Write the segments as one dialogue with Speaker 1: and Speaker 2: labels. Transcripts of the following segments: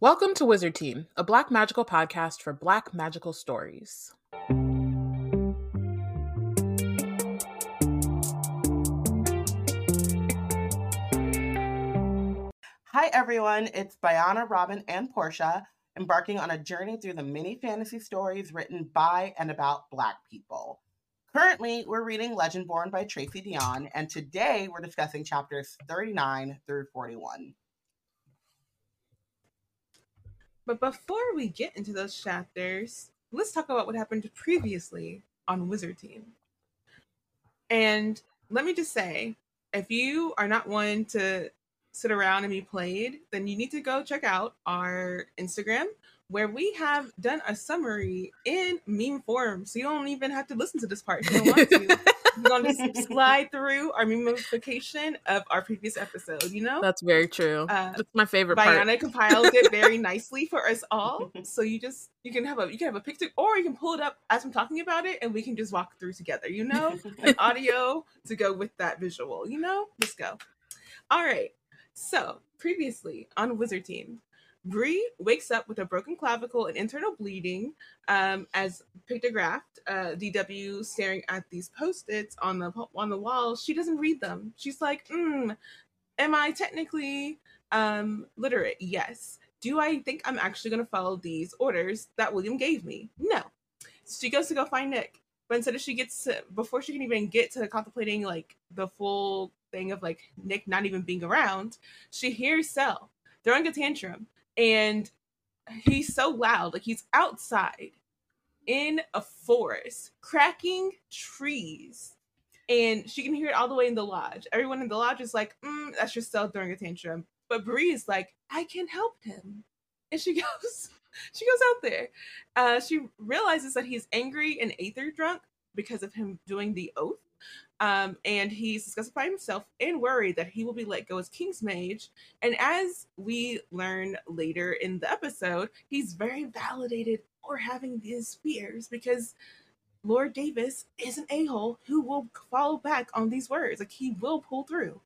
Speaker 1: Welcome to Wizard Team, a Black magical podcast for Black magical stories.
Speaker 2: Hi, everyone. It's Bayana, Robyn, and Porshèa embarking on a journey through the many fantasy stories written by and about Black people. Currently, we're reading Legendborn by Tracy Deonn, and today we're discussing chapters 39 through 41.
Speaker 3: But before we get into those chapters, let's talk about what happened previously on Wizard Team. And let me just say, if you are not one to sit around and be played, then you need to go check out our Instagram where we have done a summary in meme form. So you don't even have to listen to this part if you don't want to. You're going to slide through our memification of our previous episode, you know?
Speaker 1: That's very true.
Speaker 3: Uh,
Speaker 1: That's my favorite part.
Speaker 3: Bayana compiled it very nicely for us all. So you just you can have a you can have a picture or you can pull it up as I'm talking about it and we can just walk through together, you know? An audio to go with that visual, you know? Let's go. All right. So previously on Wizard Team, Bree wakes up with a broken clavicle and internal bleeding um, as pictographed. Uh, DW staring at these post-its on the on the wall. She doesn't read them. She's like, mm, "Am I technically um, literate? Yes. Do I think I'm actually going to follow these orders that William gave me? No." So she goes to go find Nick, but instead of she gets to, before she can even get to contemplating like the full thing of like Nick not even being around, she hears Sel throwing a tantrum and he's so loud like he's outside in a forest cracking trees and she can hear it all the way in the lodge. Everyone in the lodge is like mm, that's just Sel throwing a tantrum. But Bree is like i can help him. And she goes she goes out there. Uh, she realizes that he's angry and aether drunk because of him doing the oath um, and he's disgusted by himself and worried that he will be let go as King's Mage. And as we learn later in the episode, he's very validated for having these fears because Lord Davis is an a-hole who will follow back on these words. Like he will pull through.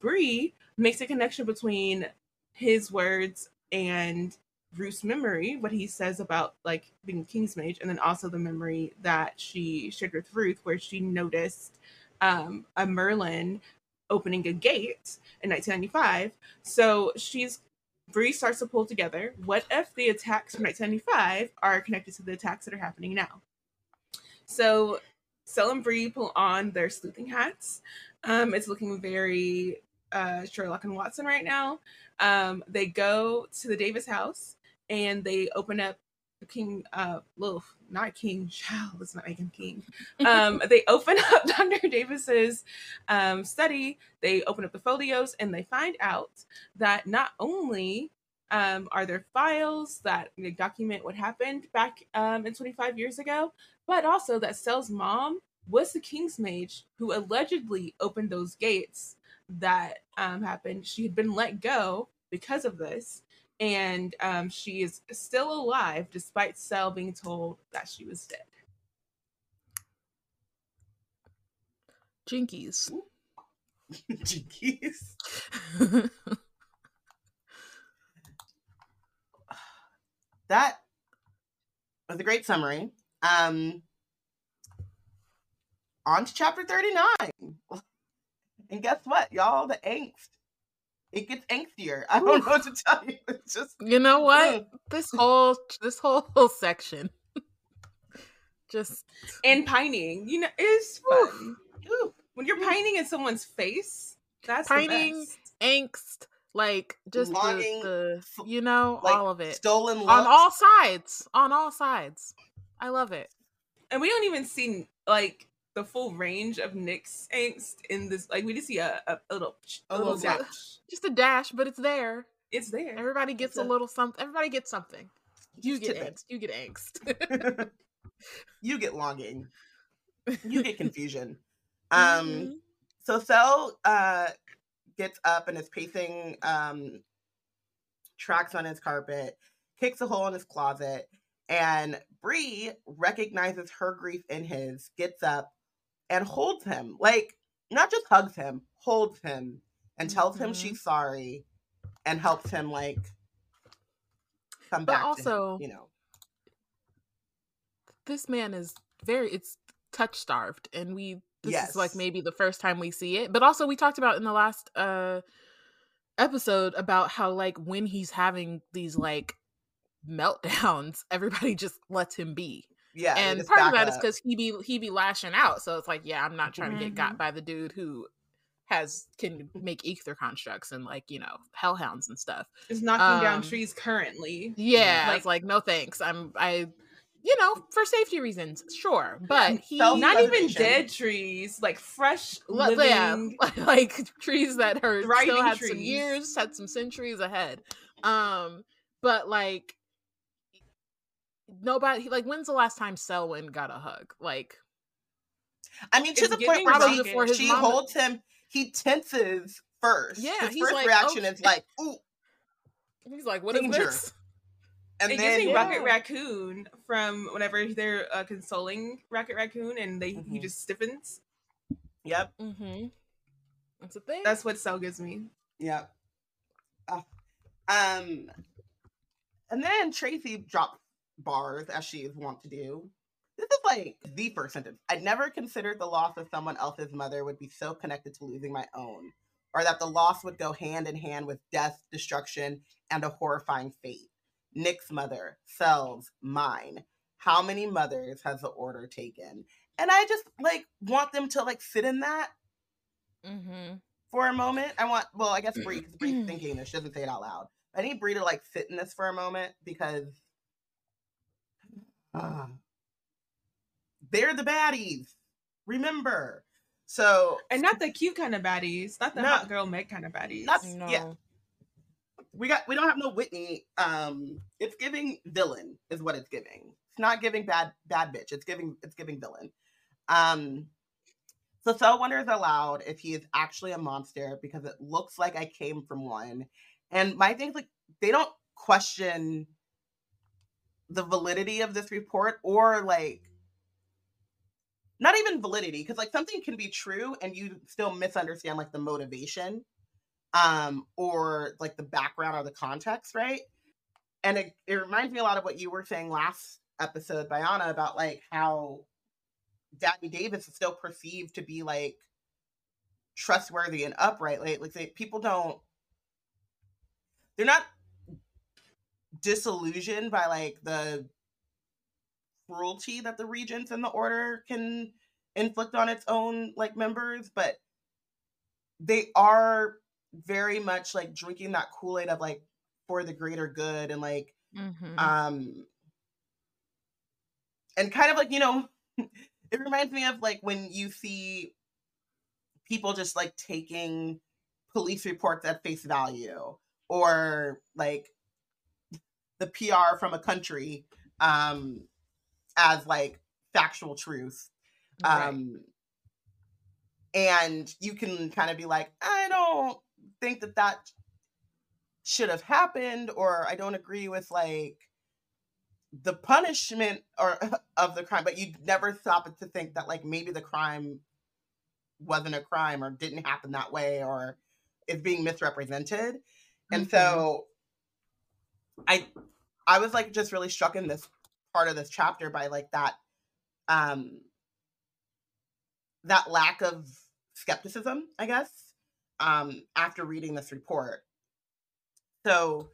Speaker 3: Bree makes a connection between his words and Ruth's memory, what he says about like being King's Mage, and then also the memory that she shared with Ruth, where she noticed um, a Merlin opening a gate in 1995. So she's Bree starts to pull together. What if the attacks from 1995 are connected to the attacks that are happening now? So Sel and Bree pull on their sleuthing hats. Um, it's looking very uh, Sherlock and Watson right now. Um, they go to the Davis house and they open up King uh little not King child let's not make him King um they open up Dr. Davis's um study they open up the folios and they find out that not only um are there files that document what happened back um in 25 years ago but also that Sel's mom was the King's Mage who allegedly opened those gates that um happened she had been let go because of this and um, she is still alive despite Sel being told that she was dead.
Speaker 1: Jinkies.
Speaker 2: Jinkies. that was a great summary. Um, on to chapter 39. And guess what, y'all? The angst it gets angstier. I don't know what to tell you. It's just
Speaker 1: you know what mm. this whole this whole, whole section just
Speaker 3: and pining. You know, is fun. Ooh. When you're pining in someone's face, that's
Speaker 1: pining, angst, like just Longing, the, the you know
Speaker 2: like
Speaker 1: all of it
Speaker 2: stolen looks.
Speaker 1: on all sides. On all sides, I love it.
Speaker 3: And we don't even see like the full range of Nick's angst in this. Like we just see a, a, a little a, a little, little dash,
Speaker 1: just a dash, but it's there.
Speaker 3: It's there.
Speaker 1: Everybody gets a, a, little something. Everybody gets something. You get angst. You get angst.
Speaker 2: you get longing. You get confusion. Um. Mm-hmm. So Sel uh gets up and is pacing um tracks on his carpet, kicks a hole in his closet, and Bree recognizes her grief in his, gets up, and holds him. Like, not just hugs him, holds him and tells mm-hmm. him she's sorry and helps him, like, come
Speaker 1: But
Speaker 2: back
Speaker 1: also-
Speaker 2: him, you know.
Speaker 1: this man is very it's touch starved and we this is like maybe the first time we see it but also we talked about in the last uh episode about how like when he's having these like meltdowns everybody just lets him be
Speaker 2: Yeah.
Speaker 1: and part of that is
Speaker 2: up.
Speaker 1: because he be he be lashing out so it's like yeah i'm not trying to get got by the dude who has can make ether constructs and like you know hellhounds and stuff
Speaker 3: Is knocking down
Speaker 1: Um,
Speaker 3: trees currently.
Speaker 1: yeah
Speaker 3: Like-
Speaker 1: it's like no thanks i'm i you know for safety reasons sure but he
Speaker 3: Not even dead trees, like fresh living.
Speaker 1: yeah, like trees that are still had some years, had some centuries ahead. Um, but like nobody like when's the last time Selwyn got a hug? Like
Speaker 2: I mean, to the point where she,
Speaker 1: before his
Speaker 2: she
Speaker 1: mama-
Speaker 2: holds him, he tenses first.
Speaker 1: Yeah,
Speaker 2: his
Speaker 1: he's
Speaker 2: first
Speaker 1: like,
Speaker 2: reaction
Speaker 1: "Oh,
Speaker 2: is like, ooh,
Speaker 1: he's like, what is
Speaker 2: Danger.
Speaker 1: this?
Speaker 2: and
Speaker 3: it
Speaker 2: then
Speaker 3: gives me
Speaker 1: Yeah.
Speaker 3: Rocket Raccoon from whenever they're uh, consoling Rocket Raccoon and they he
Speaker 2: Mhm.
Speaker 3: just stiffens.
Speaker 2: yep,
Speaker 1: Mm-hmm. That's a thing.
Speaker 3: That's what Sel gives me.
Speaker 2: yep. Ah. um, and then Tracy drops bars as she is wont to do. This is like the first sentence. I never considered the loss of someone else's mother would be so connected to losing my own, or that the loss would go hand in hand with death, destruction, and a horrifying fate. Nick's mother, Sel's, mine. How many mothers has the order taken? And I just like want them to like sit in that
Speaker 1: mm-hmm.
Speaker 2: for a moment. I want, well, I guess Bree, because Bree's thinking this, she doesn't say it out loud. I need Bree to like sit in this for a moment because ah, they're the baddies. Remember. So
Speaker 3: And not the cute kind of baddies, not the
Speaker 2: No.
Speaker 3: hot girl Meg kind of baddies.
Speaker 2: Not-
Speaker 1: No.
Speaker 2: yeah. we got we don't have no Whitney. Um it's giving villain is what it's giving. It's not giving bad bad bitch. It's giving it's giving villain. Um so Sel wonders aloud if he is actually a monster because it looks like I came from one. And my thing is like they don't question the validity of this report or like not even validity because like something can be true and you still misunderstand like the motivation um or like the background or the context right? And it, it reminds me a lot of what you were saying last episode Bayana about like how Daddy Davis is still perceived to be like trustworthy and upright like like they, people don't they're not disillusioned by like the cruelty that the regents and the order can inflict on its own like members but they are very much like drinking that kool-aid of like for the greater good and like
Speaker 1: Mm-hmm.
Speaker 2: um and kind of like you know it reminds me of like when you see people just like taking police reports at face value or like the PR from a country um as like factual truth
Speaker 1: Right.
Speaker 2: um and you can kind of be like i don't think that that should have happened or i don't agree with like the punishment or of the crime but you never stop to think that like maybe the crime wasn't a crime or didn't happen that way or is being misrepresented and
Speaker 1: Mhm.
Speaker 2: so i i was like just really struck in this part of this chapter by like that um that lack of skepticism i guess um after reading this report. So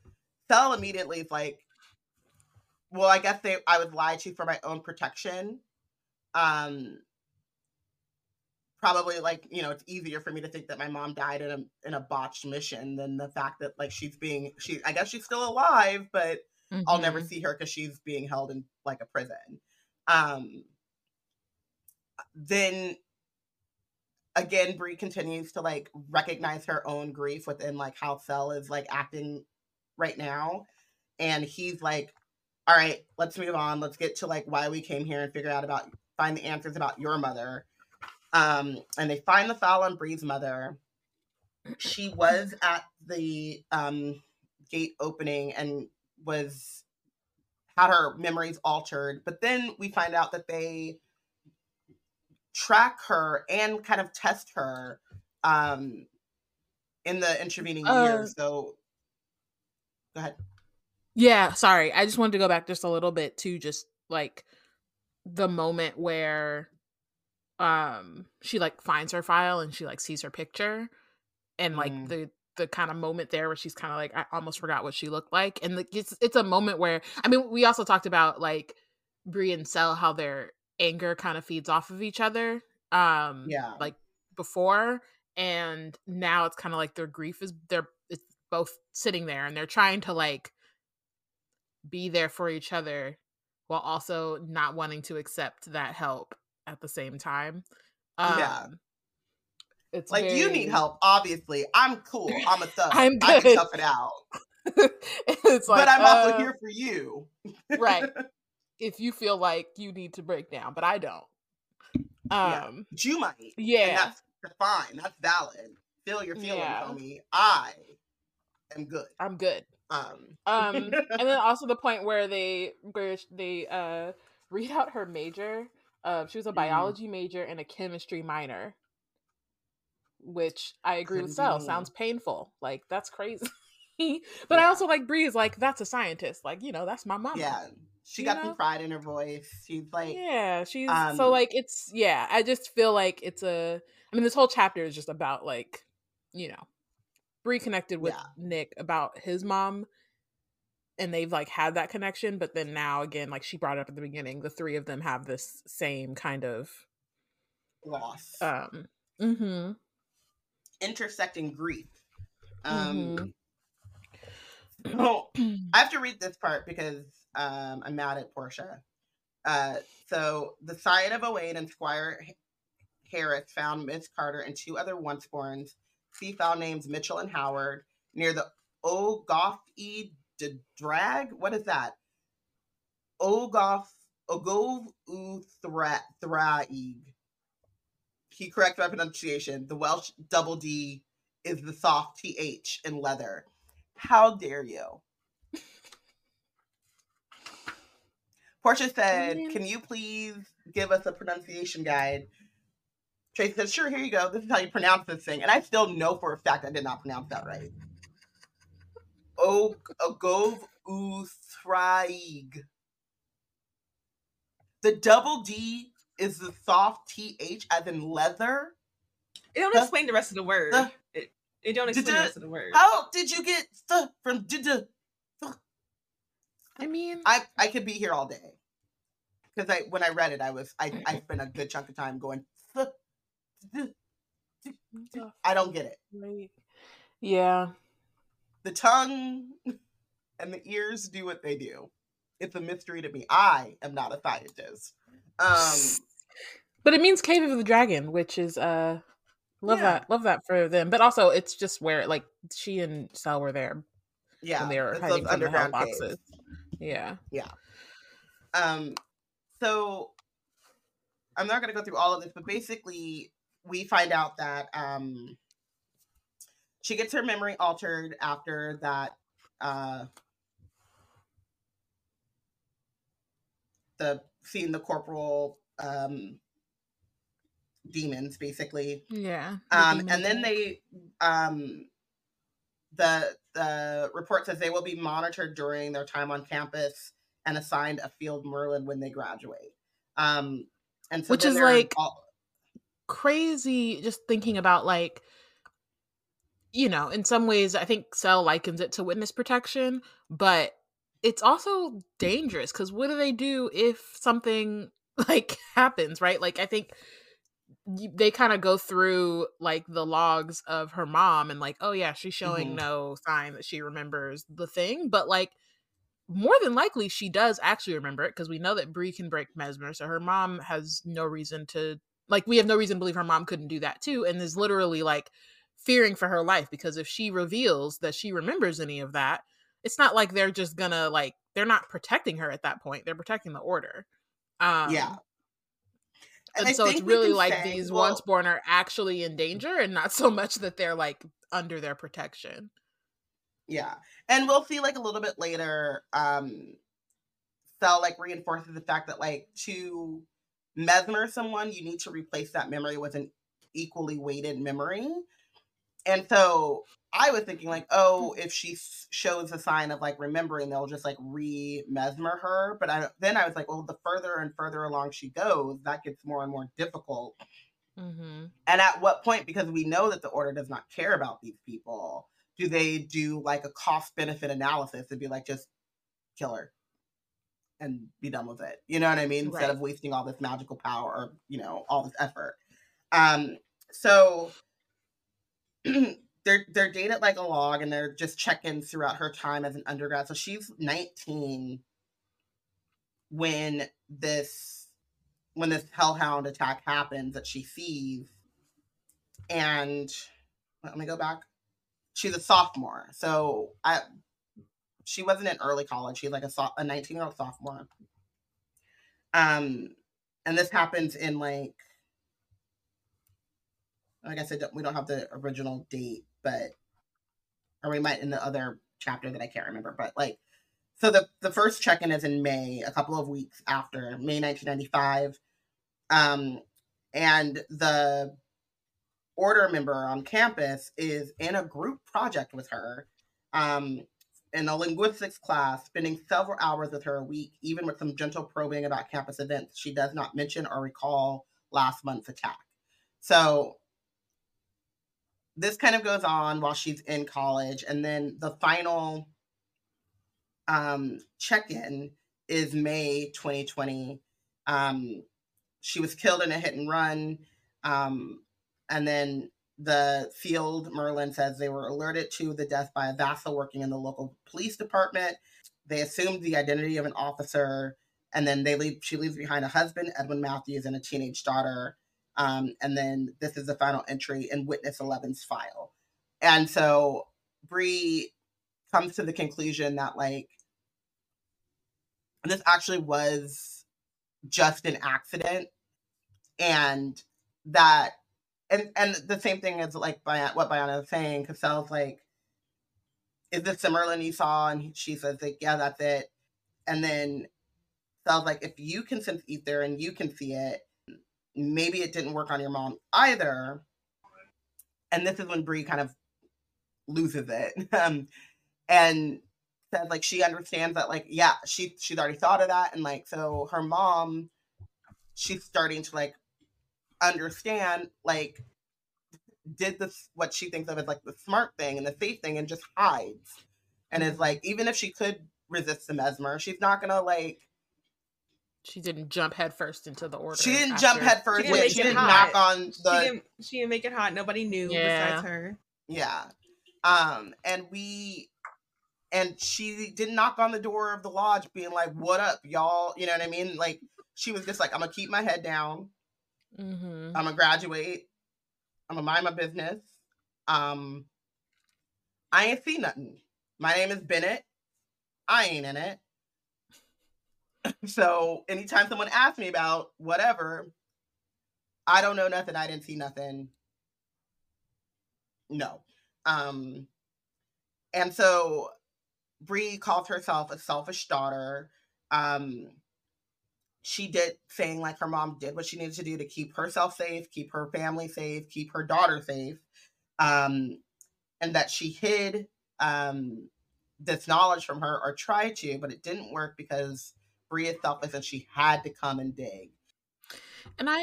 Speaker 2: Sel immediately is like well i guess they i would lie to you for my own protection um probably like you know it's easier for me to think that my mom died in a in a botched mission than the fact that like she's being she i guess she's still alive but I'll never
Speaker 1: Mhm.
Speaker 2: see her because she's being held in like a prison. Um, then again, Bree continues to like recognize her own grief within like how Sel is like acting right now, and he's like, "All right, let's move on. Let's get to like why we came here and figure out about find the answers about your mother." Um, and they find the file on Bree's mother. She was at the um gate opening and was had her memories altered but then we find out that they track her and kind of test her um in the intervening
Speaker 1: Uh,
Speaker 2: years so go ahead
Speaker 1: Yeah, sorry. I just wanted to go back just a little bit to just like the moment where um she like finds her file and she like sees her picture and like
Speaker 2: Mm.
Speaker 1: the the kind of moment there where she's kind of like I almost forgot what she looked like and like it's it's a moment where I mean we also talked about like Bree and Sel how their anger kind of feeds off of each other um
Speaker 2: Yeah.
Speaker 1: like before and now it's kind of like their grief is they're it's both sitting there and they're trying to like be there for each other while also not wanting to accept that help at the same time. Um,
Speaker 2: Yeah.
Speaker 1: It's
Speaker 2: Like you need help, obviously. I'm cool. I'm a thug.
Speaker 1: I'm
Speaker 2: I can
Speaker 1: good.
Speaker 2: tough it out.
Speaker 1: it's like,
Speaker 2: but I'm also
Speaker 1: uh,
Speaker 2: here for you.
Speaker 1: right. if you feel like you need to break down, but I don't.
Speaker 2: Yeah.
Speaker 1: Um,
Speaker 2: But you might.
Speaker 1: Yeah,
Speaker 2: that's that's fine. That's valid. Feel your feelings,
Speaker 1: Yeah.
Speaker 2: homie. I am good.
Speaker 1: I'm good.
Speaker 2: Um,
Speaker 1: Um, and then also the point where they where they uh read out her major. Uh, she was a
Speaker 2: Mhm.
Speaker 1: biology major and a chemistry minor, which I agree with Sel. Sounds painful. Like that's crazy. but I also like Bree is like that's a scientist. Like you know that's my mom.
Speaker 2: yeah. She
Speaker 1: You
Speaker 2: got
Speaker 1: know?
Speaker 2: some pride in her voice. She's like,
Speaker 1: yeah. She's
Speaker 2: um,
Speaker 1: so like it's yeah. I just feel like it's a. I mean, this whole chapter is just about like you know, Bree connected with
Speaker 2: Yeah.
Speaker 1: Nick about his mom and they've like had that connection but then now again like she brought up at the beginning the three of them have this same kind of
Speaker 2: loss.
Speaker 1: um mm-hmm
Speaker 2: intersecting grief. Um,
Speaker 1: Mm-hmm.
Speaker 2: so I have to read this part because um, I'm mad at Porshèa. Uh, so the side of Owain and Squire Harris found Miss Carter and two other once-borns, seafowl names Mitchell and Howard, near the Ogoff De Drag. What is that? Ogoff Ogov U Thraig. He corrects my pronunciation. The Welsh double D is the soft TH in leather. How dare you? Porshèa said, Can you please give us a pronunciation guide? Tracy said, Sure, here you go. This is how you pronounce this thing. And I still know for a fact I did not pronounce that right. O Ogov Uthraig. The double D is the soft TH as in leather.
Speaker 3: It don't
Speaker 2: Huh?
Speaker 3: explain the rest of the word.
Speaker 2: Huh?
Speaker 3: It, it don't explain the
Speaker 2: the-
Speaker 3: rest of the word.
Speaker 2: How did you get stuff from did the
Speaker 1: i mean
Speaker 2: I I could be here all day. Because I when I read it, I was I, I spent a good chunk of time going "Th- th- I don't get it.
Speaker 1: Right. yeah
Speaker 2: The tongue and the ears do what they do. It's a mystery to me. I am not a scientist. Um
Speaker 1: but it means cave of the dragon which is uh love
Speaker 2: Yeah.
Speaker 1: that love that for them but also it's just where like she and Sel were there
Speaker 2: yeah,
Speaker 1: when they were hiding from the hell boxes
Speaker 2: caves.
Speaker 1: yeah
Speaker 2: Um, so I'm not going to go through all of this, but basically, we find out that um, she gets her memory altered after that. Uh, the seeing the corporal um, demons, basically,
Speaker 1: yeah the
Speaker 2: um, and then they um, the the report says they will be monitored during their time on campus and assigned a field merlin when they graduate um and so
Speaker 1: Which is like-
Speaker 2: all-
Speaker 1: crazy just thinking about like you know in some ways i think Sel likens it to witness protection but it's also dangerous because what do they do if something like happens right like i think they kind of go through like the logs of her mom and like oh yeah she's showing
Speaker 2: Mhm.
Speaker 1: no sign that she remembers the thing but like more than likely she does actually remember it because we know that Bree can break mesmer so her mom has no reason to like we have no reason to believe her mom couldn't do that too and is literally like fearing for her life because if she reveals that she remembers any of that it's not like they're just gonna like they're not protecting her at that point they're protecting the order. Um
Speaker 2: yeah
Speaker 1: and,
Speaker 2: I
Speaker 1: so it's really like
Speaker 2: say-
Speaker 1: these
Speaker 2: well,
Speaker 1: once born are actually in danger and not so much that they're like under their protection.
Speaker 2: Yeah. And we'll see like a little bit later um Sel like reinforces the fact that like to mesmer someone you need to replace that memory with an equally weighted memory and so I was thinking like, oh, if she shows a sign of like remembering, they'll just like re mesmer her. But I then I was like, well, the further and further along she goes, that gets more and more difficult. Mm-hmm. And at what point, because we know that the order does not care about these people, do they do like a cost benefit analysis and be like, just kill her and be done with it? You know what I mean? Right. Instead of wasting all this magical power or, you know, all this effort. Um, so they're they're dated like a log and they're just check-ins throughout her time as an undergrad. So she's 19 when this when this hellhound attack happens that she sees. And let me go back. She's a sophomore. So I she wasn't in early college. She's like a, a 19 year old sophomore. Um, and this happens in like like I said, we don't have the original date, but or we might in the other chapter that I can't remember. But like, so the the first check in is in May, a couple of weeks after May 1995, um, and the order member on campus is in a group project with her. Um, in a linguistics class, spending several hours with her a week, even with some gentle probing about campus events she does not mention or recall last month's attack. So this kind of goes on while she's in college and then the final um, check-in is may 2020 um, she was killed in a hit and run um, and then the field merlin says they were alerted to the death by a vassal working in the local police department. They assumed the identity of an officer and then they leave she leaves behind a husband edwin matthews and a teenage daughter um, and then this is the final entry in Witness 11's file. And so Bree comes to the conclusion that like this actually was just an accident and that and and the same thing as like what Bayana is saying, Casselle's like, is this the Merlin you saw? And she says like, yeah, that's it. And then Sel's like, if you can sense ether and you can see it, maybe it didn't work on your mom either. And this is when Bree kind of loses it. Um, and says like she understands that like yeah she she's already thought of that and like so her mom she's starting to like understand like did this what she thinks of as like the smart thing and the safe thing and just hides and is like even if she could resist the mesmer she's not gonna like
Speaker 1: she didn't jump headfirst into the order.
Speaker 2: She didn't after. jump headfirst. She didn't, she didn't knock on the.
Speaker 3: She didn't, she didn't make it hot. Nobody knew yeah. besides her.
Speaker 2: Yeah. Um, and we, and she didn't knock on the door of the lodge, being like, "What up, y'all?" You know what I mean? Like she was just like, "I'm gonna keep my head down. Mm-hmm. I'm gonna graduate. I'm gonna mind my business. Um, I ain't see nothing. My name is Bennett. I ain't in it. so anytime someone asks me about whatever, I don't know nothing. I didn't see nothing. No. Um, and so Bree calls herself a selfish daughter. Um, she did saying like her mom did what she needed to do to keep herself safe, keep her family safe, keep her daughter safe. Um, and that she hid um, this knowledge from her or tried to, but it didn't work because Bree is selfless and she had to come and dig.
Speaker 1: And I,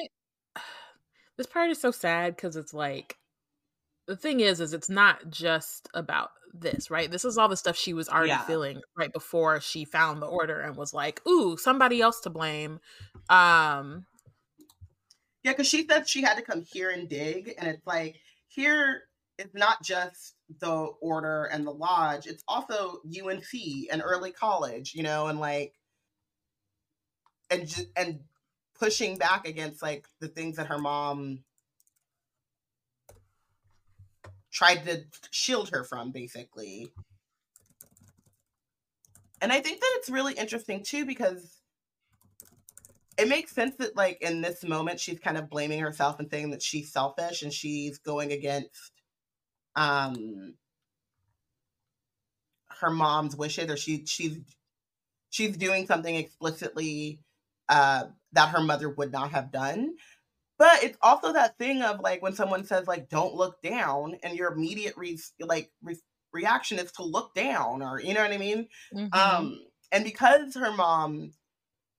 Speaker 1: this part is so sad because it's like, the thing is, is it's not just about this, right? This is all the stuff she was already yeah. feeling right before she found the order and was like, "Ooh, somebody else to blame." Um,
Speaker 2: yeah, because she said she had to come here and dig, and it's like here it's not just the order and the lodge; it's also UNC and early college, you know, and like and and pushing back against like the things that her mom tried to shield her from basically. And i think that it's really interesting too because it makes sense that like in this moment she's kind of blaming herself and saying that she's selfish and she's going against um her mom's wishes or she she's she's doing something explicitly uh, that her mother would not have done. But it's also that thing of like when someone says like don't look down and your immediate re- like re- reaction is to look down or you know what I mean?
Speaker 1: Mhm.
Speaker 2: Um and because her mom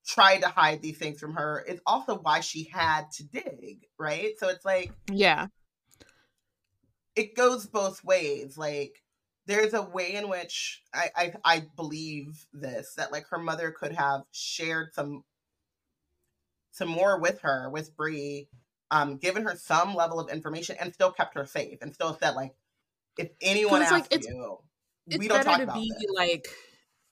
Speaker 2: tried to hide these things from her, it's also why she had to dig, right? So it's like
Speaker 1: yeah.
Speaker 2: it goes both ways. Like there's a way in which I, I I believe this that like her mother could have shared some some more with her with Bree, um, given her some level of information and still kept her safe and still said like if anyone
Speaker 1: 'Cause, like,
Speaker 2: asks
Speaker 1: it's-
Speaker 2: you,
Speaker 1: It's
Speaker 2: we don't talk
Speaker 1: to
Speaker 2: about
Speaker 1: be
Speaker 2: this.
Speaker 1: like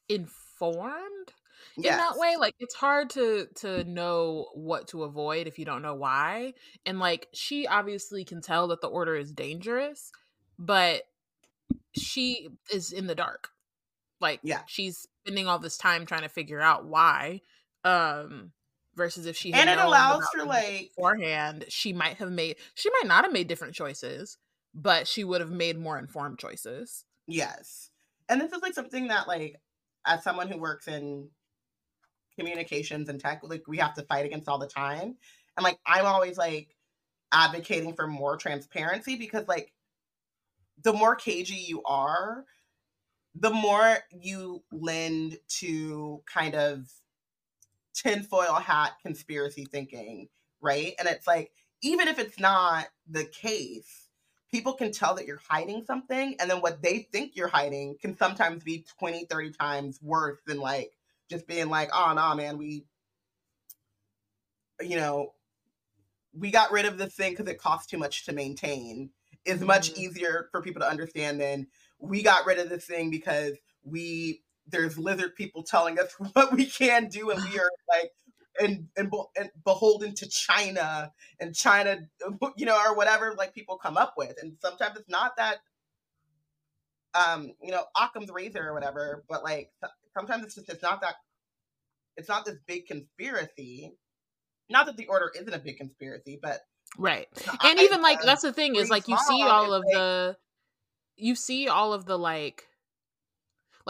Speaker 1: informed in
Speaker 2: Yes.
Speaker 1: that way like it's hard to to know what to avoid if you don't know why and like she obviously can tell that the order is dangerous but she is in the dark like
Speaker 2: Yeah.
Speaker 1: she's spending all this time trying to figure out why um versus if she had
Speaker 2: And it allows for, like-
Speaker 1: beforehand she might have made she might not have made different choices but she would have made more informed choices
Speaker 2: Yes. And this is like something that like as someone who works in communications and tech, like we have to fight against all the time. And like I'm always like advocating for more transparency because like the more cagey you are, the more you lend to kind of tinfoil hat conspiracy thinking, right? And it's like, even if it's not the case, people can tell that you're hiding something and then what they think you're hiding can sometimes be 20 30 times worse than like just being like oh nah man we you know we got rid of this thing because it costs too much to maintain is much
Speaker 1: Mhm.
Speaker 2: easier for people to understand than we got rid of this thing because we there's lizard people telling us what we can do and we are like and and, and beholden to China and China, you know, or whatever like people come up with. And sometimes it's not that, um, you know, Occam's razor or whatever, but like sometimes it's just it's not that, it's not this big conspiracy. Not that the order isn't a big conspiracy, but
Speaker 1: right
Speaker 2: I-
Speaker 1: and even like that's the thing is like you see all of
Speaker 2: like-
Speaker 1: the you see all of the like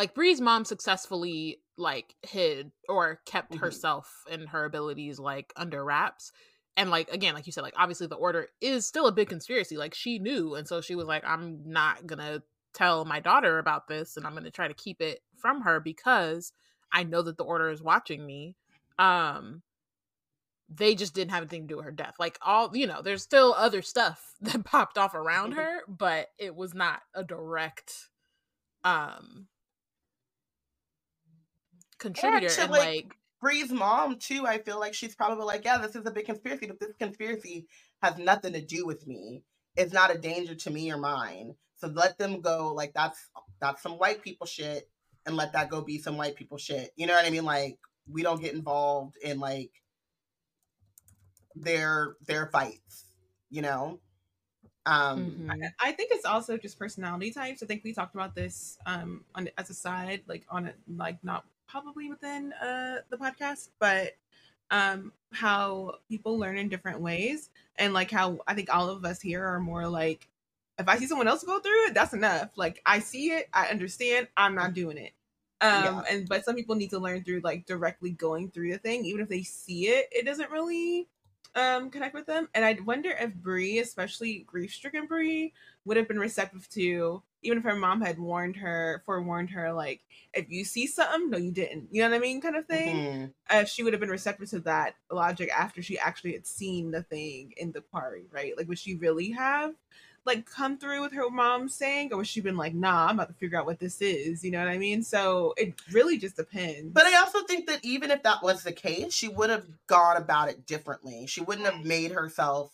Speaker 1: like Bree's mom successfully like hid or kept
Speaker 2: Mhm.
Speaker 1: herself and her abilities like under wraps and like again like you said like obviously the order is still a big conspiracy like she knew and so she was like i'm not gonna tell my daughter about this and i'm gonna try to keep it from her because i know that the order is watching me um they just didn't have anything to do with her death. Like all, you know, there's still other stuff that popped off around
Speaker 2: Mhm.
Speaker 1: her, but it was not a direct um contributor
Speaker 2: to,
Speaker 1: and
Speaker 2: like,
Speaker 1: like,
Speaker 2: Bree's mom too, I feel like she's probably like, yeah, this is a big conspiracy, but this conspiracy has nothing to do with me. It's not a danger to me or mine. So let them go. Like that's that's some white people shit, and let that go be some white people shit. You know what I mean? Like we don't get involved in like their their fights. You know. Um.
Speaker 1: mhm.
Speaker 3: I think it's also just personality types. I think we talked about this um on as a side, like on it, like not probably within uh the podcast, but um how people learn in different ways, and like how I think all of us here are more like, if I see someone else go through it, that's enough. Like I see it, I understand, I'm not doing it. Um,
Speaker 2: Yeah.
Speaker 3: and but some people need to learn through like directly going through the thing, even if they see it, it doesn't really um connect with them. And I wonder if Bree, especially grief stricken Bree, would have been receptive to even if her mom had warned her, forewarned her, like if you see something, no, you didn't. You know what I mean, kind of thing.
Speaker 2: mhm.
Speaker 3: If she would have been receptive to that logic after she actually had seen the thing in the party, right? Like, would she really have like come through with her mom saying, or would she been like, "Nah, I'm about to figure out what this is"? You know what I mean? So it really just depends.
Speaker 2: But I also think that even if that was the case, she would have gone about it differently. She wouldn't have made herself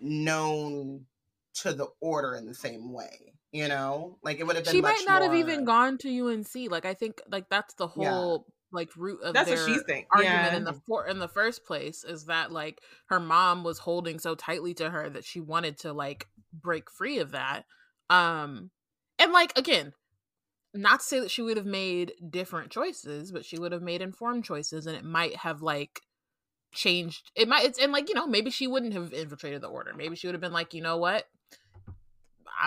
Speaker 2: known to the order in the same way. You know, like it would have been.
Speaker 1: she might not have even gone to UNC. Like I think like that's the
Speaker 2: Yeah.
Speaker 1: whole like root of
Speaker 3: That's what she's think-
Speaker 1: argument
Speaker 3: yeah.
Speaker 1: in the for in the first place is that like her mom was holding so tightly to her that she wanted to like break free of that. Um and like again, not to say that she would have made different choices, but she would have made informed choices and it might have like changed it might it's and like you know maybe she wouldn't have infiltrated the order maybe she would have been like you know what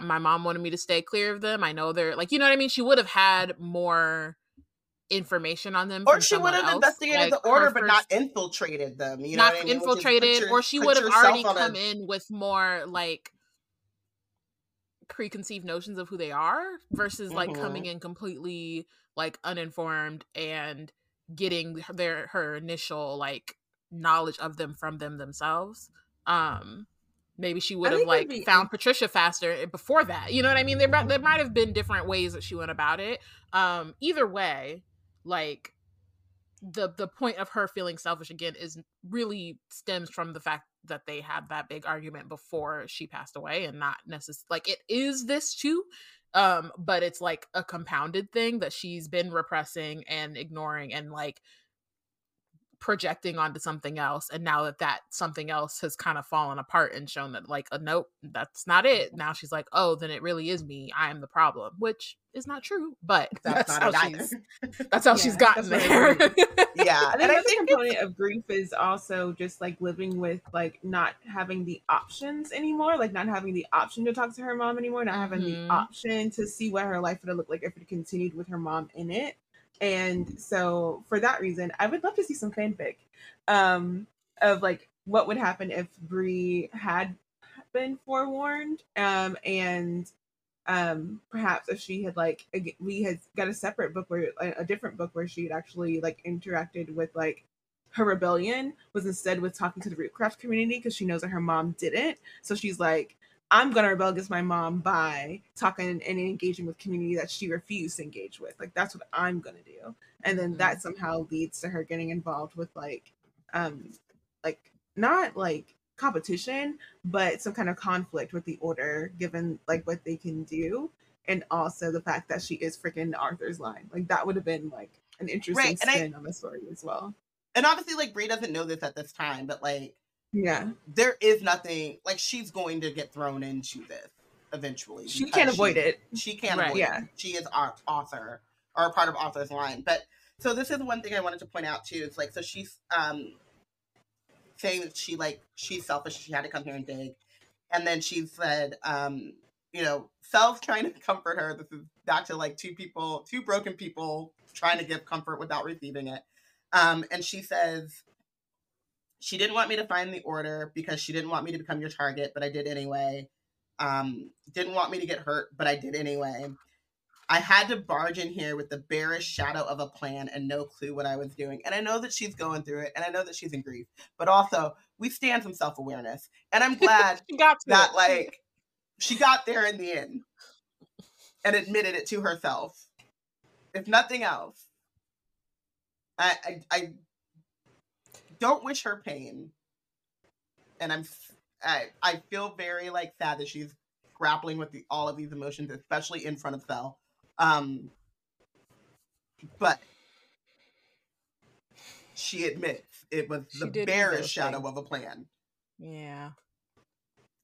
Speaker 1: my mom wanted me to stay clear of them i know they're like you know what i mean she would have had more information on them.
Speaker 2: Or she would have
Speaker 1: else.
Speaker 2: investigated
Speaker 1: Like,
Speaker 2: the order, but not infiltrated them. You know
Speaker 1: not
Speaker 2: what I mean?
Speaker 1: Infiltrated,
Speaker 2: your-
Speaker 1: or she would have already
Speaker 2: on a-
Speaker 1: come in with more like preconceived notions of who they are versus like coming
Speaker 2: Mhm.
Speaker 1: in completely like uninformed and getting their her initial like knowledge of them from them themselves. Um maybe she would have like
Speaker 3: be
Speaker 1: found Patricia faster eh, before that. You know what I mean? There might- there might have been different ways that she went about it. Um either way, like the the point of her feeling selfish again is really stems from the fact that they had that big argument before she passed away and not necessarily like it is this too um but it's like a compounded thing that she's been repressing and ignoring and like projecting onto something else and now that that something else has kind of fallen apart and shown that like a nope that's not it now she's like oh then it really is me i am the problem which is not true but
Speaker 2: That's,
Speaker 1: that's,
Speaker 2: not
Speaker 1: how she's that's how she's
Speaker 3: Yeah,
Speaker 1: gotten
Speaker 3: that's
Speaker 1: there.
Speaker 2: yeah,
Speaker 3: I
Speaker 2: and I think
Speaker 3: component of grief is also just like living with like not having the options anymore, like not having the option to talk to her mom anymore, not having
Speaker 1: Mhm.
Speaker 3: the option to see what her life would have looked like if it continued with her mom in it. And so for that reason, I would love to see some fanfic um of like what would happen if Bree had been forewarned um and um perhaps if she had like we had got a separate book where a, a different book where she had actually like interacted with like her rebellion was instead with talking to the rootcraft community because she knows that her mom didn't. So she's like i'm gonna rebel against my mom by talking and engaging with community that she refused to engage with. Like that's what i'm gonna do. And then that somehow leads to her getting involved with like um like not like competition but some kind of conflict with the order given like what they can do. And also the fact that she is freaking arthur's line. Like that would have been like an interesting
Speaker 2: Right, and I-
Speaker 3: spin on the story as well.
Speaker 2: And obviously like Bree doesn't know this at this time, but like
Speaker 3: yeah
Speaker 2: there is nothing like she's going to get thrown into this eventually.
Speaker 3: she can't avoid it
Speaker 2: She can't
Speaker 1: Right.
Speaker 2: avoid
Speaker 3: Yeah.
Speaker 2: it. She is our author or a part of Arthur's line. But so this is one thing I wanted to point out too. It's like so she's um saying that she like she's selfish. She had to come here and dig, and then she said, um, you know, self trying to comfort her. This is back to like two people, two broken people trying to give comfort without receiving it. Um, and she says. She didn't want me to find the order because she didn't want me to become your target, but I did anyway. Um, didn't want me to get hurt, but I did anyway. I had to barge in here with the barest shadow of a plan and no clue what I was doing. And I know that she's going through it and I know that she's in grief, but also we stand some self awareness. And I'm glad
Speaker 1: she got
Speaker 2: that,
Speaker 1: it.
Speaker 2: like, she got there in the end and admitted it to herself. If nothing else, I, I, I don't wish her pain. And I'm, I I feel very like sad that she's grappling with the, all of these emotions, especially in front of Sel. Um, but she admits it was
Speaker 1: She
Speaker 2: the barest shadow of a plan.
Speaker 1: yeah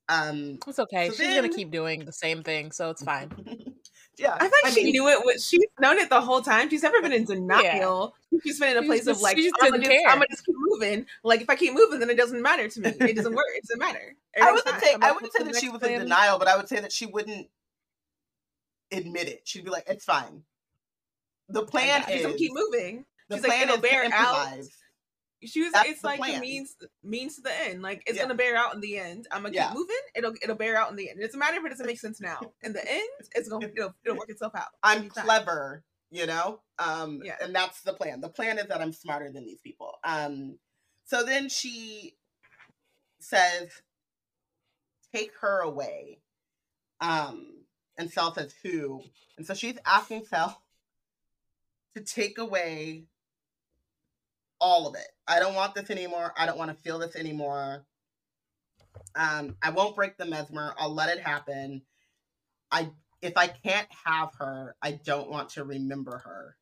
Speaker 2: Um,
Speaker 1: it's okay
Speaker 2: So
Speaker 1: she's gonna keep doing the same thing so it's fine
Speaker 2: yeah,
Speaker 3: I thought she
Speaker 2: mean,
Speaker 3: knew it. Was, she's known it the whole time. She's never been in denial. She's been in a
Speaker 1: She
Speaker 3: place
Speaker 1: just-
Speaker 3: of like,
Speaker 1: she just
Speaker 3: I'm gonna,
Speaker 1: didn't
Speaker 3: just. I'm gonna just keep moving. Like if I keep moving, then it doesn't matter to me. It doesn't work. It doesn't matter.
Speaker 2: I wouldn't say
Speaker 3: I'm
Speaker 2: I
Speaker 3: up
Speaker 2: wouldn't say that she
Speaker 3: next
Speaker 2: was in denial, but I would say that she wouldn't admit it. She'd be like, "It's fine." The plan is
Speaker 3: gonna keep moving.
Speaker 2: the
Speaker 3: she's like,
Speaker 2: plan
Speaker 3: it'll
Speaker 2: is
Speaker 3: bear
Speaker 2: to
Speaker 3: out. She was.
Speaker 2: That's
Speaker 3: it's like
Speaker 2: plan.
Speaker 3: the means means to the end. Like it's
Speaker 2: Yeah.
Speaker 3: gonna bear out in the end. I'm gonna
Speaker 2: Yeah.
Speaker 3: keep moving. It'll it'll bear out in the end. It doesn't matter if it doesn't make sense now. In the end, it's gonna it'll, it'll work itself out.
Speaker 2: I'm clever, you know. Um,
Speaker 3: Yeah.
Speaker 2: and that's the plan. The plan is that I'm smarter than these people. Um, so then she says, "Take her away." Um, and Sel says, "Who?" And so she's asking Sel to take away all of it. I don't want this anymore. I don't want to feel this anymore. Um, I won't break the mesmer. I'll let it happen. I if I can't have her, I don't want to remember her.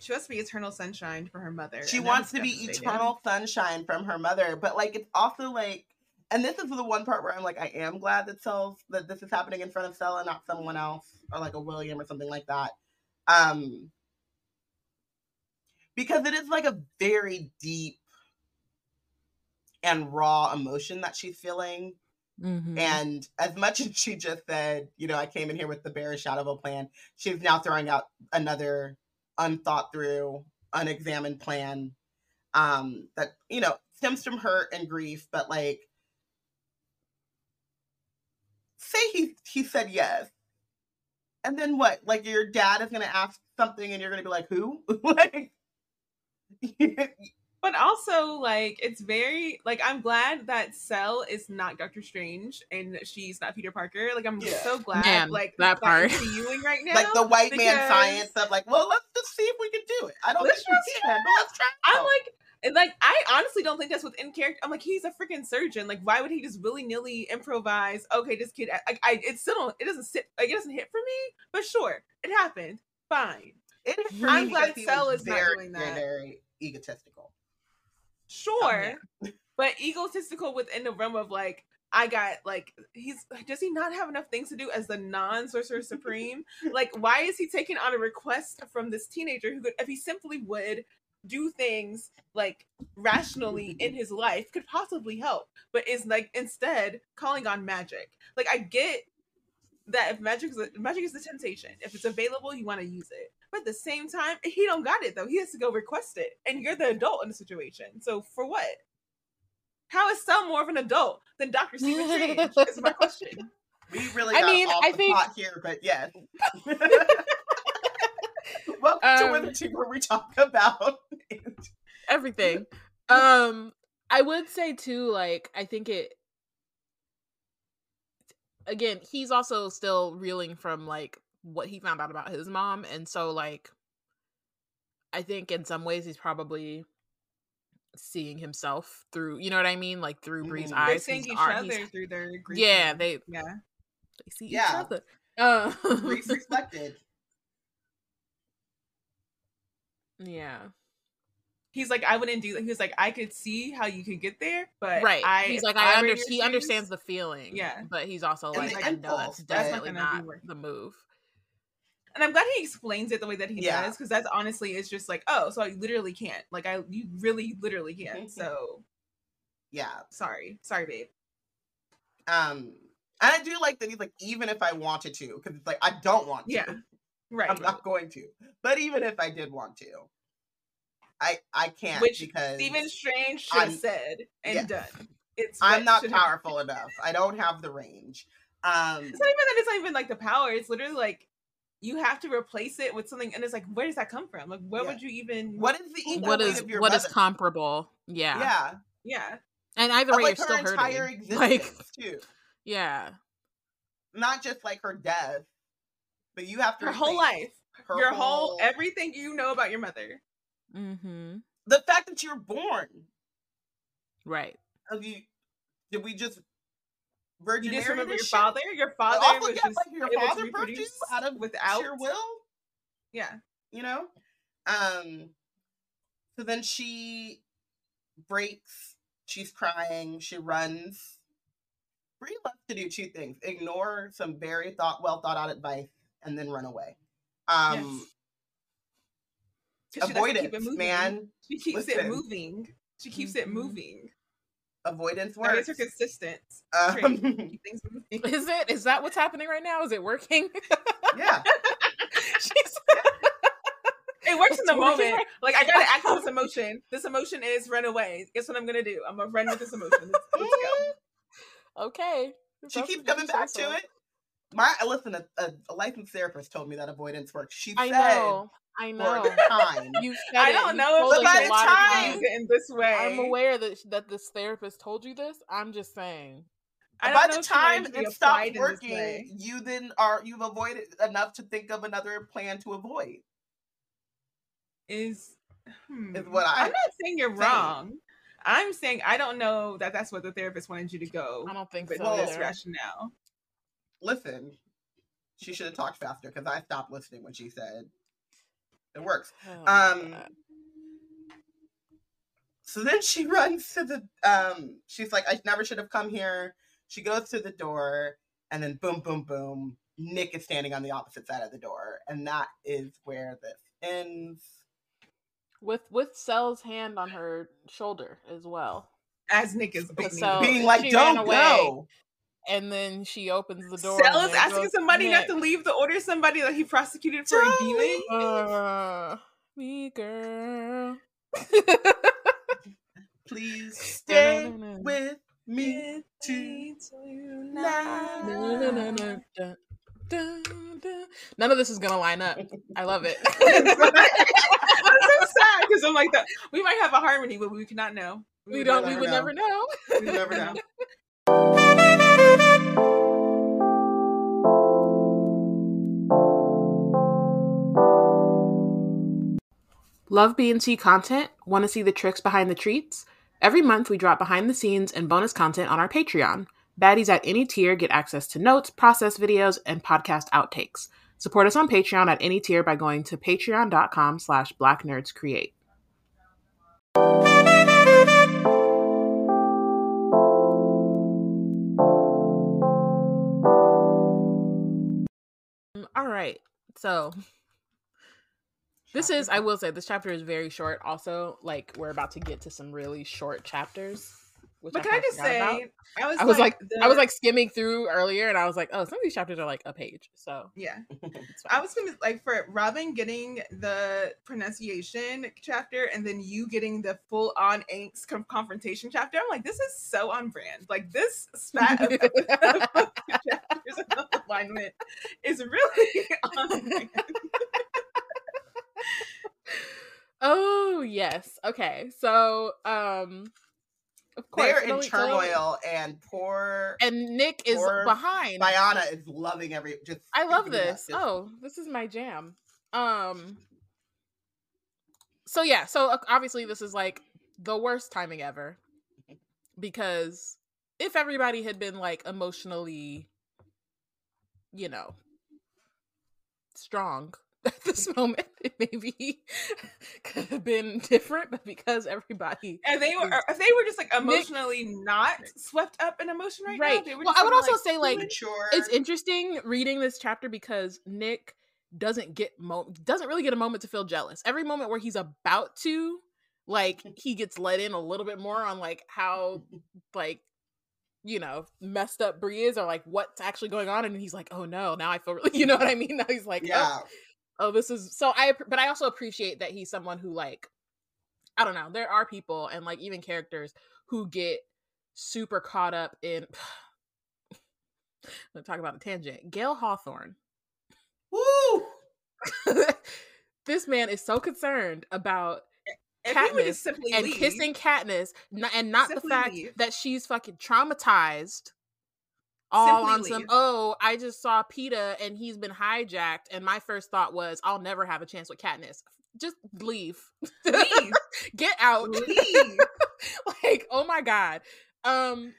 Speaker 3: She wants to be eternal sunshine for her mother.
Speaker 2: She wants to be eternal sunshine from her mother, but like it's also like and this is the one part where I'm like, I am glad that Sel that this is happening in front of Sel and not someone else or like a William or something like that. Um because it is like a very deep and raw emotion that she's feeling.
Speaker 1: Mhm.
Speaker 2: And as much as she just said, you know, I came in here with the bare shadow of a plan, she's now throwing out another unthought through, unexamined plan um that you know stems from hurt and grief, but like say he he said yes. And then what? Like your dad is gonna ask something and you're gonna be like, who? like
Speaker 3: but also like it's very like I'm glad that Sel is not Doctor Strange and she's not Peter Parker. Like I'm
Speaker 2: Yeah.
Speaker 3: so glad
Speaker 1: Man,
Speaker 3: like
Speaker 1: that part.
Speaker 3: viewing right now.
Speaker 2: like the white man science of like, well, let's just see if we can do it. I don't think
Speaker 3: Let's
Speaker 2: we
Speaker 3: just
Speaker 2: can, but let's try.
Speaker 3: I'm like and like I honestly don't think that's within character. I'm like he's a freaking surgeon. Like why would he just willy nilly improvise? Okay, this kid. Like I, it still don't. It doesn't sit. Like it doesn't hit for me. But sure, it happened. Fine.
Speaker 2: It
Speaker 3: I'm glad
Speaker 2: Sel
Speaker 3: is not
Speaker 2: very,
Speaker 3: doing that.
Speaker 2: Very egotistical.
Speaker 3: Sure, oh, but egotistical within the realm of like I got like he's does he not have enough things to do as the non sorcerer supreme? like why is he taking on a request from this teenager who could if he simply would do things like rationally in his life could possibly help, but is like instead calling on magic. Like I get that if magic is a, magic is the temptation, if it's available, you want to use it. But at the same time, he don't got it though. He has to go request it, and you're the adult in the situation. So for what? How is Sel more of an adult than Doctor Stephen Strange? is my question.
Speaker 2: We really
Speaker 1: I
Speaker 2: got
Speaker 1: mean,
Speaker 2: off
Speaker 1: I
Speaker 2: the
Speaker 1: think-
Speaker 2: pot here, but yes. Welcome to
Speaker 1: Um,
Speaker 2: Wizard Team, where we talk about
Speaker 1: everything. Um, I would say too, like I think it. Again, he's also still reeling from like what he found out about his mom, and so like, I think in some ways he's probably seeing himself through. You know what I mean? Like through Bree's
Speaker 2: Mhm.
Speaker 3: They're seeing each other through their grief.
Speaker 1: Yeah, they
Speaker 3: yeah.
Speaker 1: they see
Speaker 2: Yeah.
Speaker 1: each other. Uh,
Speaker 2: Reese reflected.
Speaker 1: yeah.
Speaker 3: He's like, I wouldn't do that. He was like, I could see how you could get there, but
Speaker 1: right.
Speaker 3: I,
Speaker 1: he's like
Speaker 3: I
Speaker 1: I under he understands the feeling.
Speaker 3: Yeah.
Speaker 1: But he's also
Speaker 2: And
Speaker 1: like, I know That's definitely not the move.
Speaker 3: And I'm glad he explains it the way that he
Speaker 2: Yeah.
Speaker 3: does because that's honestly it's just like, oh, so I literally can't. Like I, you really, literally can't. So
Speaker 2: Yeah.
Speaker 3: sorry, sorry, babe.
Speaker 2: Um, and I do like that he's like, even if I wanted to, because it's like I don't want to.
Speaker 3: Yeah. Right.
Speaker 2: I'm not going to. But even if I did want to, I I can't
Speaker 3: Which
Speaker 2: because
Speaker 3: Stephen Strange should have said and
Speaker 2: yes.
Speaker 3: done. It's
Speaker 2: I'm not powerful enough. I don't have the range. Um,
Speaker 3: It's not even that it's not even like the power. It's literally like you have to replace it with something, and it's like, where does that come from? Like, where
Speaker 2: Yeah.
Speaker 3: would you even?
Speaker 2: what is the equal
Speaker 1: What
Speaker 2: weight
Speaker 1: is
Speaker 2: of your
Speaker 1: what is
Speaker 2: mother?
Speaker 1: comparable? Yeah.
Speaker 2: Yeah,
Speaker 3: Yeah,
Speaker 1: And either
Speaker 2: but
Speaker 1: way,
Speaker 2: like
Speaker 1: you're
Speaker 2: her
Speaker 1: still
Speaker 2: entire
Speaker 1: hurting.
Speaker 2: existence
Speaker 1: Like,
Speaker 2: too.
Speaker 1: yeah.
Speaker 2: Not just like her death, but you have to
Speaker 3: her whole life,
Speaker 2: her
Speaker 3: your whole everything you know about your mother.
Speaker 1: Mm-hmm.
Speaker 2: the fact that you're born.
Speaker 1: Right.
Speaker 2: Have you? Did we just
Speaker 3: You
Speaker 2: virgin
Speaker 3: just
Speaker 2: marry
Speaker 3: remember your
Speaker 2: shit?
Speaker 3: father. Your father
Speaker 2: also,
Speaker 3: was
Speaker 2: yeah,
Speaker 3: just
Speaker 2: like your father you
Speaker 3: reproduce
Speaker 2: out of
Speaker 3: without
Speaker 2: your will.
Speaker 3: Yeah,
Speaker 2: you know um so then she breaks she's crying she runs Bree loves to do two things ignore some very thought well thought out advice and then run away um
Speaker 3: likes to it
Speaker 2: avoidance man
Speaker 3: She keeps it moving. She keeps it
Speaker 1: Mhm.
Speaker 3: moving.
Speaker 2: Avoidance
Speaker 3: That
Speaker 2: works
Speaker 3: is her consistent
Speaker 2: um,
Speaker 3: things.
Speaker 1: Is it? Is that what's happening right now? Is it working?
Speaker 2: yeah
Speaker 1: She's
Speaker 3: It works in the moment.
Speaker 1: right-
Speaker 3: Like I gotta act on this emotion. This emotion is run away. Guess what I'm gonna do? I'm gonna run with this emotion. Let's, let's go.
Speaker 1: okay. If
Speaker 2: she
Speaker 1: that's
Speaker 2: keeps coming back
Speaker 1: so.
Speaker 2: to it my listen a, a, a licensed therapist told me that avoidance works she
Speaker 1: I
Speaker 2: said
Speaker 1: know. I
Speaker 2: for
Speaker 1: know.
Speaker 2: the time
Speaker 1: You said
Speaker 3: I don't
Speaker 1: You
Speaker 3: know
Speaker 1: told
Speaker 3: if
Speaker 2: by the
Speaker 1: lot of
Speaker 2: time-
Speaker 1: times.
Speaker 3: in this way.
Speaker 1: I'm aware that that this therapist told you this. I'm just saying.
Speaker 3: I
Speaker 2: by the
Speaker 3: if she wanted
Speaker 2: time it stops
Speaker 3: applied in this
Speaker 2: working, you then are you've avoided enough to think of another plan to avoid.
Speaker 3: is hmm.
Speaker 2: Is what I-
Speaker 3: I'm not saying you're
Speaker 2: saying.
Speaker 3: wrong. I'm saying I don't know that that's what the therapist wanted you to go
Speaker 1: I don't think
Speaker 3: with
Speaker 1: so.
Speaker 3: this
Speaker 1: either.
Speaker 3: rationale.
Speaker 2: Listen, she should have talked faster because I stopped listening when she said it works.
Speaker 1: Oh
Speaker 2: Um, So then she runs to the um she's like, I never should have come here. She goes to the door and then boom, boom, boom. Nick is standing on the opposite side of the door. And that is where this ends.
Speaker 1: with with Sel's hand on her shoulder as well.
Speaker 3: As Nick is
Speaker 1: so-
Speaker 2: Being like, don't go.
Speaker 1: And then she opens the door. And
Speaker 3: is asking somebody not to leave to order somebody that he prosecuted for a demon.
Speaker 1: Uh, me girl.
Speaker 2: Please stay with me
Speaker 3: tonight.
Speaker 1: None of this is gonna line up. I love it.
Speaker 3: I'm so sad because I'm like that. We might have a harmony, but we cannot know.
Speaker 1: we
Speaker 3: would
Speaker 1: don't. We would
Speaker 2: know.
Speaker 1: never know.
Speaker 2: We never know.
Speaker 1: Love BNC content? Want to see the tricks behind the treats? Every month we drop behind the scenes and bonus content on our Patreon. Baddies at any tier get access to notes, process videos, and podcast outtakes. Support us on Patreon at any tier by going to patreon.com slash blacknerdscreate. All right. So this is, I will say, this chapter is very short. Also, like we're about to get to some really short chapters.
Speaker 3: But
Speaker 1: I
Speaker 3: can I just
Speaker 1: forgot about.
Speaker 3: say, I was
Speaker 1: I was like,
Speaker 3: the-
Speaker 1: I was like skimming through earlier, and I was like, oh, some of these chapters are like a page. So
Speaker 3: yeah. I was gonna like for Robyn getting the pronunciation chapter and then you getting the full on angst confrontation chapter. I'm like, this is so on brand. Like this spat of, of chapters of alignment is really on brand.
Speaker 1: Oh yes. Okay. So um, of course
Speaker 2: They're in turmoil, and poor
Speaker 1: and Nick is behind.
Speaker 2: Bayana is loving every. Just
Speaker 1: I love
Speaker 2: keeping it up.
Speaker 1: this. Oh, this is my jam. Um So yeah, so obviously this is like the worst timing ever because if everybody had been like emotionally you know strong at this moment, it maybe could have been different, but because everybody
Speaker 3: And they were if they were just like emotionally not swept up in emotion right, now.
Speaker 1: right.
Speaker 3: They were
Speaker 1: Well, I would also say like
Speaker 2: mature.
Speaker 1: it's interesting reading this chapter because Nick doesn't get mo- doesn't really get a moment to feel jealous. Every moment where he's about to, like, he gets let in a little bit more on like how like you know messed up Bree is or like what's actually going on, and he's like, oh no, now I feel really, you know what I mean? Now he's like, oh,
Speaker 2: yeah.
Speaker 1: oh, Oh, this is so I but I also appreciate that he's someone who like I don't know, there are people and like even characters who get super caught up in Let's talk about a tangent. Gale Hawthorne.
Speaker 2: Woo!
Speaker 1: this man is so concerned about
Speaker 3: if
Speaker 1: Katniss
Speaker 3: simply
Speaker 1: and
Speaker 3: leave,
Speaker 1: kissing Katniss and not
Speaker 3: Simply
Speaker 1: the fact
Speaker 3: leave.
Speaker 1: that she's fucking traumatized all
Speaker 3: Simply
Speaker 1: on some oh i just saw Peeta and he's been hijacked. And my first thought was i'll never have a chance with Katniss. Just leave.
Speaker 3: Leave,
Speaker 1: get out.
Speaker 3: Leave.
Speaker 1: like oh my god. Um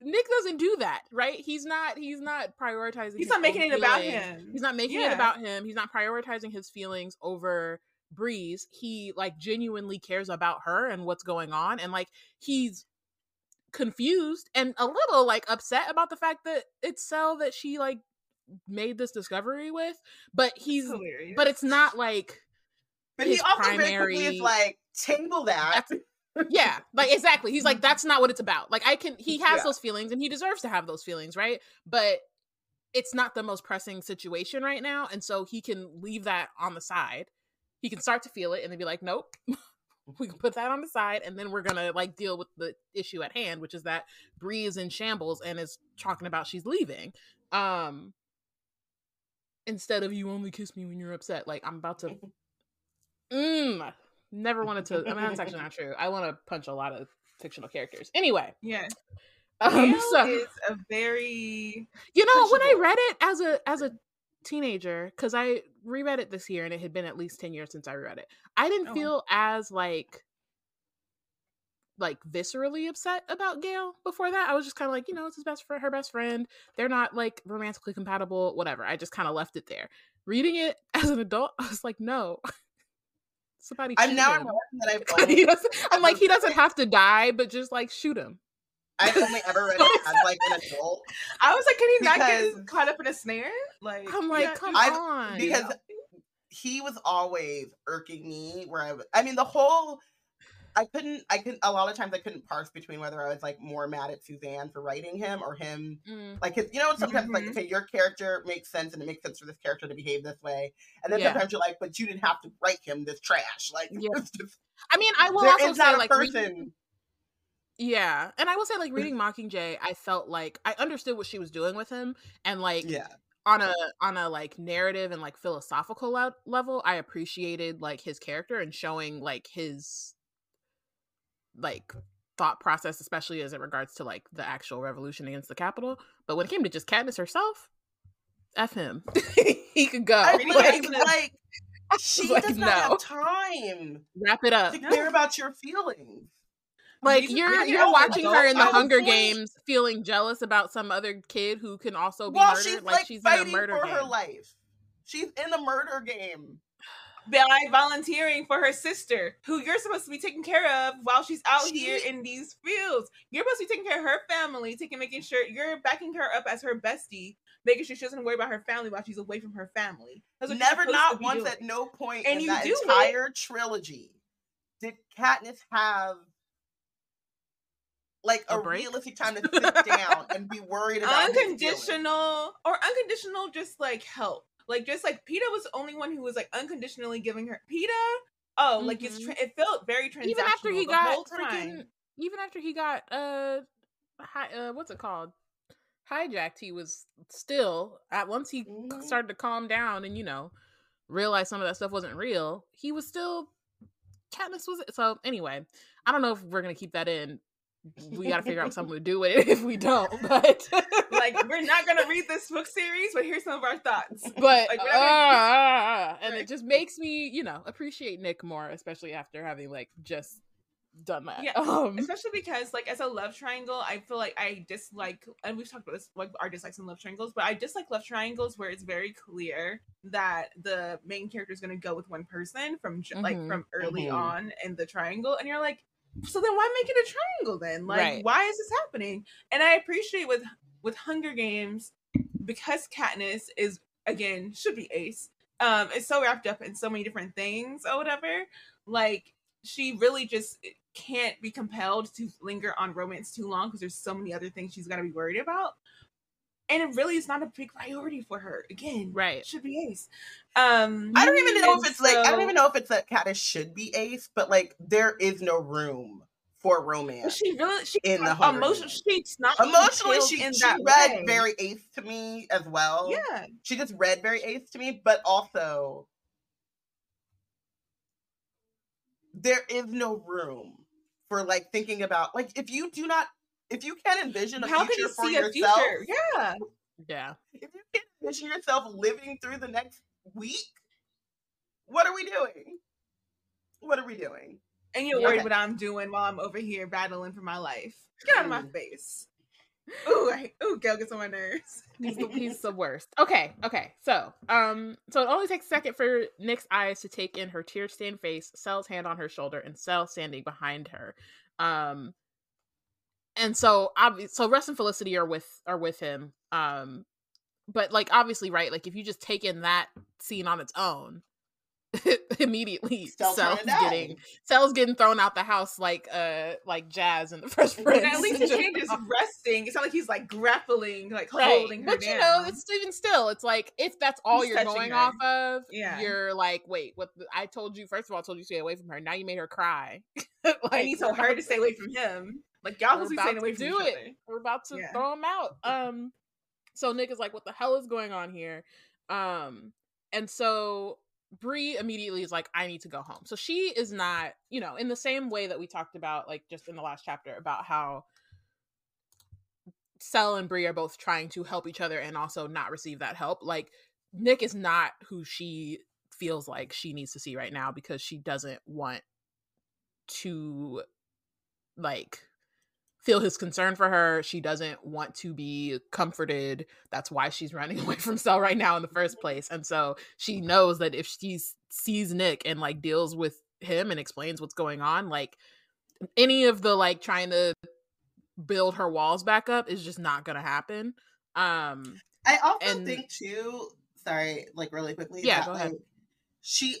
Speaker 1: nick doesn't do that right? He's not he's not prioritizing
Speaker 3: He's not making it about him.
Speaker 1: he's not making it about him. He's not prioritizing his feelings over Bree's. He like genuinely cares about her and what's going on. And like he's confused and a little like upset about the fact that it's Sel that she like made this discovery with but he's
Speaker 3: hilarious.
Speaker 1: but it's not like
Speaker 2: But he also very quickly is like, table that.
Speaker 1: yeah like exactly he's like that's not what it's about like i can he has
Speaker 2: Yeah.
Speaker 1: those feelings and he deserves to have those feelings right but it's not the most pressing situation right now and so he can leave that on the side he can start to feel it and then be like nope we can put that on the side and then we're gonna like deal with the issue at hand which is that Bree is in shambles and is talking about she's leaving um instead of you only kiss me when you're upset. Like i'm about to mm, never wanted to i mean that's actually not true i want to punch a lot of fictional characters. Anyway
Speaker 3: yeah,
Speaker 1: um, so
Speaker 3: is a very
Speaker 1: you know when i read it as a as a teenager because i reread it this year and it had been at least 10 years since i read it. I didn't
Speaker 3: Oh.
Speaker 1: feel as like like viscerally upset about Gale before that. I was just kind of like you know it's his best friend her best friend. They're not like romantically compatible whatever. I just kind of left it there. Reading it as an adult i was like no. Somebody
Speaker 2: I'm now I'm realizing that I've
Speaker 1: He
Speaker 2: only,
Speaker 1: doesn't- i'm like he doesn't have to die but just like shoot him
Speaker 2: I've only ever read it as like an adult
Speaker 3: I was like, can he not get caught up in a snare? Like
Speaker 1: i'm like
Speaker 3: yeah,
Speaker 1: come
Speaker 2: I've-
Speaker 1: on
Speaker 2: because he was always irking me where I was I mean the whole I couldn't. I could a lot of times I couldn't parse between whether I was like more mad at Suzanne for writing him or him.
Speaker 1: Mm.
Speaker 2: Like his, you know, sometimes like
Speaker 3: Mhm.
Speaker 2: okay, your character makes sense and it makes sense for this character to behave this way, and then
Speaker 1: Yeah.
Speaker 2: sometimes you're like, but you didn't have to write him this trash. Like
Speaker 1: Yeah.
Speaker 2: just,
Speaker 1: I mean, I will also say like
Speaker 2: person.
Speaker 1: Yeah, and I will say like mm. reading Mockingjay, I felt like I understood what she was doing with him, and like
Speaker 2: Yeah,
Speaker 1: on a on a like narrative and like philosophical le- level, I appreciated like his character and showing like his like thought process, especially as it regards to like the actual revolution against the Capitol. But when it came to just Katniss herself, f him, he could go.
Speaker 2: I
Speaker 3: Like,
Speaker 2: mean,
Speaker 1: Like,
Speaker 2: like, like she
Speaker 1: like,
Speaker 2: does not
Speaker 1: no.
Speaker 2: have time
Speaker 1: wrap it up.
Speaker 2: to care about your feelings.
Speaker 1: Like
Speaker 3: These-
Speaker 1: you're you're watching her in the. Hunger
Speaker 2: I was like-
Speaker 1: Games, feeling jealous about some other kid who can also be
Speaker 2: While
Speaker 1: murdered.
Speaker 2: she's
Speaker 1: like,
Speaker 2: like,
Speaker 1: she's in a
Speaker 2: fighting
Speaker 1: murder
Speaker 2: for
Speaker 1: game.
Speaker 2: her life, she's in a murder game.
Speaker 3: by volunteering for her sister, who you're supposed to be taking care of while she's out
Speaker 2: She-
Speaker 3: here in these fields. You're supposed to be taking care of her family, taking making sure you're backing her up as her bestie, making sure she doesn't worry about her family while she's away from her family. That's
Speaker 2: Never, not once,
Speaker 3: doing.
Speaker 2: at no point
Speaker 3: And
Speaker 2: in
Speaker 3: you
Speaker 2: that
Speaker 3: do it.
Speaker 2: entire trilogy did Katniss have like
Speaker 1: A
Speaker 2: a,
Speaker 1: break?
Speaker 2: realistic time to sit down and be worried about his
Speaker 3: unconditional or unconditional just like help like just like Peeta was the only one who was like unconditionally giving her Peeta oh like it's
Speaker 1: Mhm.
Speaker 3: tra- it felt very transactional
Speaker 1: Even after he
Speaker 3: the
Speaker 1: got freaking, even after he got uh, hi, uh, what's it called? Hijacked. He was still at once he
Speaker 2: Mhm.
Speaker 1: started to calm down and you know realized some of that stuff wasn't real. He was still Katniss was it. so anyway. I don't know if we're gonna keep that in. We got to figure out something to do with it if we don't. But
Speaker 3: like we're not gonna read this book series but here's some of our thoughts
Speaker 1: but
Speaker 3: like,
Speaker 1: uh, and it just makes me you know appreciate Nick more, especially after having like just done that.
Speaker 3: Yeah,
Speaker 1: Um,
Speaker 3: especially because like as a love triangle i feel like i dislike and we've talked about this like our dislikes in love triangles but i dislike love triangles where it's very clear that the main character is going to go with one person from like
Speaker 1: Mhm.
Speaker 3: from early
Speaker 2: Mhm.
Speaker 3: on in the triangle and you're like so then why make it a triangle then? Like
Speaker 1: Right.
Speaker 3: why is this happening? And i appreciate with with hunger games because katniss is again should be ace um is so wrapped up in so many different things or whatever like she really just can't be compelled to linger on romance too long because there's so many other things she's got to be worried about and it really is not a big priority for her again
Speaker 1: Right.
Speaker 3: should be ace um
Speaker 2: I don't even know if it's like I don't even know if it's that Katniss should be ace, but like there is no room for
Speaker 3: but
Speaker 2: romance.
Speaker 3: she really she
Speaker 2: in the Hunger
Speaker 3: emotional she's not
Speaker 2: Emotionally,
Speaker 3: compelled
Speaker 2: she,
Speaker 3: in
Speaker 2: she
Speaker 3: that
Speaker 2: read
Speaker 3: way.
Speaker 2: very ace to me as well.
Speaker 3: yeah
Speaker 2: She just read very ace to me, but also there is no room for like thinking about like if you do not if you can't envision a
Speaker 3: how can
Speaker 2: future
Speaker 3: you
Speaker 2: for
Speaker 3: see a
Speaker 2: yourself,
Speaker 3: future yeah
Speaker 1: yeah.
Speaker 2: if you can't envision yourself living through the next week, what are we doing? What are we doing?
Speaker 3: and you're worried
Speaker 2: Okay.
Speaker 3: what i'm doing while i'm over here battling for my life get out of my face ooh I, ooh Gale gets on my nerves
Speaker 1: He's the, he's the worst. Okay, okay. So, um, so it only takes a second for Nick's eyes to take in her tear-stained face, Sel's hand on her shoulder, and Sel standing behind her. Um, and so obvious. So Russ and Felicity are with are with him. Um, but like obviously, right? Like if you just take in that scene on its own, immediately
Speaker 2: Still Sel's
Speaker 1: getting Sel's getting thrown out the house like uh like Jazz in the Fresh
Speaker 3: But
Speaker 1: Prince.
Speaker 3: at least
Speaker 1: Just-
Speaker 3: Kate is resting. It's not like he's like grappling, like
Speaker 1: right.
Speaker 3: holding her
Speaker 1: but
Speaker 3: down.
Speaker 1: you know, it's even still, it's like if that's all
Speaker 3: He's
Speaker 1: you're going
Speaker 3: her.
Speaker 1: off of,
Speaker 3: Yeah.
Speaker 1: you're like, wait, what? The, I told you first of all, I told you to stay away from her. Now you made her cry. like,
Speaker 3: and he told her to stay away from him. Like y'all
Speaker 1: about
Speaker 3: staying
Speaker 1: to
Speaker 3: away from
Speaker 1: do
Speaker 3: each
Speaker 1: it.
Speaker 3: other.
Speaker 1: We're about to
Speaker 3: Yeah.
Speaker 1: throw him out. Um, so Nick is like, what the hell is going on here? Um, and so Bree immediately is like, I need to go home. So she is not, you know, in the same way that we talked about, like just in the last chapter, about how Sel and Bree are both trying to help each other and also not receive that help. Like Nick is not who she feels like she needs to see right now because she doesn't want to like feel his concern for her. She doesn't want to be comforted. That's why she's running away from Sel right now in the first place. And so she knows that if she sees Nick and like deals with him and explains what's going on, like any of the like trying to build her walls back up is just not gonna happen. Um
Speaker 2: I also
Speaker 1: And-
Speaker 2: think too. Sorry, like really quickly.
Speaker 1: Yeah,
Speaker 2: that,
Speaker 1: go ahead.
Speaker 2: like, she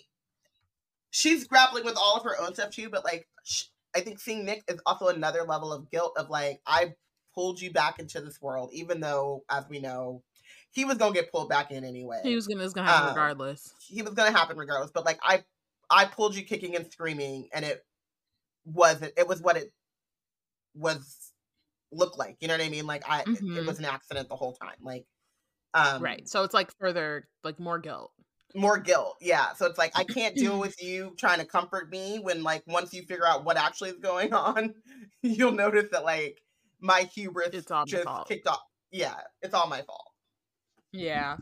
Speaker 2: she's grappling with all of her own stuff too, but like sh- I think seeing Nick is also another level of guilt of like I pulled you back into this world, even though, as we know, he was gonna get pulled back in anyway.
Speaker 1: He was gonna it's gonna happen
Speaker 2: Um,
Speaker 1: regardless.
Speaker 2: He was gonna happen regardless. But like I, I pulled you kicking and screaming, and it wasn't. It was what it was looked like. You know what I mean? Like I, it- it,
Speaker 1: Mhm.
Speaker 2: was an accident the whole time. Like, um,
Speaker 1: right. So it's like further like more guilt.
Speaker 2: More guilt. Yeah. So it's like I can't deal with you trying to comfort me when like once you figure out what actually is going on, you'll notice that like my hubris
Speaker 1: It's all
Speaker 2: just kicked off. Yeah, it's all my fault.
Speaker 1: Yeah.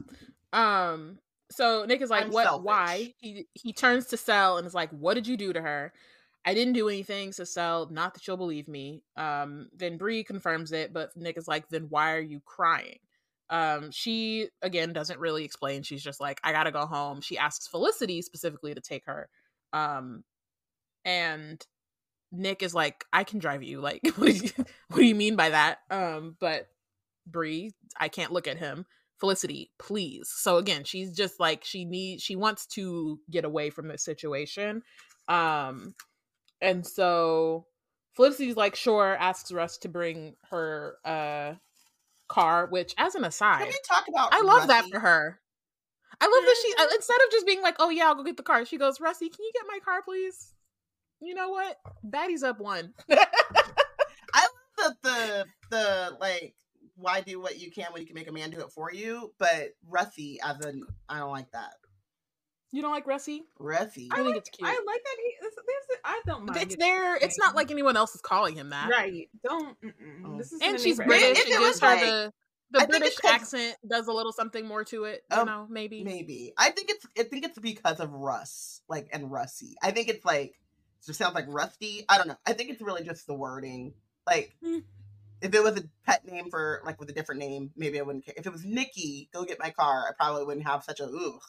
Speaker 1: Um so Nick is like,
Speaker 2: I'm
Speaker 1: "What
Speaker 2: selfish.
Speaker 1: why?" He he turns to Sel and is like, "What did you do to her?" I didn't do anything, so Sel, not that you'll believe me. Um then Bree confirms it, but Nick is like, "Then why are you crying?" Um she again doesn't really explain. She's just like, "I got to go home." She asks Felicity specifically to take her. Um and Nick is like, "I can drive you." Like, what do you, what do you mean by that? Um but Bree, I can't look at him. Felicity, please. So again, she's just like she needs she wants to get away from this situation. Um and so Felicity's like, sure, asks Russ to bring her uh car, which as an aside, Can
Speaker 2: we talk about?
Speaker 1: I love that for her. I love that she uh, instead of just being like, "Oh yeah, I'll go get the car," she goes, "Rusty, can you get my car, please?" You know what? Baddies up one.
Speaker 2: I love the the the like why do what you can when you can make a man do it for you but Rusty as an i don't like that
Speaker 1: you don't like Rusty?
Speaker 2: Rusty
Speaker 1: I think it's cute.
Speaker 3: I like that he. There's, there's, I don't mind.
Speaker 1: It's
Speaker 3: it.
Speaker 1: there. It's not like anyone else is calling him that.
Speaker 3: Right. Don't. Mm-mm.
Speaker 2: Oh.
Speaker 3: This is
Speaker 1: and she's British.
Speaker 2: If
Speaker 1: It
Speaker 2: it
Speaker 1: gives
Speaker 2: was
Speaker 1: her
Speaker 2: like-
Speaker 1: the the
Speaker 2: I
Speaker 1: British accent does a little something more to it. You
Speaker 2: Oh,
Speaker 1: know, maybe.
Speaker 2: maybe i think it's i think it's because of russ like and rusty i think it's like it just sounds like rusty i don't know i think it's really just the wording like
Speaker 1: Hmm.
Speaker 2: if it was a pet name for like with a different name maybe i wouldn't care if it was nikki go get my car i probably wouldn't have such a ugh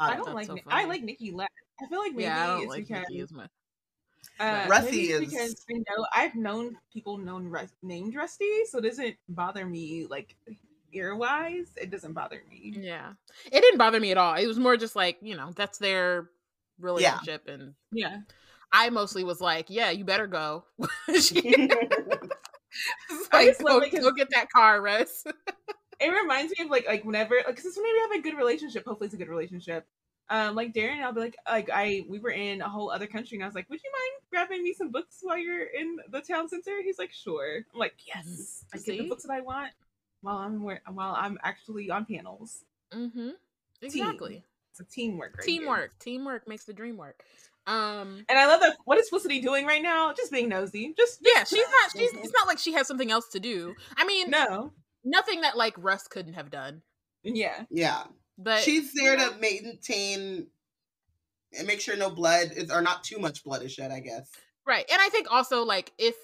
Speaker 3: I don't like.
Speaker 1: so
Speaker 3: Ni- I like Nikki less. I feel like maybe
Speaker 1: yeah, I don't
Speaker 3: it's
Speaker 1: like
Speaker 3: because
Speaker 1: Nikki as much.
Speaker 3: uh,
Speaker 2: Rusty is-
Speaker 3: because I know I've known people known Rus- named Rusty, so it doesn't bother me like ear wise. It doesn't bother me.
Speaker 1: Yeah, it didn't bother me at all. It was more just like you know that's their relationship, and
Speaker 3: Yeah.
Speaker 1: I mostly was like, yeah, you better go. She- It's
Speaker 3: I
Speaker 1: like, go,
Speaker 3: 'cause-
Speaker 1: go get that car, Russ.
Speaker 3: It reminds me of like like whenever like because this when we have a good relationship, hopefully it's a good relationship. Um, like Darren, I'll be like, like I we were in a whole other country, and I was like, would you mind grabbing me some books while you're in the town center? He's like, sure. I'm like, yes, I get the books that I want while I'm where, while I'm actually on panels.
Speaker 1: mm-hmm. Exactly.
Speaker 3: It's a teamwork. Right here.
Speaker 1: Teamwork. Teamwork makes the dream work. Um.
Speaker 3: And I love that. What is Felicity doing right now? Just being nosy. Just,
Speaker 1: Yeah, she's not. She's. It's not like she has something else to do. I mean,
Speaker 3: no.
Speaker 1: Nothing that like Russ couldn't have done.
Speaker 3: Yeah.
Speaker 2: yeah
Speaker 1: But
Speaker 2: she's there to maintain and make sure no blood is or not too much blood is shed i guess
Speaker 1: right, and I think also like if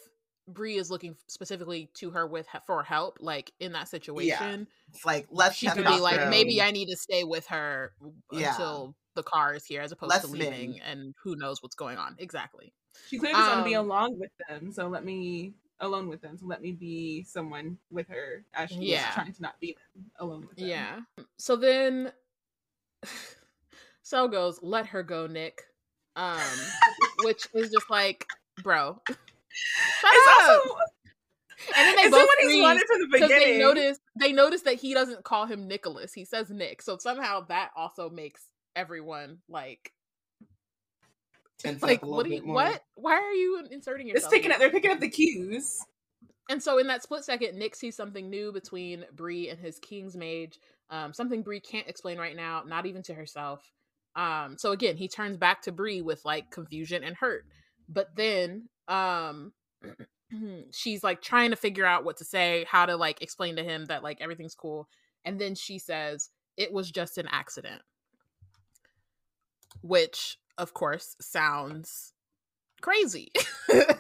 Speaker 1: Bree is looking specifically to her with for help, like in that situation,
Speaker 2: it's like less
Speaker 1: she could be like, maybe. I need to stay with her
Speaker 2: Yeah.
Speaker 1: until the car is here, as opposed
Speaker 2: Less
Speaker 1: to
Speaker 2: men.
Speaker 1: leaving, and who knows what's going on exactly.
Speaker 3: She clearly doesn't want to be
Speaker 1: Um,
Speaker 3: along with them, so let me alone with them. So let me be someone with her as she's
Speaker 1: Yeah.
Speaker 3: trying to not be them, alone with them.
Speaker 1: Yeah. So then, Sel goes, "Let her go, Nick," um, which is just like, bro. Shut
Speaker 3: It's
Speaker 1: up.
Speaker 3: also
Speaker 1: And then they
Speaker 3: it's
Speaker 1: both
Speaker 3: wanted from the beginning.
Speaker 1: they notice they notice that he doesn't call him Nicholas. He says Nick. So somehow that also makes everyone like
Speaker 2: tense up
Speaker 1: like
Speaker 2: a little
Speaker 1: what do you
Speaker 2: more.
Speaker 1: what? Why are you inserting yourself?
Speaker 3: It's
Speaker 1: picking
Speaker 3: up. They're picking up the cues.
Speaker 1: And so in that split second, Nick sees something new between Bree and his King's Mage. Um, something Bree can't explain right now, not even to herself. Um, so again, he turns back to Bree with like confusion and hurt. But then um she's like trying to figure out what to say, how to like explain to him that like everything's cool. And then she says, It was just an accident. Which, of course, sounds crazy.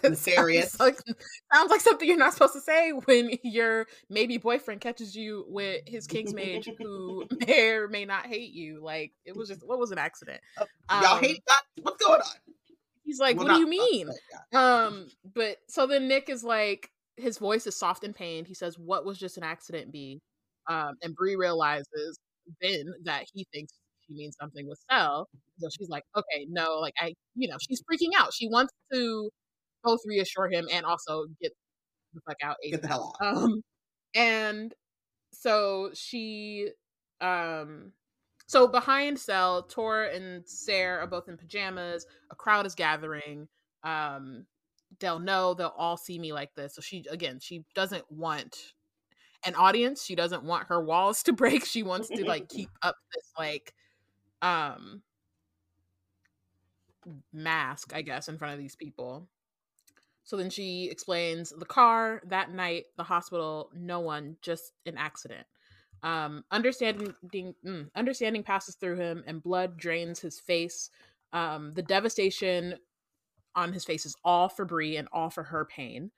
Speaker 2: Nefarious.
Speaker 1: sounds, like, sounds like something you're not supposed to say when your maybe boyfriend catches you with his king's mage who may or may not hate you. Like it was just what was an accident.
Speaker 2: y'all
Speaker 1: Um,
Speaker 2: hate that what's going on
Speaker 1: He's like,
Speaker 2: Well,
Speaker 1: what do you mean? Um, but so then Nick is like, his voice is soft and pained. He says, "What was just an accident, B?" Um, and Bree realizes then that he thinks she means something with Sel. So she's like, "Okay, no, like I, you know, she's freaking out. She wants to both reassure him and also get the fuck out.
Speaker 2: Get the hell out.
Speaker 1: Um, and so she, um, so behind Sel, Tor and Sarah are both in pajamas. A crowd is gathering. Um, they'll know they'll all see me like this. So she, again, she doesn't want an audience. She doesn't want her walls to break. She wants to like keep up this like, um, mask, I guess, in front of these people. So then she explains the car, that night, the hospital, no one, just an accident. Um, understanding mm, understanding passes through him and blood drains his face. Um, the devastation on his face is all for Bree and all for her pain.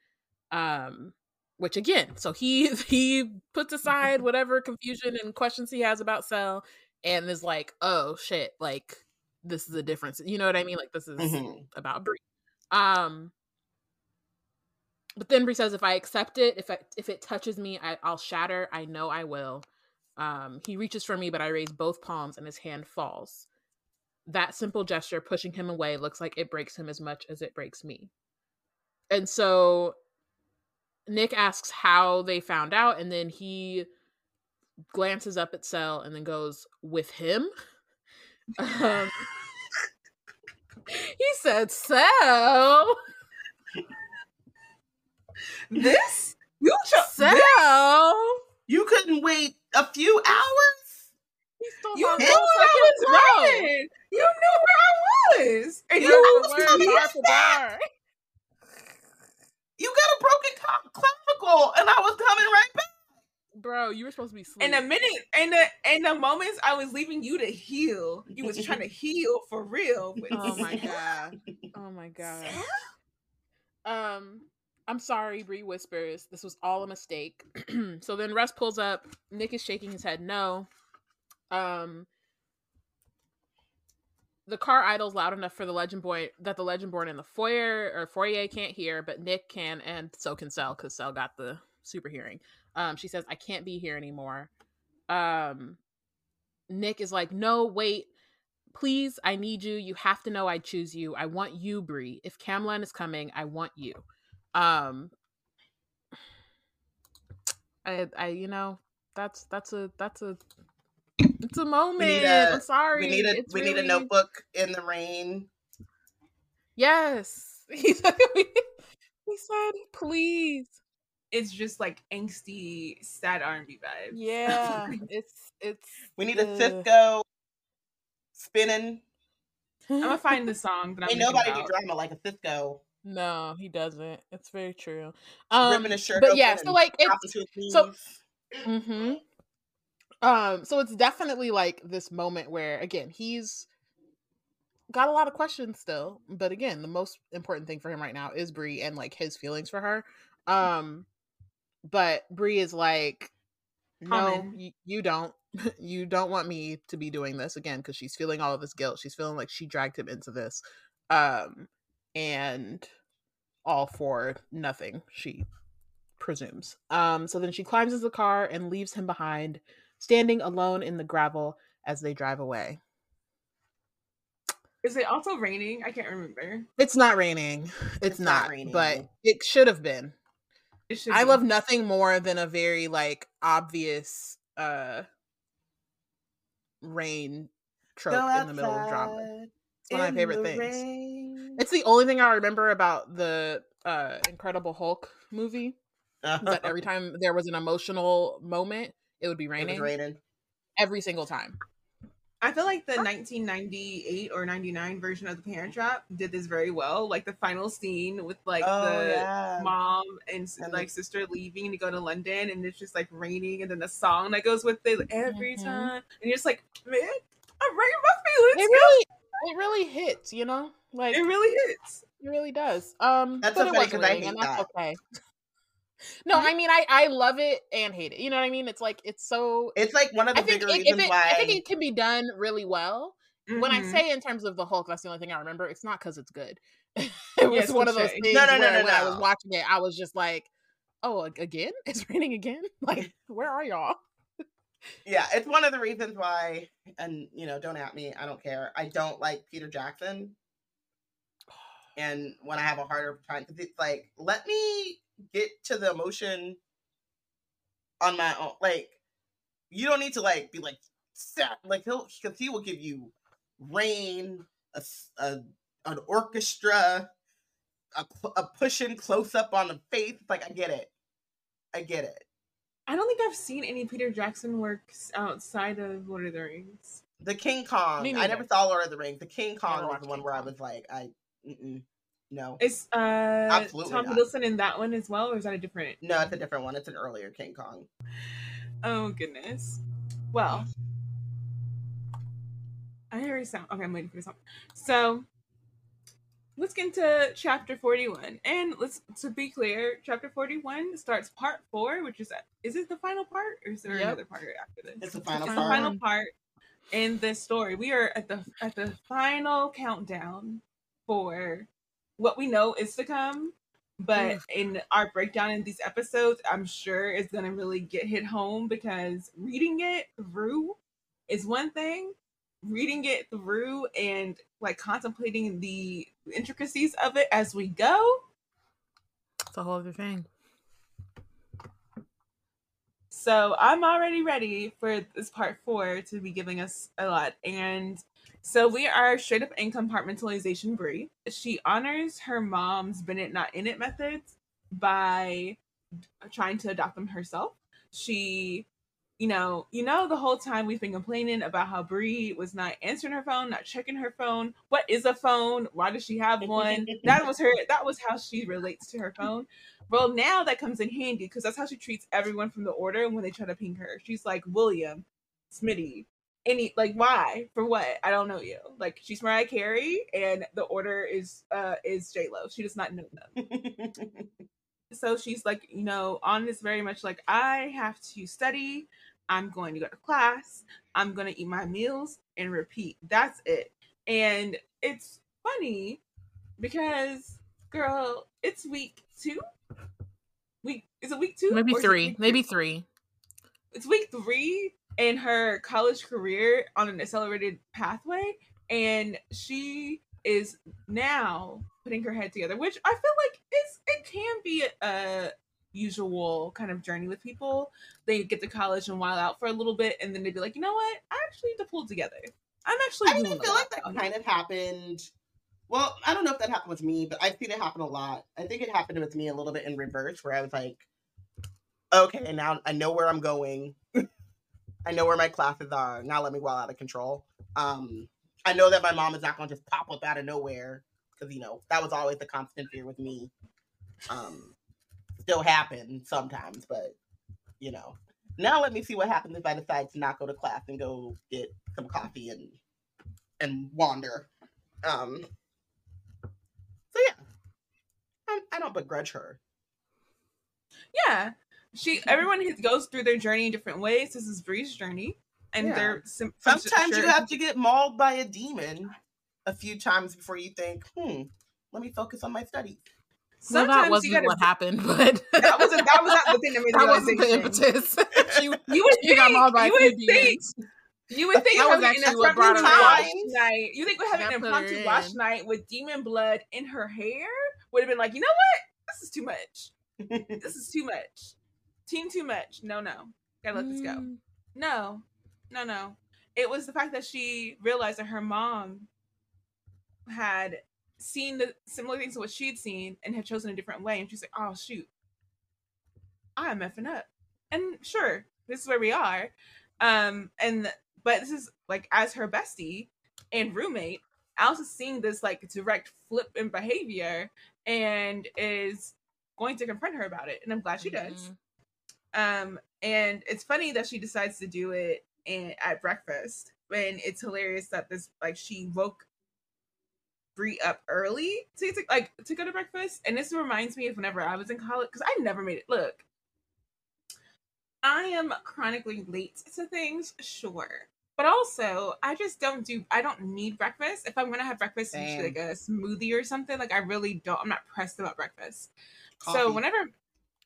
Speaker 1: Um, which again, so he he puts aside whatever confusion and questions he has about Sel and is like, oh shit, like this is a difference. You know what I mean? Like this is
Speaker 2: Mhm.
Speaker 1: about Bree. Um, but then Bree says, "If I accept it, if I, if it touches me, I, I'll shatter. I know I will." Um, he reaches for me, but I raise both palms, and his hand falls. That simple gesture, pushing him away, looks like it breaks him as much as it breaks me. And so, Nick asks how they found out, and then he glances up at Sel and then goes, "With him." Um, he said, "Sel."
Speaker 3: This you cho-
Speaker 1: Sel.
Speaker 2: You couldn't wait a few hours?
Speaker 1: He stole
Speaker 3: you
Speaker 1: my
Speaker 3: knew where I was going. You knew where I was, and you
Speaker 1: for
Speaker 3: was coming
Speaker 1: bar for bar.
Speaker 2: You got a broken clavicle, and I was coming right back.
Speaker 1: Bro, you were supposed to be sleeping.
Speaker 3: In
Speaker 1: asleep.
Speaker 3: the minute, in the in the moments I was leaving you to heal, you was trying to heal for real. but-
Speaker 1: Oh my god. Oh my god. Um, I'm sorry, Bree whispers. This was all a mistake. so then Russ pulls up. Nick is shaking his head no. Um the car idles loud enough for the legend boy that the Legendborn in the foyer or foyer can't hear, but Nick can and so can Sel because Sel got the super hearing. Um, she says, I can't be here anymore. Um Nick is like, no, wait, please, I need you. You have to know I choose you. I want you, Bree. If Camlann is coming, I want you. Um I I you know, that's that's a that's a it's a moment.
Speaker 2: a-
Speaker 1: I'm sorry.
Speaker 2: We need a
Speaker 1: It's
Speaker 2: we need a notebook in the rain.
Speaker 1: Yes. He said, he said, please.
Speaker 3: It's just like angsty, sad R and B vibes.
Speaker 1: Yeah. It's it's
Speaker 2: We need a
Speaker 1: Ugh.
Speaker 2: Sisqó spinning.
Speaker 3: I'm gonna find the song that I'm
Speaker 2: Ain't
Speaker 3: thinking
Speaker 2: nobody do drama like a Sisqó
Speaker 1: No, he doesn't. It's very true. Um
Speaker 2: ripping his shirt
Speaker 1: but yeah, so like it's
Speaker 2: to his knees.
Speaker 1: so- Mm-hmm. Um, so it's definitely like this moment where again he's got a lot of questions still, but again, the most important thing for him right now is Bree and like his feelings for her. Um, but Bree is like, no, you, you don't. you don't want me to be doing this again because she's feeling all of this guilt. She's feeling like she dragged him into this, um, and all for nothing. She presumes. Um, so then she climbs into the car and leaves him behind, standing alone in the gravel as they drive away.
Speaker 3: Is it also raining? I can't remember.
Speaker 1: It's not raining. It's,
Speaker 2: It's not
Speaker 1: not,
Speaker 2: raining.
Speaker 1: but it should have been. I love nothing more than a very like obvious uh rain trope in the middle of drama. It's one of my favorite things.
Speaker 2: rain.
Speaker 1: It's the only thing I remember about the uh Incredible Hulk movie. is that every time there was an emotional moment, it would be raining.
Speaker 2: it was
Speaker 1: raining. Every single time.
Speaker 3: I feel like the 1998 or 99 version of the Parent Trap did this very well. Like the final scene with like
Speaker 2: oh
Speaker 3: the
Speaker 2: yeah.
Speaker 3: mom and,
Speaker 2: And
Speaker 3: like sister leaving to go to London, and it's just like raining, and then the song that goes with it like, every
Speaker 1: Mhm.
Speaker 3: time, and you're just like, man, I'm writing my feelings.
Speaker 1: It really it really hits, you know? Like
Speaker 3: It really hits.
Speaker 1: It really does. Um,
Speaker 2: That's
Speaker 1: but
Speaker 2: so
Speaker 1: it
Speaker 2: funny
Speaker 1: wasn't
Speaker 2: 'cause I
Speaker 1: raining, and
Speaker 2: hate
Speaker 1: that's
Speaker 2: that.
Speaker 1: okay. No, I mean, I I love it and hate it. You know what I mean? It's like it's so.
Speaker 2: It's like one of the
Speaker 1: I think
Speaker 2: bigger
Speaker 1: it,
Speaker 2: reasons
Speaker 1: it,
Speaker 2: why
Speaker 1: I think it can be done really well. When I
Speaker 3: Mhm.
Speaker 1: say in terms of the Hulk, that's the only thing I remember. It's not because it's good. it was
Speaker 3: Yes,
Speaker 1: one of those
Speaker 3: cliche.
Speaker 1: things
Speaker 2: No, no, no,
Speaker 1: where
Speaker 2: no,
Speaker 1: when I was watching it, I was just like, "Oh, again? It's raining again? Like, where are y'all?"
Speaker 2: yeah, it's one of the reasons why, and you know, don't at me, I don't care. I don't like Peter Jackson. and when I have a harder time because it's like let me get to the emotion on my own. Like you don't need to like be like sad. Like he'll because he will give you rain, a, a an orchestra, a, a pushing close up on the face. Like I get it, I get it.
Speaker 3: I don't think I've seen any Peter Jackson works outside of Lord of the Rings.
Speaker 2: The King Kong. I never saw Lord of the Rings. The King Kong was the one
Speaker 1: King
Speaker 2: where I was like, I mm-mm, no,
Speaker 3: Is uh
Speaker 2: Absolutely
Speaker 3: Tom
Speaker 2: not.
Speaker 3: Hiddleston in that one as well, or is that a different?
Speaker 2: no, it's a different one. It's an earlier King Kong.
Speaker 3: Oh goodness. Well, I already sound okay. I'm waiting for this song. So let's get into chapter 41, and let's to be clear, chapter 41 starts part four, which is is it the final part, or is there
Speaker 1: Yep.
Speaker 3: another part after this?
Speaker 2: It's the final
Speaker 3: It's
Speaker 1: part.
Speaker 3: the final part in this story. We are at the at the final countdown for what we know is to come. But in our breakdown in these episodes, I'm sure it's gonna really get hit home because reading it through is one thing. Reading it through and like contemplating the intricacies of it as we go.
Speaker 1: It's a whole other thing.
Speaker 3: So I'm already ready for this part four to be giving us a lot. And so we are straight up in compartmentalization Bree. She honors her mom's Bennett not in it methods by trying to adopt them herself. She, you know, you know, the whole time we've been complaining about how Bree was not answering her phone, not checking her phone. What is a phone? Why does she have one? that was her. That was how she relates to her phone. Well, now that comes in handy because that's how she treats everyone from the order when they try to ping her. She's like William, Smitty, any like why for what? I don't know you. Like she's Mariah Carey, and the order is uh is J Lo. She does not know them. So she's like, you know, on this very much like I have to study. I'm going to go to class. I'm going to eat my meals and repeat. That's it. And it's funny because girl, it's week two. Week is it week two?
Speaker 1: Maybe
Speaker 3: Or is it
Speaker 1: three. Maybe three.
Speaker 3: it's week three in her college career on an accelerated pathway and she is now putting her head together which i feel like is it can be a usual kind of journey with people they get to college and while out for a little bit and then they'd be like you know what i actually need to pull together i'm actually
Speaker 2: I mean, I feel like that kind of happened. Well, I don't know if that happened with me, but I've seen it happen a lot. I think it happened with me a little bit in reverse, where I was like, okay, now I know where I'm going. I know where my classes are. Now let me go out of control. Um, I know that my mom is not going to just pop up out of nowhere because you know that was always the constant fear with me. Um, still happen sometimes, but you know. Now let me see what happens if I decide to not go to class and go get some coffee and and wander. Um. So yeah, I, I don't begrudge her.
Speaker 3: yeah she everyone goes through their journey in different ways this is bree's journey and
Speaker 2: Yeah.
Speaker 3: they're sim- I'm
Speaker 2: Sometimes you have to get mauled by a demon a few times before you think, hmm, let me focus on my studies.
Speaker 1: Well,
Speaker 3: sometimes
Speaker 1: that
Speaker 3: you
Speaker 1: wasn't
Speaker 3: gotta
Speaker 1: what happened, but
Speaker 3: that wasn't that was not the thing that made
Speaker 1: that wasn't the impetus. she,
Speaker 3: You would
Speaker 1: she got mauled
Speaker 3: think,
Speaker 1: by a
Speaker 3: you
Speaker 1: few
Speaker 3: would think, you would think
Speaker 1: That was
Speaker 3: having an impromptu wash night. You think we're having
Speaker 1: That
Speaker 3: an impromptu wash night with demon blood in her hair would have been like, you know what? This is too much. This is too much. Team too much. No, no. Gotta let this go.
Speaker 1: Mm.
Speaker 3: No, no, no. It was the fact that she realized that her mom had seen the similar things to what she'd seen and had chosen a different way. And she's like, oh, shoot, I'm effing up. And sure, this is where we are. Um, and but this is like as her bestie and roommate, Alice is seeing this like direct flip in behavior and is going to confront her about it. And I'm glad she does. Um, and it's funny that she decides to do it at breakfast. And it's hilarious that this like she woke Bree up early to, to like to go to breakfast. And this reminds me of whenever I was in college because I never made it. Look, I am chronically late to things, sure. But also, I just don't do. I don't need breakfast. If I'm gonna have breakfast, it's usually like a smoothie or something. Like I really don't. I'm not pressed about breakfast. So whenever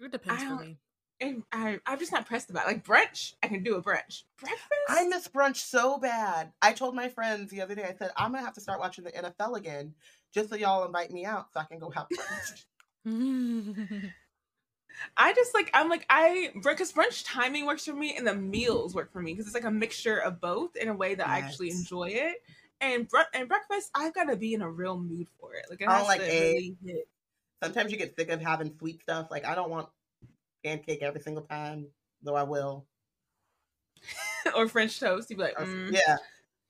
Speaker 1: It depends for me.
Speaker 3: And I, I'm just not pressed about it. like brunch. I can do a brunch. Breakfast.
Speaker 2: I miss brunch so bad. I told my friends the other day, I said, I'm gonna have to start watching the NFL again just so y'all invite me out so I can go have brunch.
Speaker 3: I just like I'm like I because brunch timing works for me and the meals work for me because it's like a mixture of both in a way that I actually enjoy it. And br- and breakfast, I've got to be in a real mood for it. Like it
Speaker 2: I don't
Speaker 3: has
Speaker 2: like
Speaker 3: to
Speaker 2: eggs.
Speaker 3: really hit.
Speaker 2: Sometimes you get sick of having sweet stuff. Like I don't want pancake every single time, though I will.
Speaker 3: or French toast. You'd be like, mm.
Speaker 2: Yeah.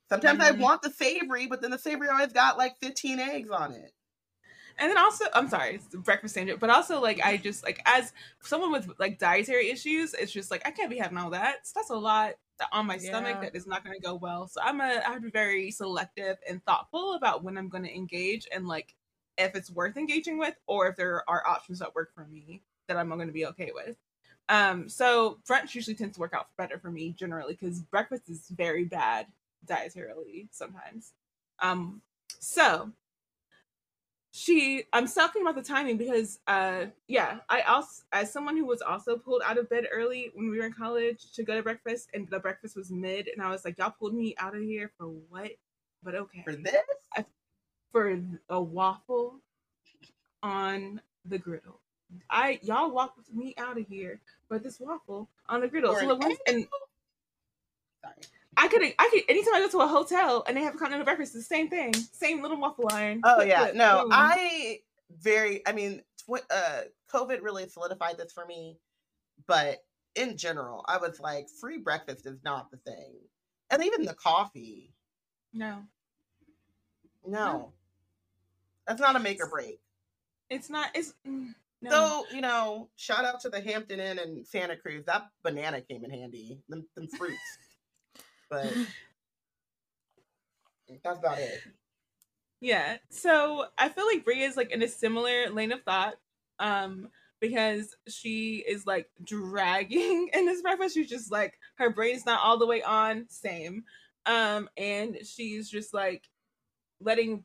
Speaker 2: Sometimes I
Speaker 3: Mhm.
Speaker 2: want the savory, but then the savory always got like 15 eggs on it.
Speaker 3: And then also, I'm sorry, it's the breakfast tangent, but also like I just like as someone with like dietary issues, it's just like I can't be having all that. So that's a lot on my stomach that is not going to go well. So I'm a I have to be very selective and thoughtful about when I'm going to engage and like if it's worth engaging with or if there are options that work for me that I'm going to be okay with. Um, so brunch usually tends to work out better for me generally because breakfast is very bad dietarily sometimes. Um, so she i'm talking about the timing because uh yeah i also as someone who was also pulled out of bed early when we were in college to go to breakfast and the breakfast was mid and i was like y'all pulled me out of here for what but okay
Speaker 2: For this?
Speaker 3: I, for a waffle on the griddle i y'all walked me out of here for this waffle on the griddle so
Speaker 2: an
Speaker 3: and
Speaker 2: Sorry.
Speaker 3: I could I could anytime I go to a hotel and they have a continental breakfast, the same thing, same little waffle iron.
Speaker 2: Oh
Speaker 3: Flip,
Speaker 2: yeah,
Speaker 3: flip,
Speaker 2: no,
Speaker 3: boom.
Speaker 2: I very. I mean, tw- uh, COVID really solidified this for me, but in general, I was like, free breakfast is not the thing, and even the coffee.
Speaker 3: no.
Speaker 2: No, that's not a make or break.
Speaker 3: It's not. It's mm, no.
Speaker 2: So you know, shout out to the Hampton Inn in Santa Cruz. That banana came in handy. Them, them fruits, but that's about it.
Speaker 3: yeah. So I feel like Bria is like in a similar lane of thought, um, because she is like dragging in this breakfast. She's just like her brain's not all the way on. Same, um, and she's just like letting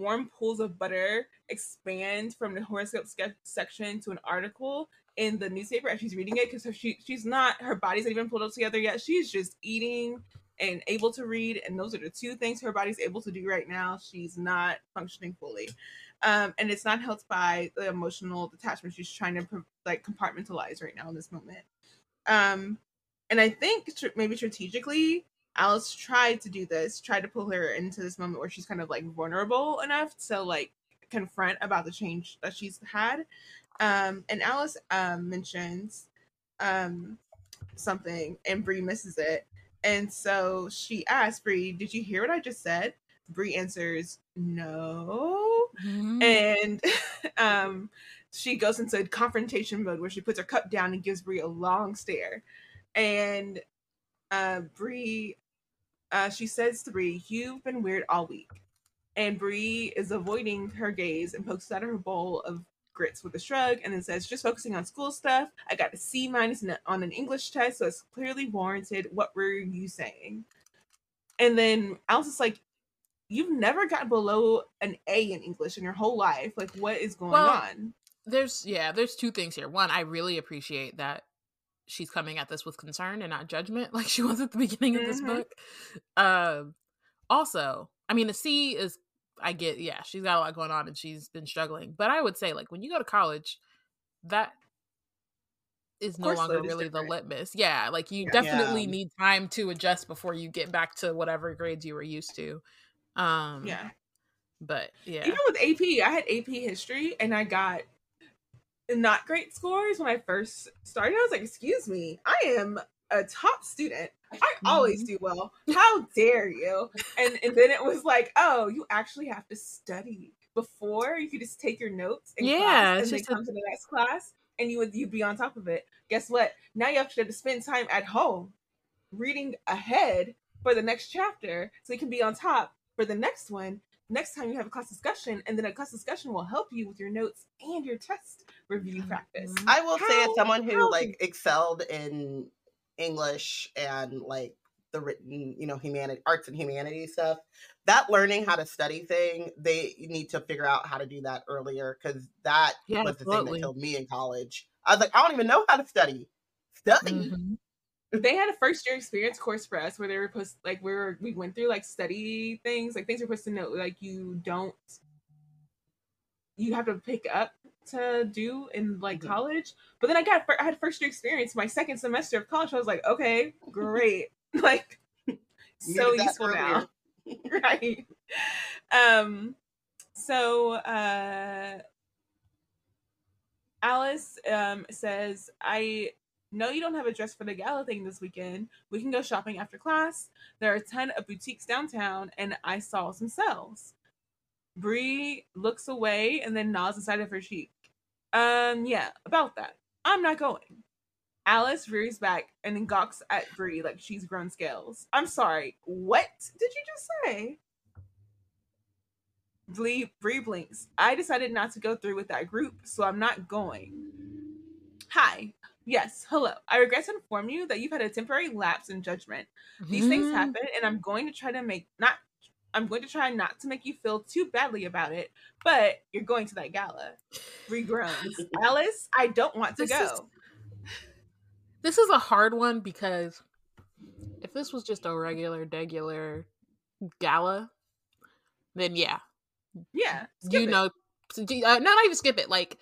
Speaker 3: warm pools of butter expand from the horoscope ske- section to an article in the newspaper as she's reading it because she she's not her body's not even pulled up together yet. She's just eating and able to read, and those are the two things her body's able to do right now. She's not functioning fully, um, and it's not helped by the emotional detachment she's trying to like compartmentalize right now in this moment. Um, and I think tr- maybe strategically, Alice tried to do this, tried to pull her into this moment where she's kind of like vulnerable enough to like confront about the change that she's had. Um, and Alice um, mentions um, something, and Bree misses it. And so she asks Bree, "Did you hear what I just said?" Bree answers, "No."
Speaker 1: Mhm.
Speaker 3: and um she goes into confrontation mode where she puts her cup down and gives Bree a long stare. And uh Bree uh she says to Bree, You've been weird all week. And Bree is avoiding her gaze and pokes out of her bowl of grits with a shrug and then says, just focusing on school stuff. I got a C minus on an English test, so it's clearly warranted. What were you saying? And then Alice is like, You've never gotten below an A in English in your whole life. Like, what is going
Speaker 1: Well,
Speaker 3: on?
Speaker 1: there's yeah there's two things here one i really appreciate that she's coming at this with concern and not judgment like she was at the beginning of this
Speaker 3: Mhm.
Speaker 1: book um also i mean a c is i get yeah she's got a lot going on and she's been struggling but i would say like when you go to college that is no longer really the litmus yeah like you
Speaker 3: Yeah.
Speaker 1: definitely
Speaker 2: Yeah.
Speaker 1: need time to adjust before you get back to whatever grades you were used to um
Speaker 3: Yeah.
Speaker 1: but yeah
Speaker 3: Even with AP, I had AP history and I got not great scores when I first started. I was like, excuse me, I am a top student. I always do well. How dare you? And and then it was like, oh, you actually have to study before you could just take your notes in
Speaker 1: Yeah,
Speaker 3: class and then
Speaker 1: just a-
Speaker 3: come to the next class and you would you'd be on top of it. Guess what? Now you actually have to spend time at home reading ahead for the next chapter so you can be on top for the next one next time you have a class discussion and then a class discussion will help you with your notes and your test review practice
Speaker 1: Mhm.
Speaker 2: I will say, as someone who
Speaker 3: how-
Speaker 2: like excelled in English and like the written, you know, humanity, arts and humanities stuff, that learning how to study thing, they need to figure out how to do that earlier because that
Speaker 1: Yeah,
Speaker 2: was the thing that killed me in college. I was like, I don't even know how to study. Study.
Speaker 1: Mhm.
Speaker 3: they had a first year experience course for us where they were supposed like we were we went through like study things like things we're supposed to know like you don't you have to pick up to do in like
Speaker 2: Mhm.
Speaker 3: college. But then I got I had first year experience my second semester of college. I was like, okay, great, like so useful now, right? Um, so uh, Alice um says, I know you don't have a dress for the gala thing this weekend. We can go shopping after class. There are a ton of boutiques downtown, and I saw some sales. Bree looks away and then nods inside of her cheek. Um, yeah, about that. I'm not going. Alice rears back and then gawks at Bree like she's grown scales. I'm sorry, what did you just say? Bree, Bree blinks. I decided not to go through with that group, so I'm not going. Hi. Yes, hello. I regret to inform you that you've had a temporary lapse in judgment. These things
Speaker 1: Mhm.
Speaker 3: happen, and I'm going to try to make not. I'm going to try not to make you feel too badly about it, but you're going to that gala. Bree groans. Alice, I don't want to
Speaker 1: This is-
Speaker 3: go.
Speaker 1: This is a hard one because if this was just a regular, regular gala, then yeah,
Speaker 3: Yeah, skip
Speaker 1: you
Speaker 3: it.
Speaker 1: know, uh, no, not even skip it. Like,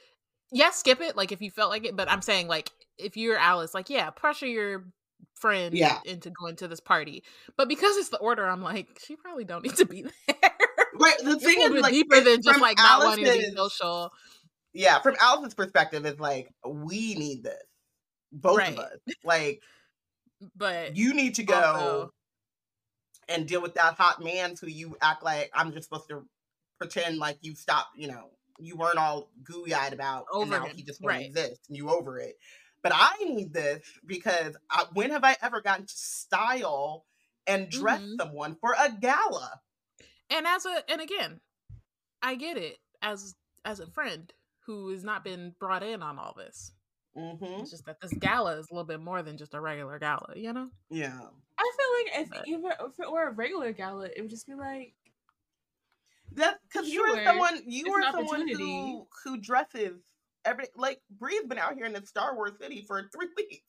Speaker 1: yes, skip it. Like if you felt like it, but I'm saying like if you're Alice, like yeah, pressure your friend
Speaker 2: Yeah.
Speaker 1: into going to this party. But because it's the order, I'm like, she probably don't need to be there.
Speaker 2: Right. The thing is, like,
Speaker 1: deeper than just like not wanting to be social.
Speaker 2: Yeah, from Alice's perspective, it's like we need this, both
Speaker 1: Right.
Speaker 2: of us. Like
Speaker 1: But
Speaker 2: you need to go
Speaker 1: Also-
Speaker 2: and deal with that hot man who you act like I'm just supposed to pretend like you stopped, you know, you weren't all gooey eyed about, and now
Speaker 1: him,
Speaker 2: he just won't
Speaker 1: right.
Speaker 2: exist, and you over it. But I need this because I, when have I ever gotten to style and dress
Speaker 1: Mhm.
Speaker 2: someone for a gala?
Speaker 1: and as a and again i get it as as a friend who has not been brought in on all this
Speaker 2: hmm
Speaker 1: it's just that this gala is a little bit more than just a regular gala you know
Speaker 2: Yeah.
Speaker 3: I feel like if
Speaker 1: But-
Speaker 3: even if it were a regular gala, it would just be like,
Speaker 2: That because you are
Speaker 3: Sure,
Speaker 2: someone you
Speaker 3: it's
Speaker 2: are
Speaker 3: an
Speaker 2: someone who who dresses every like Bree's been out here in the Star Wars city for three weeks.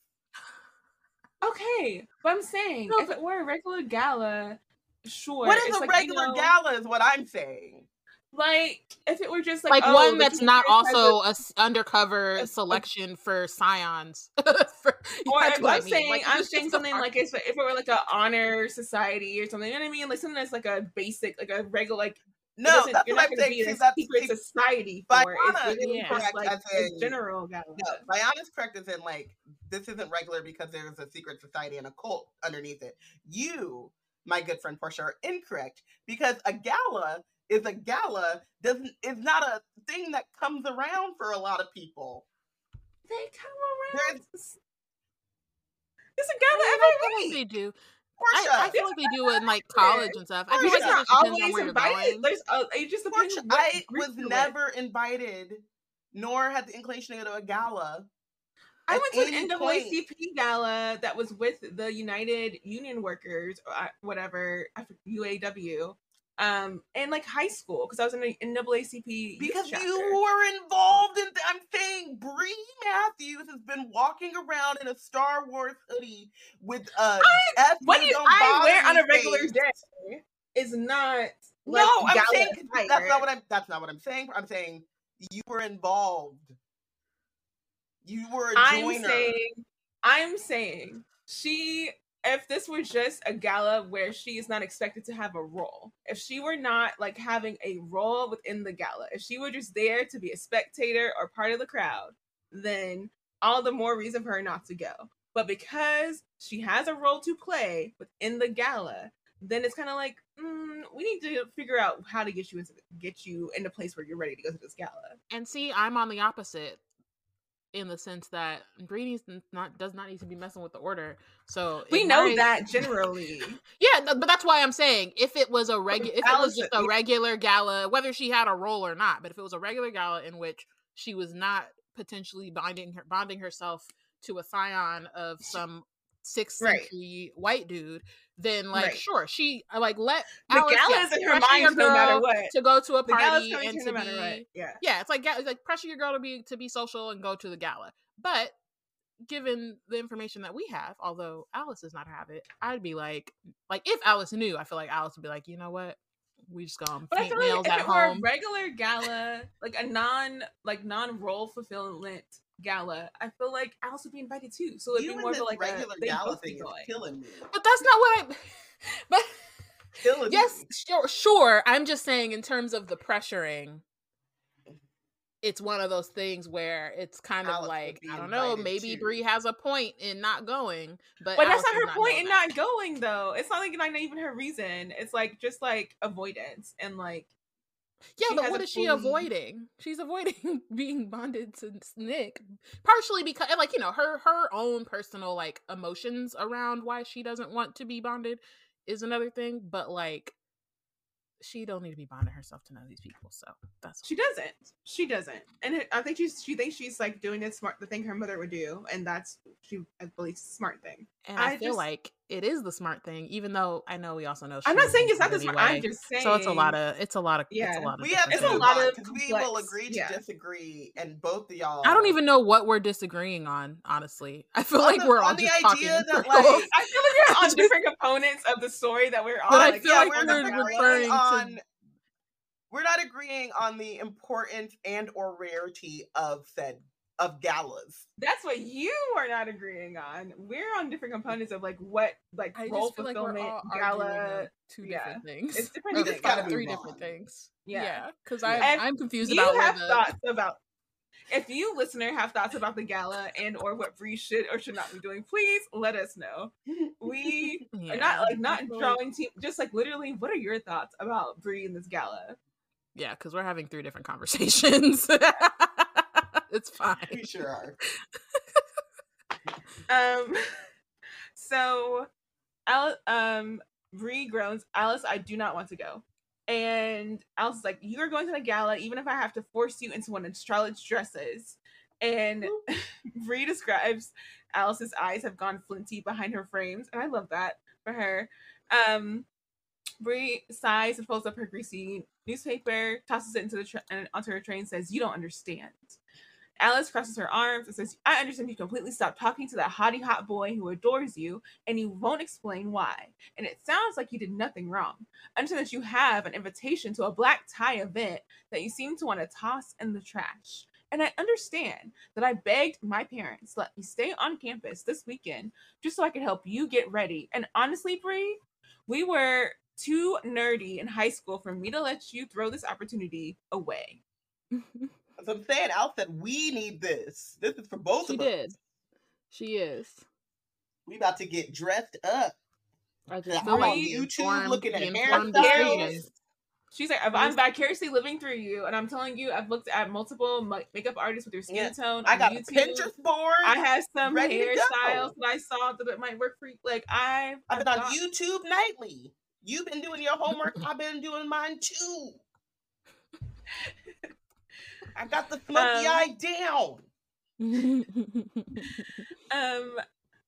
Speaker 3: okay, but I'm saying
Speaker 1: No,
Speaker 3: if
Speaker 1: but-
Speaker 3: it were a regular gala, sure.
Speaker 2: what is
Speaker 3: it's
Speaker 2: a
Speaker 3: like, you
Speaker 2: regular
Speaker 3: know,
Speaker 2: gala? Is what I'm saying.
Speaker 3: Like if it were just like
Speaker 1: like,
Speaker 3: oh,
Speaker 1: one that's not
Speaker 3: teacher has a-
Speaker 1: also a s- undercover
Speaker 3: a-
Speaker 1: selection for scions for,
Speaker 3: Or
Speaker 1: that's
Speaker 3: if
Speaker 1: what I
Speaker 3: I'm
Speaker 1: mean.
Speaker 3: saying,
Speaker 1: Like,
Speaker 3: I'm saying something like if, if it were like an honor society or something. You know what I mean? Like something that's like a basic, like a regular, like it
Speaker 2: No, that's
Speaker 3: you're
Speaker 2: what
Speaker 3: not
Speaker 2: I'm
Speaker 3: gonna
Speaker 2: saying.
Speaker 3: be
Speaker 2: See,
Speaker 3: in a
Speaker 2: that's
Speaker 3: secret
Speaker 2: see,
Speaker 3: society
Speaker 2: Bayana
Speaker 3: for it. It's
Speaker 2: is
Speaker 1: Yeah.
Speaker 2: correct
Speaker 3: like
Speaker 2: as in-
Speaker 3: general gala.
Speaker 2: no, Bayana's correct as in like this isn't regular because there's a secret society and a cult underneath it. You, my good friend Porshèa, are incorrect because a gala is a gala doesn't is not a thing that comes around for a lot of people.
Speaker 3: They come around.
Speaker 2: There's-
Speaker 3: It's a
Speaker 1: I
Speaker 3: gala
Speaker 1: mean,
Speaker 3: every
Speaker 1: I feel like
Speaker 3: week.
Speaker 1: they do.
Speaker 2: Porshèa,
Speaker 1: I, I feel like they do it in like college and stuff. I feel like it
Speaker 3: It's
Speaker 1: just depends on
Speaker 3: always
Speaker 1: where you're
Speaker 3: invited.
Speaker 1: going.
Speaker 3: There's uh, it just depends. Porshèa,
Speaker 2: I was never invited, nor had the inclination to go to a gala.
Speaker 3: I went to an
Speaker 2: point.
Speaker 3: Gala that was with the United Union Workers, or uh, whatever, UAW, um, in like high school because I was in an NAACP
Speaker 2: Because you were involved in. I'm saying Bree Matthews has been walking around in a Star Wars hoodie with a F
Speaker 3: what
Speaker 2: you
Speaker 3: you, I wear on a regular
Speaker 2: face.
Speaker 3: day is not.
Speaker 2: No, I'm saying that's not what I'm. That's not what I'm saying. I'm saying you were involved. You were a
Speaker 3: I'm
Speaker 2: joiner.
Speaker 3: saying, I'm saying she. If this were just a gala where she is not expected to have a role, if she were not like having a role within the gala, if she were just there to be a spectator or part of the crowd, then all the more reason for her not to go. But because she has a role to play within the gala, then it's kind of like mm, we need to figure out how to get you into get you in a place where you're ready to go to this gala.
Speaker 1: And see, I'm on the opposite in the sense that Brady's not does not need to be messing with the order. So
Speaker 3: We know that generally.
Speaker 1: Yeah, but that's why I'm saying if it was a regular, if it was just a regular gala, whether she had a role or not, but if it was a regular gala in which she was not potentially binding her bonding herself to a scion of some sixth
Speaker 3: Right.
Speaker 1: century white dude, then like
Speaker 3: Right.
Speaker 1: sure, she uh, like let
Speaker 3: the is in her mind no matter what.
Speaker 1: to go to a party and
Speaker 3: to
Speaker 1: to
Speaker 3: no
Speaker 1: be.
Speaker 3: Yeah.
Speaker 1: yeah, it's like it's like pressure your girl to be to be social and go to the gala. But given the information that we have, although Alice does not have it, I'd be like, like if Alice knew, I feel like Alice would be like, you know what, We just go
Speaker 3: But I
Speaker 1: paint
Speaker 3: feel
Speaker 1: nails
Speaker 3: like if
Speaker 1: at
Speaker 3: it were a
Speaker 1: home.
Speaker 3: regular gala, like a non like non role fulfillment gala, I feel like Alice would be invited too. So it'd
Speaker 2: You
Speaker 3: be more of like
Speaker 2: regular
Speaker 3: a,
Speaker 2: gala thing is killing me.
Speaker 1: but that's not what I. But
Speaker 2: Killing
Speaker 1: yes,
Speaker 2: me.
Speaker 1: sure, sure. I'm just saying in terms of the pressuring. It's one of those things where it's kind of
Speaker 2: Alice
Speaker 1: like I don't know. Maybe
Speaker 2: too.
Speaker 1: Bree has a point in not going, but
Speaker 3: But that's not her point in
Speaker 1: that.
Speaker 3: not going though. It's not like not even her reason. It's like just like avoidance and like
Speaker 1: Yeah,
Speaker 3: she
Speaker 1: but what is she avoiding? She's avoiding being bonded to Nick, partially because, like, you know, her her own personal like emotions around why she doesn't want to be bonded is another thing. But like, she don't need to be bonding herself to none of these people. So that's
Speaker 3: she doesn't. She doesn't. And it, I think she's she thinks she's like doing the smart the thing her mother would do, and that's she I believe smart thing.
Speaker 1: and I,
Speaker 3: I
Speaker 1: feel
Speaker 3: just-
Speaker 1: like it is the smart thing, even though I know we also know.
Speaker 3: I'm not saying it's not the
Speaker 1: it
Speaker 3: smart. I'm just saying.
Speaker 1: So it's a lot of it's a lot of it's
Speaker 3: Yeah.
Speaker 1: a lot of.
Speaker 2: We have
Speaker 3: It's a lot of
Speaker 2: we will agree to
Speaker 3: yeah.
Speaker 2: disagree, and both of y'all.
Speaker 1: I don't even know what we're disagreeing on. Honestly, I feel
Speaker 2: On
Speaker 1: like
Speaker 2: the-
Speaker 1: we're all
Speaker 2: on the
Speaker 1: just
Speaker 2: idea
Speaker 1: talking.
Speaker 2: that, like,
Speaker 1: circles.
Speaker 3: I feel like we're on different components of the story that we're all
Speaker 1: But I
Speaker 3: like,
Speaker 1: feel
Speaker 2: yeah,
Speaker 1: like
Speaker 2: we're
Speaker 1: we're
Speaker 2: not
Speaker 1: referring
Speaker 2: agreeing
Speaker 1: to-
Speaker 2: on. We're not agreeing on the importance and or rarity of said of galas.
Speaker 3: that's what you are not agreeing on. We're on different components of like what like
Speaker 1: I
Speaker 3: role
Speaker 1: just feel like we're
Speaker 3: fulfillment
Speaker 1: all
Speaker 3: gala.
Speaker 1: on two
Speaker 3: yeah.
Speaker 1: different things.
Speaker 3: It's different
Speaker 1: Or
Speaker 2: We just gotta
Speaker 1: three different things.
Speaker 3: Yeah.
Speaker 1: Yeah, because
Speaker 2: Yeah.
Speaker 1: I'm
Speaker 3: If
Speaker 1: I'm confused
Speaker 3: you
Speaker 1: about where
Speaker 3: have
Speaker 1: the
Speaker 3: thoughts about if you listener have thoughts about the gala and or what Bree should or should not be doing, please let us know. We
Speaker 1: yeah,
Speaker 3: are not like not drawing team just like literally what are your thoughts about Bree in this gala?
Speaker 1: yeah, because we're having three different conversations. it's fine.
Speaker 2: We sure are.
Speaker 3: Um so Al um Bree groans, Alice, I do not want to go. And Alice is like, You're going to the gala, even if I have to force you into one of Charlotte's dresses. And Bree describes Alice's eyes have gone flinty behind her frames, and I love that for her. Um, Bree sighs and folds up her greasy newspaper, tosses it into the tra- and onto her tray, and says, "You don't understand." Alice crosses her arms and says, "I understand you completely stopped talking to that hottie hot boy who adores you, and you won't explain why. And it sounds like you did nothing wrong. Understand that you have an invitation to a black tie event that you seem to want to toss in the trash." And I understand that I begged my parents to let me stay on campus this weekend just so I could help you get ready. And honestly, Bree, we were too nerdy in high school for me to let you throw this opportunity away.
Speaker 2: As I'm saying, Al said we need this. This is for both
Speaker 1: she
Speaker 2: of us.
Speaker 1: She did. She is.
Speaker 2: We about to get dressed up.
Speaker 1: I
Speaker 2: Yeah,
Speaker 1: just
Speaker 2: I'm on YouTube
Speaker 1: informed-
Speaker 2: looking at
Speaker 1: informed
Speaker 2: hairstyles.
Speaker 3: She's like, I'm vicariously living through you, and I'm telling you, I've looked at multiple makeup artists with your skin
Speaker 2: Yeah,
Speaker 3: tone.
Speaker 2: I
Speaker 3: on
Speaker 2: got a
Speaker 3: YouTube.
Speaker 2: Pinterest board.
Speaker 3: I have some
Speaker 2: ready to go.
Speaker 3: hairstyles that I saw that it might work for you. Like I,
Speaker 2: I've been
Speaker 3: I've
Speaker 2: on
Speaker 3: got-
Speaker 2: YouTube nightly. You've been doing your homework. I've been doing mine too. I got the smoky
Speaker 3: Um,
Speaker 2: eye down.
Speaker 3: Um,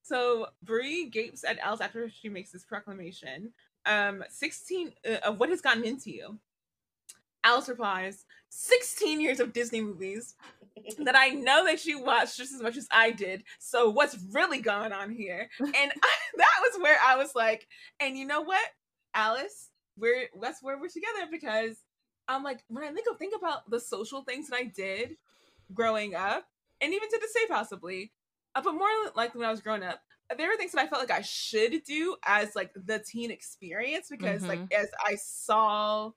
Speaker 3: so Bree gapes at Alice after she makes this proclamation. Um, 16 uh, of what has gotten into you. Alice replies, 16 years of Disney movies that I know that you watched just as much as I did. So what's really going on here? And I, that was where I was like, and you know what, Alice, we're that's where we're together because I'm like when I think of think about the social things that I did growing up, and even to this day possibly, uh, but more like when I was growing up, there were things that I felt like I should do as like the teen experience because like as I saw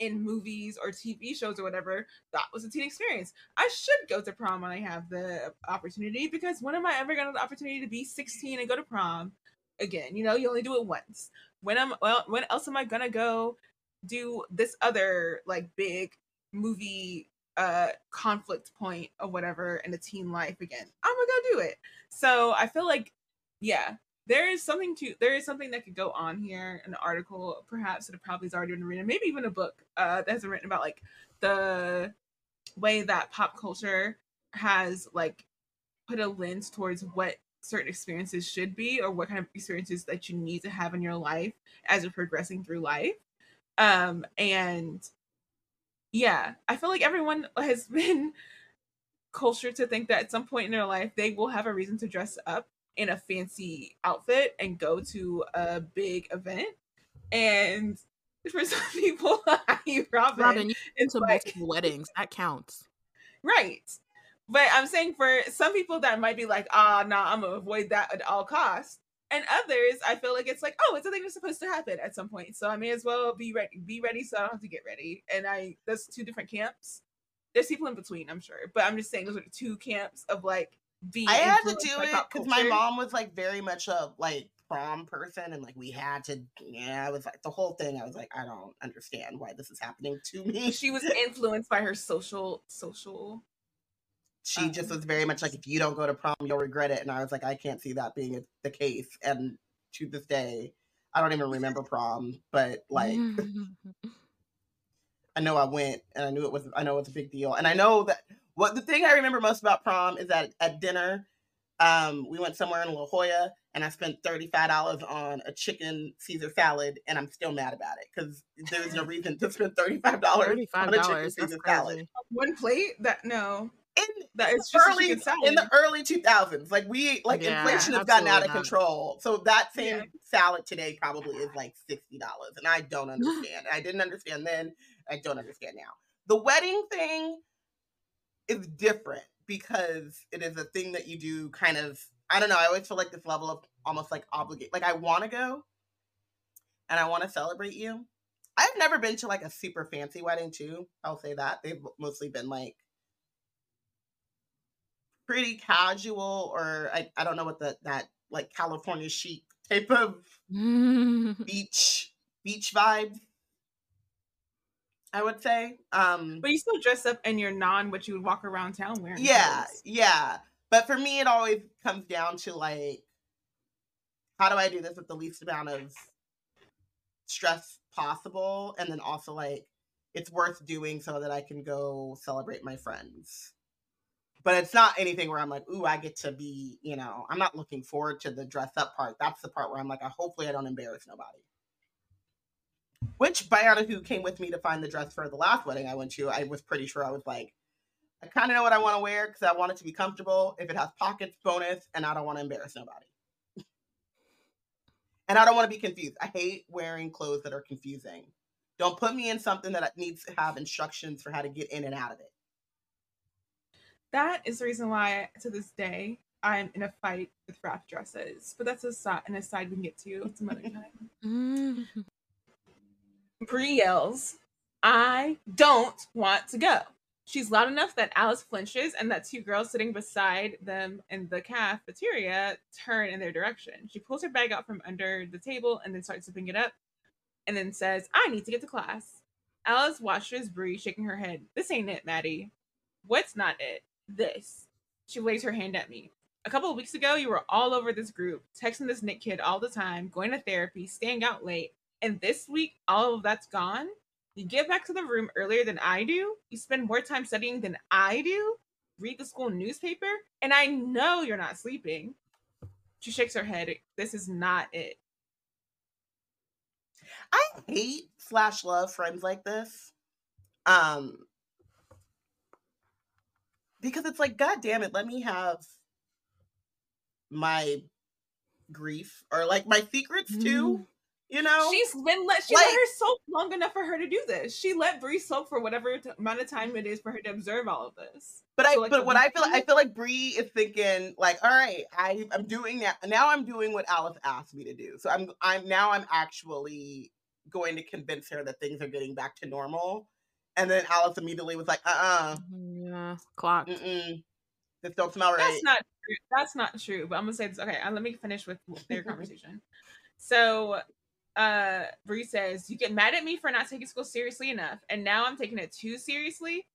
Speaker 3: in movies or TV shows or whatever, that was a teen experience. I should go to prom when I have the opportunity because when am I ever gonna have the opportunity to be 16 and go to prom again? You know, you only do it once. When am well, when else am I gonna go do this other like big movie uh conflict point or whatever in a teen life again? I'm gonna go do it. So I feel like, yeah, there is something to there is something that could go on here an article perhaps that probably has already been written maybe even a book uh that has been written about like the way that pop culture has like put a lens towards what certain experiences should be or what kind of experiences that you need to have in your life as you're progressing through life um and yeah i feel like everyone has been cultured to think that at some point in their life they will have a reason to dress up in a fancy outfit and go to a big event and for some people, Robyn,
Speaker 1: Robyn, you
Speaker 3: it's like
Speaker 1: multiple weddings. That counts.
Speaker 3: right. But I'm saying for some people that might be like, ah, nah, I'm gonna avoid that at all costs. And others, I feel like it's like, oh, it's a thing that's supposed to happen at some point. So I may as well be ready, be ready, so I don't have to get ready. And I, that's two different camps. There's people in between, I'm sure, but I'm just saying those are two camps of like being.
Speaker 2: I had to do it because my mom was like very much a like prom person, and like we had to. Yeah, I was like the whole thing. I was like, I don't understand why this is happening to me.
Speaker 3: She was influenced by her social social.
Speaker 2: She just
Speaker 3: um,
Speaker 2: was very much like, if you don't go to prom, you'll regret it. And I was like, I can't see that being the case. And to this day, I don't even remember prom, but like. I know I went and I knew it was I know it was a big deal. And I know that what the thing I remember most about prom is that at dinner, um, we went somewhere in La Jolla and I spent $35 on a chicken Caesar salad and I'm still mad about it because there's no reason to spend $35
Speaker 1: Thirty-five
Speaker 2: on a chicken Caesar salad.
Speaker 3: One plate that no,
Speaker 2: In
Speaker 3: that is just
Speaker 2: early in the early 2000s, like we like
Speaker 1: Yeah,
Speaker 2: inflation has gotten out of
Speaker 1: not.
Speaker 2: control. So that same
Speaker 3: Yeah.
Speaker 2: salad today probably is like $60 and I don't understand. I didn't understand then, I don't understand now. The wedding thing is different because it is a thing that you do kind of I don't know, I always feel like this level of almost like obligate like I want to go and I want to celebrate you. I've never been to like a super fancy wedding too. I'll say that. They've mostly been like pretty casual or I, I don't know what the that like California chic type of beach beach vibe. I would say. Um
Speaker 3: But you still dress up and you're non what you would walk around town wearing.
Speaker 2: yeah,
Speaker 3: clothes.
Speaker 2: yeah. But for me, it always comes down to like, how do I do this with the least amount of stress possible? And then also, like, it's worth doing so that I can go celebrate my friends. But it's not anything where I'm like, ooh, I get to be, you know, I'm not looking forward to the dress up part. That's the part where I'm like, I hopefully I don't embarrass nobody. Which Bayana, who came with me to find the dress for the last wedding I went to, I was pretty sure I was like, I kind of know what I want to wear because I want it to be comfortable. If it has pockets, bonus, and I don't want to embarrass nobody. and I don't want to be confused. I hate wearing clothes that are confusing. Don't put me in something that needs to have instructions for how to get in and out of it.
Speaker 3: That is the reason why to this day I'm in a fight with wrap dresses. But that's a side an aside we can get to some other time. Mm. Bree yells, I don't want to go. She's loud enough that Alice flinches and that two girls sitting beside them in the cafeteria turn in their direction. She pulls her bag out from under the table and then starts zipping it up and then says, I need to get to class. Alice watches Bree shaking her head. This ain't it, Maddie. What's not it? This. She waves her hand at me. A couple of weeks ago, you were all over this group, texting this Nick kid all the time, going to therapy, staying out late. And this week, all of that's gone? You get back to the room earlier than I do. You spend more time studying than I do. Read the school newspaper. And I know you're not sleeping. She shakes her head. This is not it.
Speaker 2: I hate slash love friends like this. Um because it's like, God damn it, let me have my grief or like my secrets too. Mm. You know?
Speaker 3: She's been let she
Speaker 2: Like-
Speaker 3: let her soak long enough for her to do this. She let Bree soak for whatever t- amount of time it is for her to observe all of this.
Speaker 2: But I,
Speaker 3: So, like,
Speaker 2: but what I feel, I feel like Bree is thinking, like, all right, I, I'm doing that. Now I'm doing what Alice asked me to do. So I'm, I'm now I'm actually going to convince her that things are getting back to normal. And then Alice immediately was like, uh, uh
Speaker 1: yeah, clocked.
Speaker 2: mm, this don't smell right.
Speaker 3: That's not true. That's not true. But I'm gonna say this. Okay, uh, let me finish with their conversation. So, uh, Bree says, "You get mad at me for not taking school seriously enough, and now I'm taking it too seriously."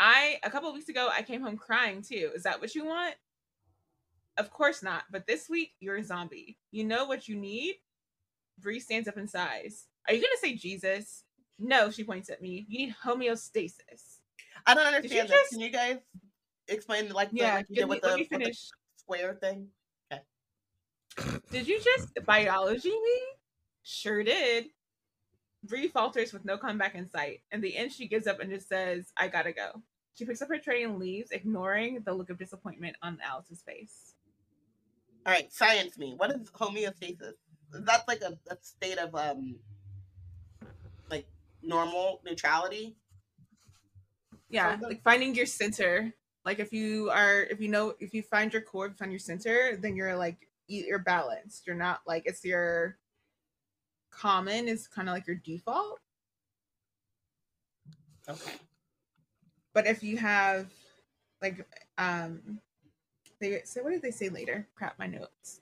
Speaker 3: I a couple of weeks ago I came home crying too. Is that what you want? Of course not. But this week you're a zombie. You know what you need? Bree stands up and sighs. Are you gonna say Jesus? No, she points at me. You need homeostasis.
Speaker 2: I don't understand that.
Speaker 3: just-
Speaker 2: Can you guys explain like the,
Speaker 3: Yeah,
Speaker 2: like you did
Speaker 3: me-
Speaker 2: with
Speaker 3: let
Speaker 2: the,
Speaker 3: me
Speaker 2: with the
Speaker 3: finish.
Speaker 2: square thing? Okay.
Speaker 3: Did you just biology me? Sure did. Bree falters with no comeback in sight. In the end, she gives up and just says, I gotta go. She picks up her tray and leaves, ignoring the look of disappointment on Alice's face.
Speaker 2: All right, science me. What is homeostasis? That's like a, a state of um normal neutrality.
Speaker 3: Yeah,
Speaker 2: Something.
Speaker 3: like finding your center. Like if you are, if you know, if you find your core, you find your center, then you're like you're balanced. You're not like it's your common is kind of like your default.
Speaker 2: Okay.
Speaker 3: But if you have like um they say what did they say later? Crap my notes.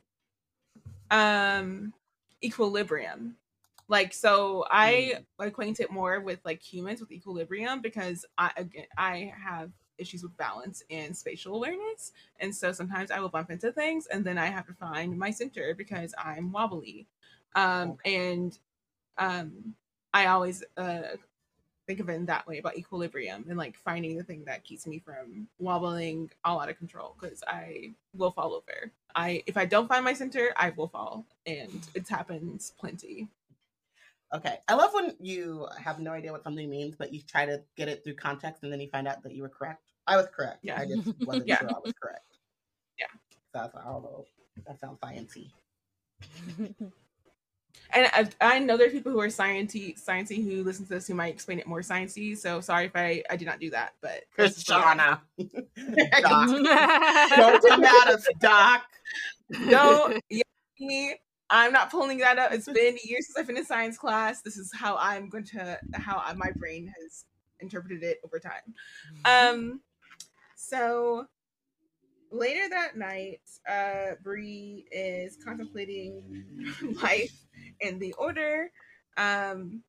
Speaker 3: Um equilibrium. Like so I acquaint it more with like humans with equilibrium because I again I have issues with balance and spatial awareness. And so sometimes I will bump into things and then I have to find my center because I'm wobbly. Um and um I always uh think of it in that way about equilibrium and like finding the thing that keeps me from wobbling all out of control because I will fall over. I if I don't find my center, I will fall, and it happens plenty.
Speaker 2: Okay. I love when you have no idea what something means, but you try to get it through context and then you find out that you were correct. I was correct.
Speaker 3: Yeah.
Speaker 2: I just wasn't
Speaker 3: Yeah.
Speaker 2: sure I was correct.
Speaker 3: Yeah.
Speaker 2: So I like, oh, that sounds sciencey.
Speaker 3: And I, I know there are people who are sciencey, sciencey who listen to this who might explain it more sciencey. So sorry if I, I did not do that, but
Speaker 2: Chris Shauna. Doc.
Speaker 1: Don't
Speaker 2: Don't come at us, Doc.
Speaker 3: don't yeah, me. I'm not pulling that up. It's been years since I've been in science class. This is how I'm going to how I, my brain has interpreted it over time. Um, so later that night, uh, Bree is contemplating life in the order. Um,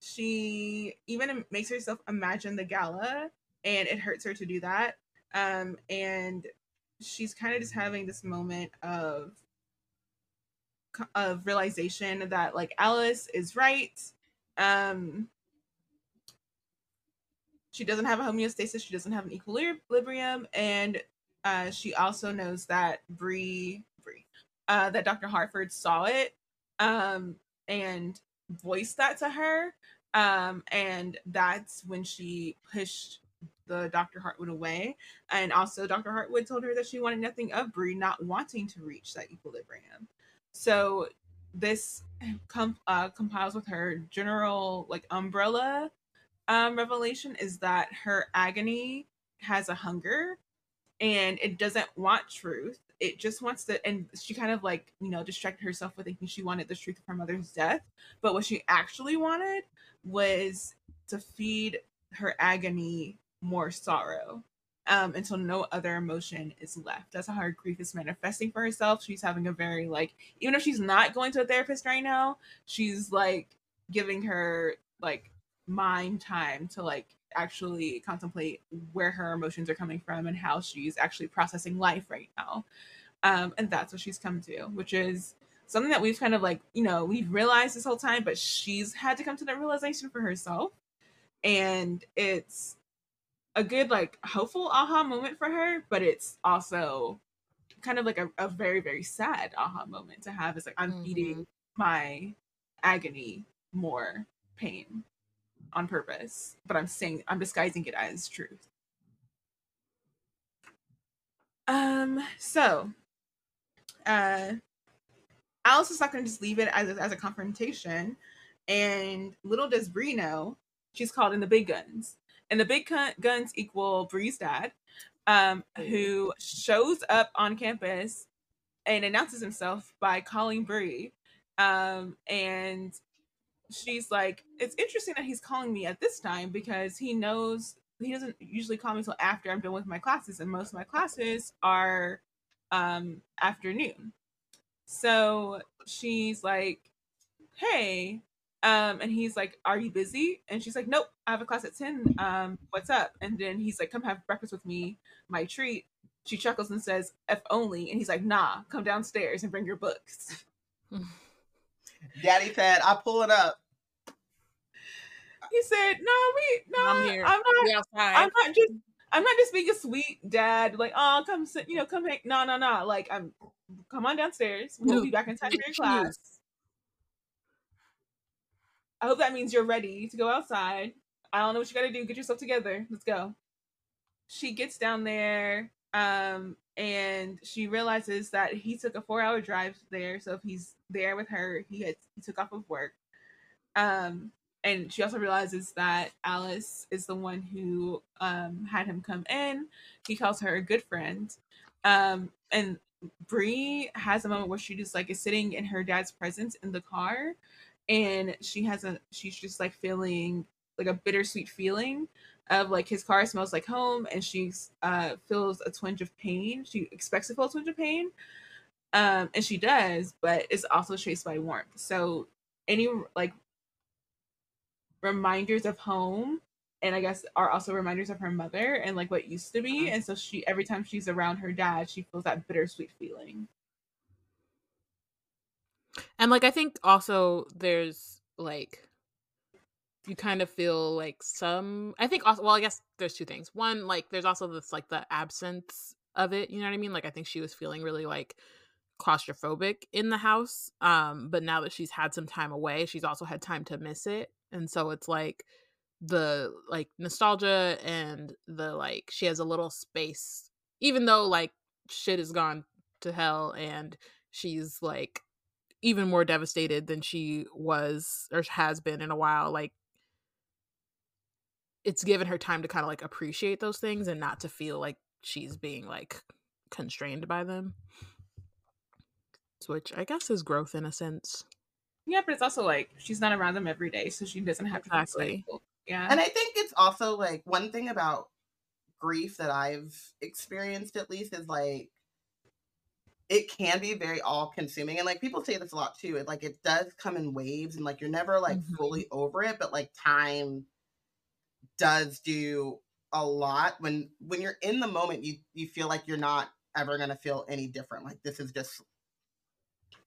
Speaker 3: she even makes herself imagine the gala, and it hurts her to do that. Um, and she's kind of just having this moment of of realization that like Alice is right. Um, she doesn't have a homeostasis. She doesn't have an equilibrium, and uh, she also knows that Bree, Bree, uh, that Dr. Hartwood saw it, um, and voiced that to her, um, and that's when she pushed the Dr. Hartwood away, and also Dr. Hartwood told her that she wanted nothing of Bree, not wanting to reach that equilibrium. So this com- uh, compiles with her general like umbrella um, revelation is that her agony has a hunger and it doesn't want truth. It just wants to, and she kind of like, you know, distracted herself with thinking she wanted the truth of her mother's death. But what she actually wanted was to feed her agony more sorrow um, until no other emotion is left. That's how her grief is manifesting for herself. She's having a very, like, even if she's not going to a therapist right now, she's like giving her, like, mind time to like actually contemplate where her emotions are coming from and how she's actually processing life right now. Um, and that's what she's come to, which is something that we've kind of like, you know, we've realized this whole time, but she's had to come to that realization for herself. And it's a good, like, hopeful aha moment for her, but it's also kind of like a, a very, very sad aha moment to have. Is like, I'm feeding my agony more pain on purpose, but I'm saying I'm disguising it as truth. Um, so uh Alice is not gonna just leave it as a, as a confrontation, and little does Bree know she's called in the big guns. And the big guns equal Bree's dad, um, who shows up on campus and announces himself by calling Bree. Um, and she's like, it's interesting that he's calling me at this time because he knows he doesn't usually call me until after I'm done with my classes, and most of my classes are um afternoon. So she's like, hey, um, and he's like, Are you busy? And she's like, Nope, I have a class at 10. Um, what's up? And then he's like, Come have breakfast with me, my treat. She chuckles and says, F only. And he's like, Nah, come downstairs and bring your books.
Speaker 2: Daddy said, I'll pull it up.
Speaker 3: He said, No, we no,
Speaker 1: I'm here.
Speaker 3: I'm not I'm not just I'm not just being a sweet dad, like, oh, come sit, you know, come hang. No, no, no. Like, I'm come on downstairs. We'll be back in time for your class. I hope that means you're ready to go outside. I don't know what you gotta do. Get yourself together. Let's go. She gets down there, um, and she realizes that he took a four hour drive there. So if he's there with her, he had he took off of work. Um, and she also realizes that Alice is the one who um, had him come in. He calls her a good friend. Um, and Bree has a moment where she just like is sitting in her dad's presence in the car and she hasn't she's just like feeling like a bittersweet feeling of like his car smells like home and she uh feels a twinge of pain. She expects to feel a twinge of pain. Um and she does, but it's also chased by warmth. So any like reminders of home and I guess are also reminders of her mother and like what used to be. Mm-hmm. And so she every time she's around her dad, she feels that bittersweet feeling.
Speaker 1: And like I think also there's like you kind of feel like some I think also well I guess there's two things. One, like there's also this like the absence of it, you know what I mean? Like I think she was feeling really like claustrophobic in the house. Um, but now that she's had some time away, she's also had time to miss it. And so it's like the like nostalgia and the like she has a little space even though like shit has gone to hell and she's like even more devastated than she was or has been in a while like it's given her time to kind of like appreciate those things and not to feel like she's being like constrained by them which i guess is growth in a sense
Speaker 3: yeah but it's also like she's not around them every day so she doesn't have
Speaker 1: exactly.
Speaker 3: to yeah.
Speaker 2: And I think it's also like one thing about grief that I've experienced at least is like it can be very all consuming and like people say this a lot too it like it does come in waves and like you're never like mm-hmm. fully over it but like time does do a lot when when you're in the moment you you feel like you're not ever going to feel any different like this is just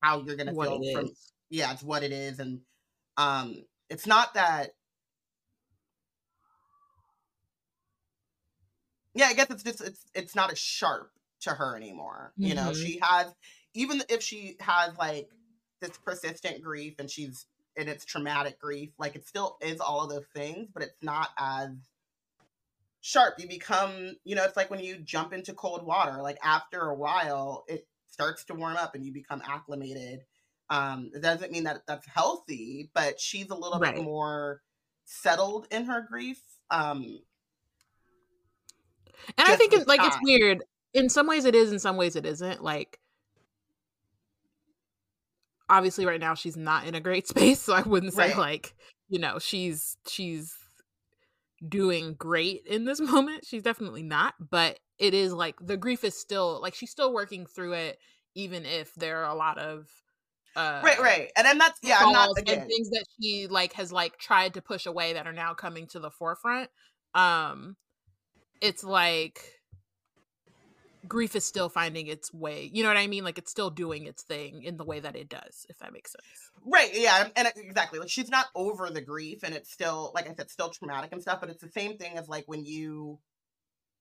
Speaker 2: how you're going to feel from is. yeah it's what it is and um it's not that yeah, I guess it's just it's it's not as sharp to her anymore. Mm-hmm. You know, mm-hmm. she has even if she has like this persistent grief and she's and it's traumatic grief, like it still is all of those things, but it's not as sharp. You become, you know, it's like when you jump into cold water, like after a while, it starts to warm up and you become acclimated. Um, it doesn't mean that that's healthy, but she's a little right. bit more settled in her grief. Um,
Speaker 1: and I think it, like it's weird. In some ways it is, in some ways it isn't. Like obviously right now she's not in a great space, so I wouldn't say right. like, you know, she's she's doing great in this moment. She's definitely not, but it is like the grief is still like she's still working through it even if there are a lot of
Speaker 2: uh, right, right, and then that's yeah, I'm not again.
Speaker 1: and things that she like has like tried to push away that are now coming to the forefront. Um, it's like grief is still finding its way. You know what I mean? Like it's still doing its thing in the way that it does, if that makes sense.
Speaker 2: Right. Yeah. And exactly. Like she's not over the grief and it's still, like I said, still traumatic and stuff, but it's the same thing as like when you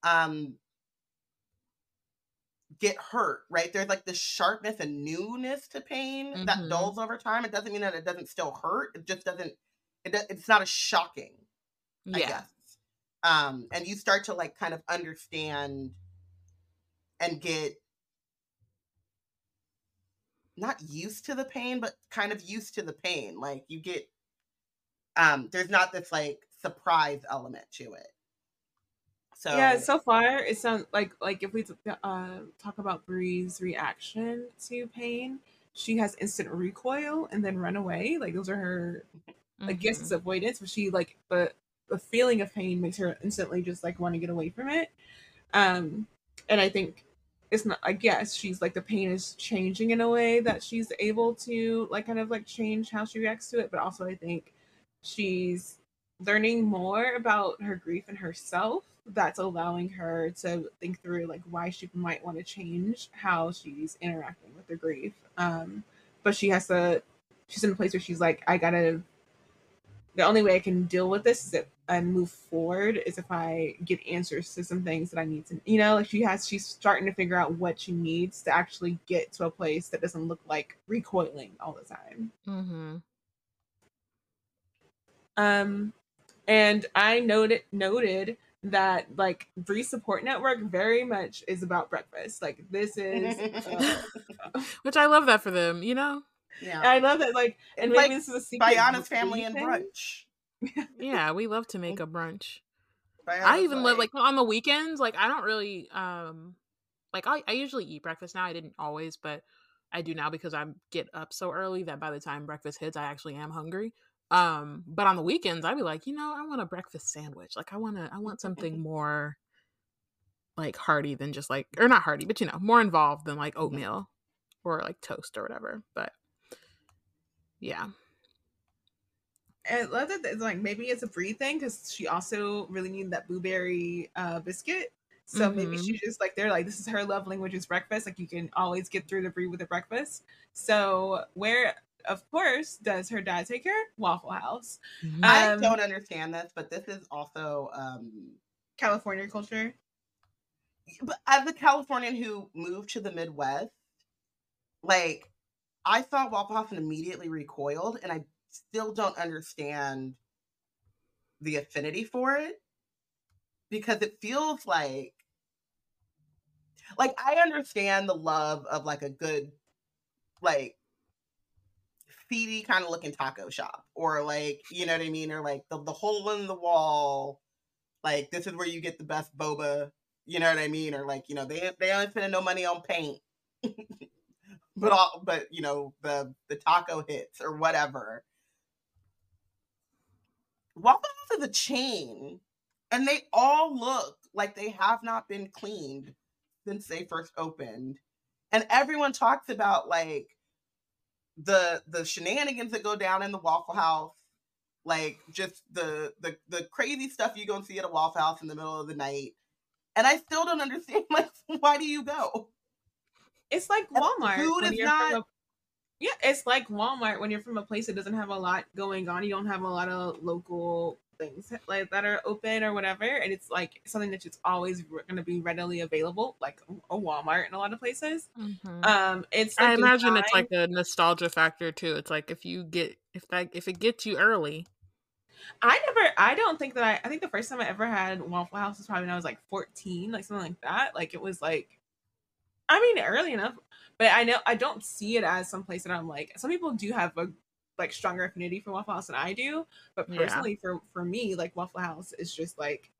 Speaker 2: um get hurt, right? There's like this sharpness and newness to pain mm-hmm. that dulls over time. It doesn't mean that it doesn't still hurt. It just doesn't, it, it's not as shocking. I yeah. guess um and you start to like kind of understand and get not used to the pain but kind of used to the pain like you get um there's not this like surprise element to it
Speaker 3: so yeah so far it sounds like like if we uh talk about bree's reaction to pain she has instant recoil and then run away like those are her mm-hmm. like guess avoidance but she like but the feeling of pain makes her instantly just like want to get away from it. Um, and I think it's not. I guess she's like the pain is changing in a way that she's able to like kind of like change how she reacts to it. But also, I think she's learning more about her grief and herself that's allowing her to think through like why she might want to change how she's interacting with the grief um but she has to she's in a place where she's like i gotta the only way I can deal with this is if I move forward is if I get answers to some things that I need to, you know, like she has, she's starting to figure out what she needs to actually get to a place that doesn't look like recoiling all the time.
Speaker 1: Mm-hmm.
Speaker 3: Um, and I noted noted that like Bree Support Network very much is about breakfast. Like this is, uh,
Speaker 1: which I love that for them. You know.
Speaker 3: Yeah, I love that. Like, and maybe like, this is a.
Speaker 2: Bayana's family and brunch.
Speaker 1: yeah, we love to make a brunch. I even love like on the weekends. Like I don't really um like I, I usually eat breakfast now. I didn't always, but I do now because I get up so early that by the time breakfast hits, I actually am hungry. Um, but on the weekends, I'd be like, you know, I want a breakfast sandwich. Like I want to, I want something more like hearty than just like, or not hearty, but you know, more involved than like oatmeal or like toast or whatever. But yeah,
Speaker 3: And I love that it's like maybe it's a Bree thing because she also really needed that blueberry uh, biscuit. So maybe
Speaker 1: Mhm.
Speaker 3: she just like they're like this is her love language is breakfast. Like you can always get through the Bree with a breakfast. So where of course does her dad take her? Waffle House,
Speaker 2: I
Speaker 3: Um,
Speaker 2: don't understand this, but this is also um
Speaker 3: California culture.
Speaker 2: but as a Californian who moved to the Midwest, like I saw House and immediately recoiled, and I still don't understand the affinity for it because it feels like like I understand the love of like a good like feedy kind of looking taco shop or like you know what I mean or like the, the hole in the wall like this is where you get the best boba you know what I mean or like you know they they only spending no money on paint but all but you know the the taco hits or whatever. Waffle House is a chain and they all look like they have not been cleaned since they first opened. And everyone talks about like the the shenanigans that go down in the waffle house like just the the the crazy stuff you go and see at a waffle house in the middle of the night. And i still don't understand like why do you go
Speaker 3: It's like Walmart.
Speaker 2: food
Speaker 3: when
Speaker 2: is not-
Speaker 3: a- yeah, it's like Walmart when you're from a place that doesn't have a lot going on. You don't have a lot of local things like that are open or whatever, and it's like something that's just always going to be readily available, like a Walmart in a lot of places.
Speaker 1: Mhm.
Speaker 3: Um, it's
Speaker 1: I
Speaker 3: like
Speaker 1: imagine it's like a nostalgia factor too. It's like if you get if that if it gets you early,
Speaker 3: I never. I don't think that I. I think the first time I ever had Waffle House was probably when I was like 14, like something like that. Like it was like, I mean, early enough. But I know I don't see it as some place that I'm like. Some people do have a like stronger affinity for Waffle House than I do. But
Speaker 1: Yeah.
Speaker 3: personally, for for me, like Waffle House is just like,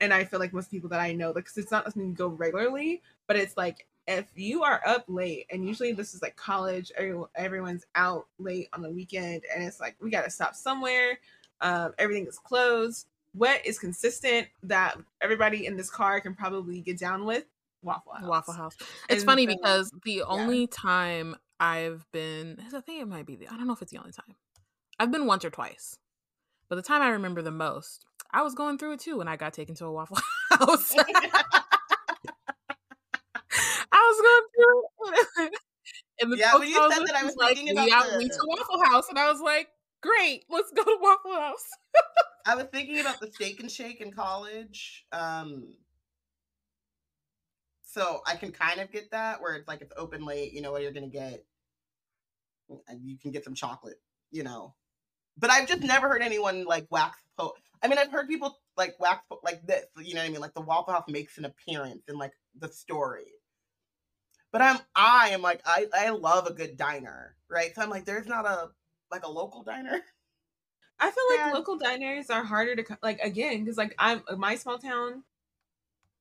Speaker 3: and I feel like most people that I know, like, 'cause it's not something you go regularly, but it's like if you are up late, and usually this is like college, everyone's out late on the weekend, and it's like we got to stop somewhere um, everything is closed. What is consistent that everybody in this car can probably get down with? Waffle House.
Speaker 1: Waffle House. It's
Speaker 3: And
Speaker 1: funny
Speaker 3: so-
Speaker 1: because the only time I've been, I think it might be the, I don't know if it's the only time. I've been once or twice, but the time I remember the most, I was going through it too when I got taken to a Waffle House. I was going through it. And the
Speaker 2: Yeah, when you said that, I was
Speaker 1: like,
Speaker 2: thinking about
Speaker 1: we
Speaker 2: the-
Speaker 1: to Waffle House, and I was like, great, let's go to Waffle House.
Speaker 2: I was thinking about the steak and shake in college. Um, so I can kind of get that where it's like it's open late, you know what you're gonna get. And you can get some chocolate, you know. But I've just never heard anyone like wax po. I mean, I've heard people like wax po- like this, you know what I mean? Like the Waffle House makes an appearance in like the story. But I'm I am like I I love a good diner, right? So I'm like, there's not a like a local diner.
Speaker 3: I feel like local diners are harder to like again because like I'm uh, my small town.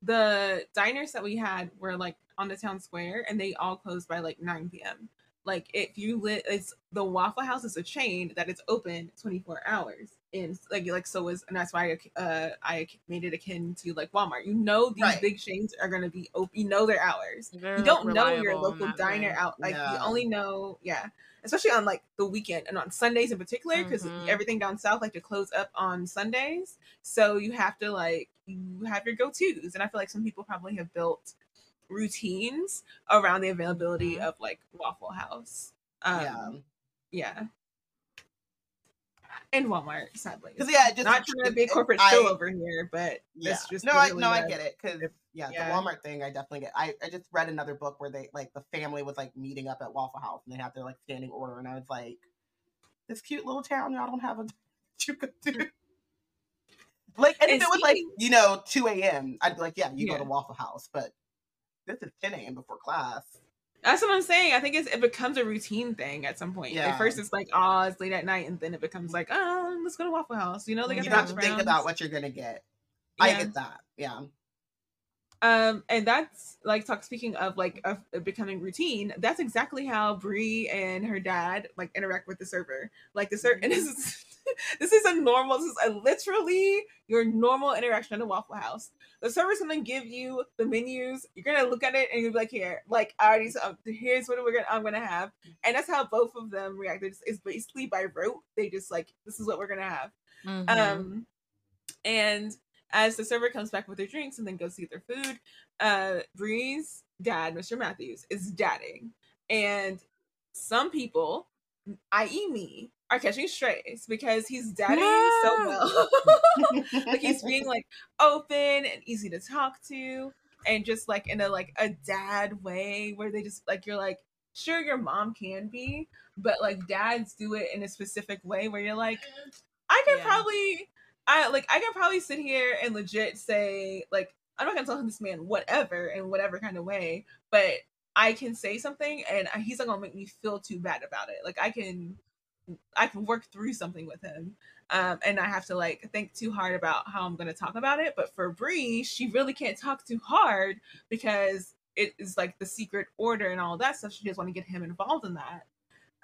Speaker 3: The diners that we had were like on the town square, and they all closed by like 9 p.m. Like if you lit, it's the Waffle House is a chain that it's open 24 hours, and like like so is, and that's why uh I made it akin to like Walmart. You know these
Speaker 2: Right.
Speaker 3: big chains are gonna be open. You know their hours
Speaker 1: They're
Speaker 3: you don't know your local diner
Speaker 1: way.
Speaker 3: out like you only know yeah especially on like the weekend and on sundays in particular because
Speaker 1: Mhm.
Speaker 3: everything down south like to close up on sundays so you have to like you have your go-to's and i feel like some people probably have built routines around the availability
Speaker 1: Mhm.
Speaker 3: of like waffle house um
Speaker 2: yeah.
Speaker 3: yeah and walmart sadly
Speaker 2: Because yeah, it just
Speaker 3: not trying to be a corporate show over here but
Speaker 2: Yeah.
Speaker 3: it's just
Speaker 2: no, I
Speaker 3: literally
Speaker 2: no, I get it. Because yeah,
Speaker 3: Yeah.
Speaker 2: the Walmart thing, I definitely get. I I just read another book where they like the family was like meeting up at Waffle House and they had their like standing order, and I was like, this cute little town, y'all don't have a you could do. Like, and,
Speaker 3: And
Speaker 2: if it was like you know two a.m., I'd be like, yeah, you
Speaker 3: Yeah.
Speaker 2: go to Waffle House, but this is ten a.m. before class.
Speaker 3: That's what I'm saying. I think it becomes a routine thing at some point. Yeah. At first, it's like, oh, it's late at night, and then it becomes like, oh, let's go to Waffle House. You know,
Speaker 2: they you have to think about what you're gonna get. Yeah. I get that. Yeah.
Speaker 3: Um, and that's like talk speaking of like of uh, becoming routine. That's exactly how Bree and her dad like interact with the server. Like the server, mm-hmm. and this is this is a normal. This is a, literally your normal interaction at a Waffle House. The server's gonna give you the menus. You're gonna look at it and you're like, here, like I already. So, here's what we're gonna. I'm gonna have, and that's how both of them reacted. It's, it's basically by rote. They just like this is what we're gonna have. Mm-hmm. Um, and as the server comes back with their drinks and then goes to get their food, uh, Bree's dad, Mr. Matthews, is dadding. And some people, i.e., me, are catching strays because he's dadding yeah. so well. like he's being like open and easy to talk to, and just like in a like a dad way where they just like you're like, sure your mom can be, but like dads do it in a specific way where you're like, I could yeah. probably I like I can probably sit here and legit say like I'm not gonna tell him this man whatever in whatever kind of way, but I can say something and uh, he's not gonna make me feel too bad about it. Like I can I can work through something with him. Um, and I have to like think too hard about how I'm gonna talk about it. But for Bree, she really can't talk too hard because it is like the secret order and all that stuff. She doesn't want to get him involved in that.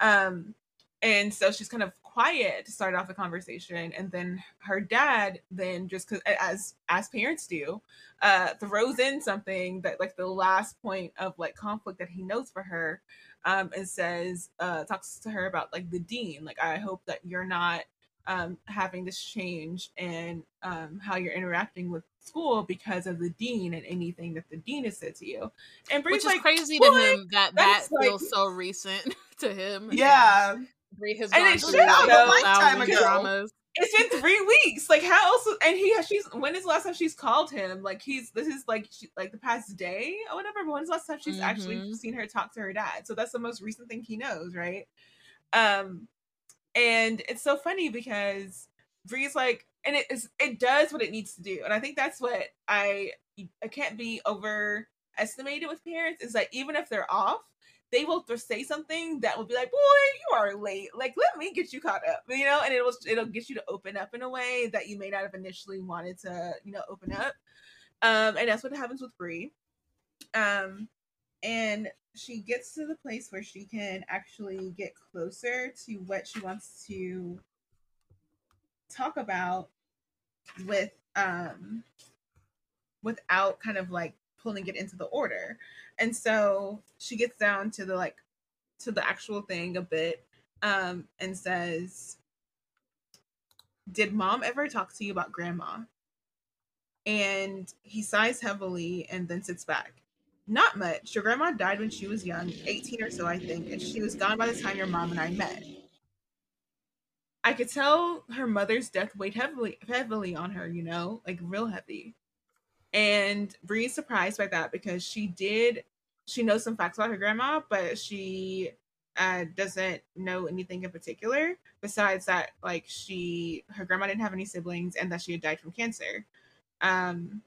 Speaker 3: Um, and so she's kind of quiet to start off the conversation and then her dad then just because as as parents do uh throws in something that like the last point of like conflict that he knows for her um and says uh talks to her about like the dean like i hope that you're not um having this change and um how you're interacting with school because of the dean and anything that the dean has said to you and
Speaker 1: Bree's which is like, crazy to him that that feels like, so recent to him
Speaker 2: yeah
Speaker 1: Bree has and it should a lifetime ago. Dramas.
Speaker 3: It's been three weeks. Like how else? And he, she's. When is the last time she's called him? Like he's. This is like she, like the past day or whatever. But when's the last time she's mm-hmm. actually seen her talk to her dad? So that's the most recent thing he knows, right? Um, and it's so funny because Bree's like, and it is. It does what it needs to do, and I think that's what I. I can't be overestimated with parents. Is that even if they're off, they will say something that will be like, "Boy, you are late. Like, let me get you caught up," you know, and it will it'll get you to open up in a way that you may not have initially wanted to, you know, open up. Um, and that's what happens with Bree. Um, and she gets to the place where she can actually get closer to what she wants to talk about with um without kind of like pulling it into the order. And so she gets down to the like to the actual thing a bit um and says did mom ever talk to you about grandma? And he sighs heavily and then sits back. Not much. Your grandma died when she was young 18 or so i think and she was gone by the time your mom and i met. I could tell her mother's death weighed heavily heavily on her you know like real heavy and Bree's surprised by that because she did she knows some facts about her grandma, but she uh, doesn't know anything in particular besides that like she her grandma didn't have any siblings and that she had died from cancer. Um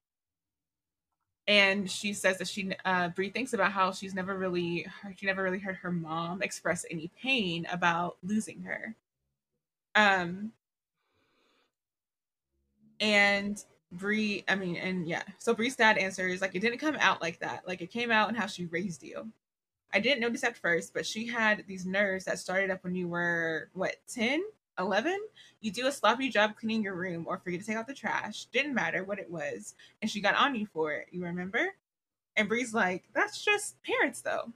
Speaker 3: and she says that she uh Bree thinks about how she's never really she never really heard her mom express any pain about losing her. Um and Bree, I mean, and yeah. So Bree's dad answers like it didn't come out like that. Like it came out in how she raised you. I didn't notice at first, but she had these nerves that started up when you were what 10, 11. You do a sloppy job cleaning your room or forget to take out the trash. Didn't matter what it was, and she got on you for it. You remember? And Bree's like, that's just parents, though.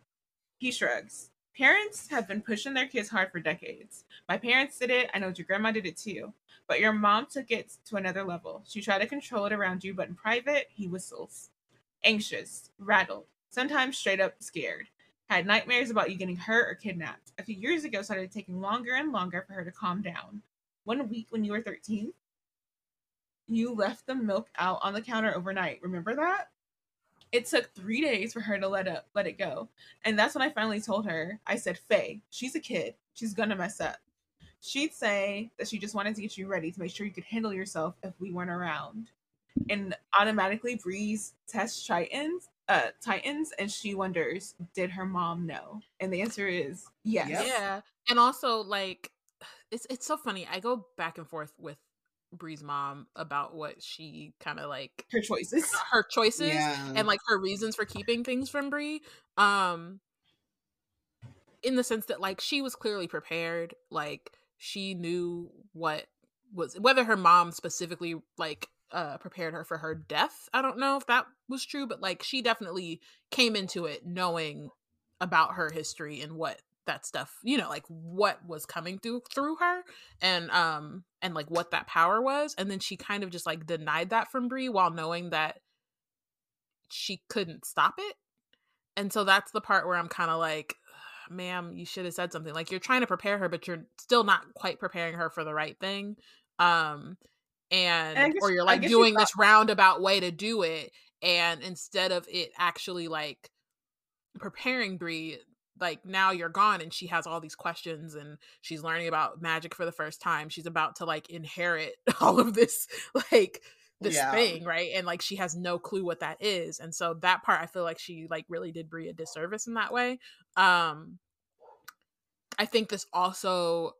Speaker 3: He shrugs. Parents have been pushing their kids hard for decades. My parents did it. I know your grandma did it too. But your mom took it to another level. She tried to control it around you, but in private, he whistles. Anxious, rattled, sometimes straight up scared. Had nightmares about you getting hurt or kidnapped. A few years ago, started taking longer and longer for her to calm down. One week when you were 13, you left the milk out on the counter overnight. Remember that? It took three days for her to let up, let it go. And that's when I finally told her. I said, Faye, she's a kid. She's gonna mess up she'd say that she just wanted to get you ready to make sure you could handle yourself if we weren't around. And automatically Bree's test tritons uh, Titans, and she wonders, did her mom know? And the answer is yes.
Speaker 2: Yep.
Speaker 1: Yeah. And also like it's it's so funny. I go back and forth with Bree's mom about what she kind of like
Speaker 3: Her choices.
Speaker 1: her choices
Speaker 2: Yeah.
Speaker 1: and like her reasons for keeping things from Bree. Um in the sense that like she was clearly prepared, like she knew what was whether her mom specifically like uh prepared her for her death. I don't know if that was true, but like she definitely came into it knowing about her history and what that stuff, you know, like what was coming through through her and um and like what that power was and then she kind of just like denied that from Bree while knowing that she couldn't stop it. And so that's the part where I'm kind of like ma'am, you should have said something. Like you're trying to prepare her but you're still not quite preparing her for the right thing. Um and,
Speaker 3: And guess-
Speaker 1: or you're like doing this roundabout way to do it and instead of it actually like preparing Bree like now you're gone and she has all these questions and she's learning about magic for the first time she's about to like inherit all of this like this
Speaker 2: Yeah.
Speaker 1: thing right and like she has no clue what that is and so that part i feel like she like really did bree a disservice in that way um i think this also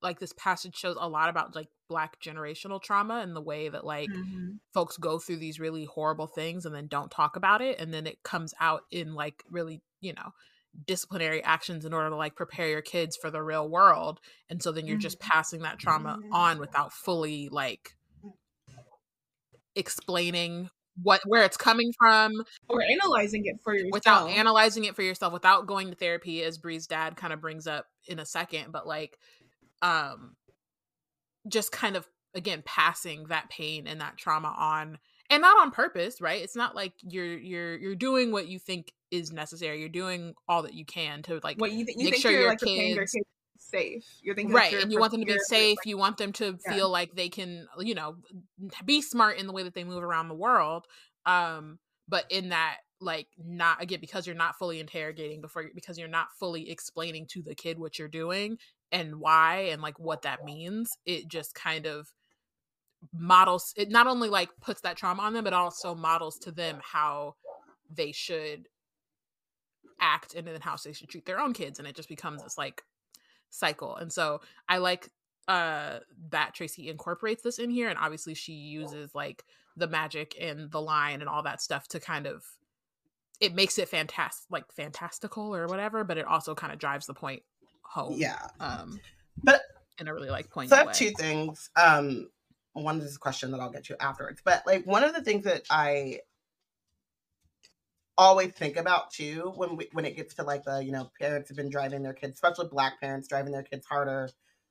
Speaker 1: like this passage shows a lot about like black generational trauma and the way that like
Speaker 3: Mhm.
Speaker 1: folks go through these really horrible things and then don't talk about it and then it comes out in like really you know disciplinary actions in order to like prepare your kids for the real world and so then you're just mm-hmm. passing that trauma on mm-hmm. without fully like mm. explaining what where it's coming from
Speaker 3: Or analyzing it for yourself.
Speaker 1: without analyzing it for yourself without going to therapy as Bree's dad kind of brings up in a second but like um just kind of again passing that pain and that trauma on and not on purpose right? It's not like you're you're you're doing what you think is necessary you're doing all that you can to like
Speaker 3: what you, th- you
Speaker 1: make sure
Speaker 3: you're
Speaker 1: your
Speaker 3: like
Speaker 1: kids-
Speaker 3: kids safe. You're thinking
Speaker 1: right and you want them to be safe
Speaker 3: like,
Speaker 1: you want them to
Speaker 3: Yeah.
Speaker 1: feel like they can you know be smart in the way that they move around the world um but in that like not again because you're not fully interrogating before because you're not fully explaining to the kid what you're doing and why and like what that means it just kind of models it not only like puts that trauma on them but also models to them how they should act and then how they should treat their own kids and it just becomes this like cycle and so i like uh that tracy incorporates this in here and obviously she uses like the magic and the line and all that stuff to kind of it makes it fantastic like fantastical or whatever but it also kind of drives the point home
Speaker 2: Yeah.
Speaker 1: um
Speaker 2: But-
Speaker 1: in a really like point
Speaker 2: So I have
Speaker 1: way.
Speaker 2: two things. Um, one is a question that I'll get to afterwards. But like one of the things that I always think about too when we, when it gets to like the you know parents have been driving their kids, especially black parents driving their kids harder,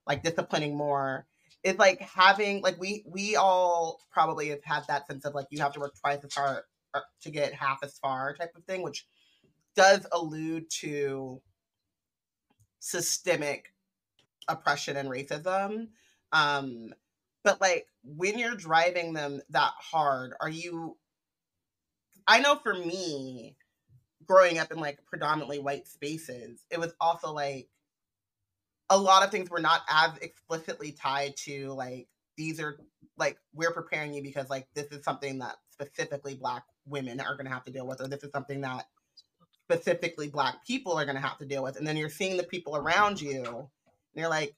Speaker 2: like disciplining more. it's like having like we we all probably have had that sense of like you have to work twice as hard to get half as far type of thing, which does allude to systemic oppression and racism. Um, but like when you're driving them that hard, are you? I know for me, growing up in like predominantly white spaces, it was also like a lot of things were not as explicitly tied to like these are like we're preparing you because like this is something that specifically black women are going to have to deal with or this is something that specifically black people are going to have to deal with. And then you're seeing the people around you and you're like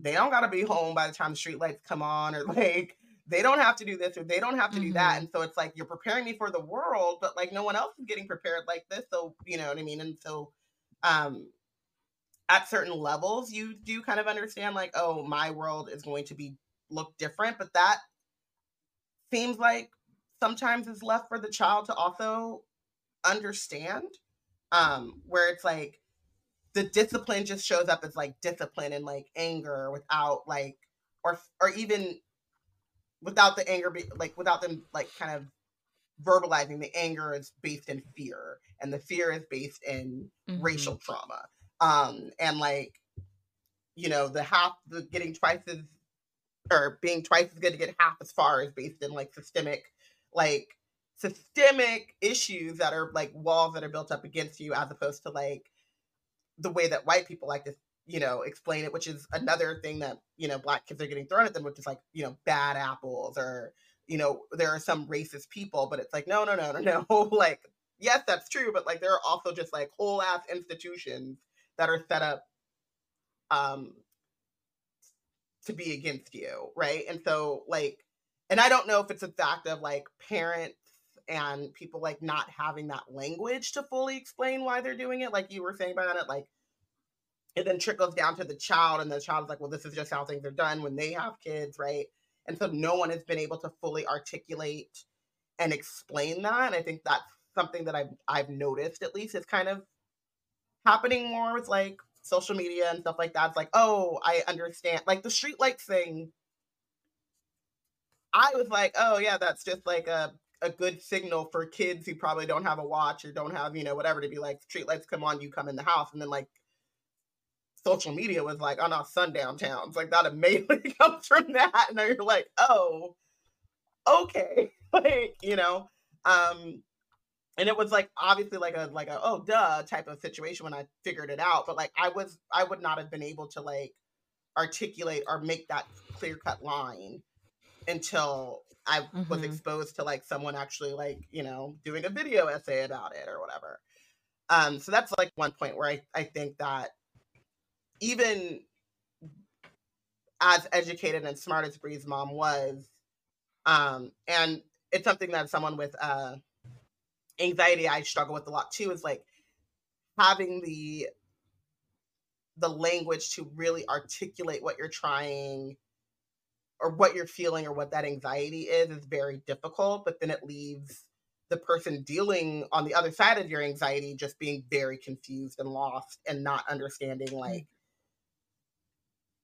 Speaker 2: they don't got to be home by the time the street lights come on or like they don't have to do this or they don't have to do that.
Speaker 1: Mhm.
Speaker 2: and so it's like you're preparing me for the world but like no one else is getting prepared like this. So you know what i mean? And so um at certain levels you do kind of understand like oh my world is going to be look different but that seems like sometimes is left for the child to also understand um where it's like the discipline just shows up as like discipline and like anger without like or or even without the anger be, like without them like kind of verbalizing the anger is based in fear and the fear is based in
Speaker 1: Mhm.
Speaker 2: racial trauma um and like you know the half the getting twice as or being twice as good to get half as far is based in like systemic like systemic issues that are like walls that are built up against you as opposed to like the way that white people like to you know explain it which is another thing that you know black kids are getting thrown at them which is like you know bad apples or you know there are some racist people but it's like no no no no no like yes, that's true, but like there are also just like whole ass institutions that are set up um to be against you, right? And so like and I don't know if it's a fact of like parents and people like not having that language to fully explain why they're doing it, like you were saying about it, like it then trickles down to the child, and the child is like, well, this is just how things are done when they have kids, right? And so no one has been able to fully articulate and explain that. And I think that's something that I've I've noticed at least is kind of happening more with like social media and stuff like that. It's like, oh, I understand. Like the streetlights thing. I was like, oh yeah, that's just like a a good signal for kids who probably don't have a watch or don't have, you know, whatever to be like, streetlights come on, you come in the house. And then like social media was like, oh no, sundown towns. Like that immediately comes from that. And you're like, oh, okay. like, you know. Um, and it was like obviously like a like a oh duh type of situation when I figured it out. But like I was I would not have been able to like articulate or make that clear cut line until I mm-hmm. was exposed to like someone actually like, you know, doing a video essay about it or whatever. Um, so that's like one point where I, I think that even as educated and smart as Bree's mom was, um, and it's something that someone with uh, anxiety I struggle with a lot too, is like having the the language to really articulate what you're trying or what you're feeling or what that anxiety is is very difficult but then it leaves the person dealing on the other side of your anxiety just being very confused and lost and not understanding mm. like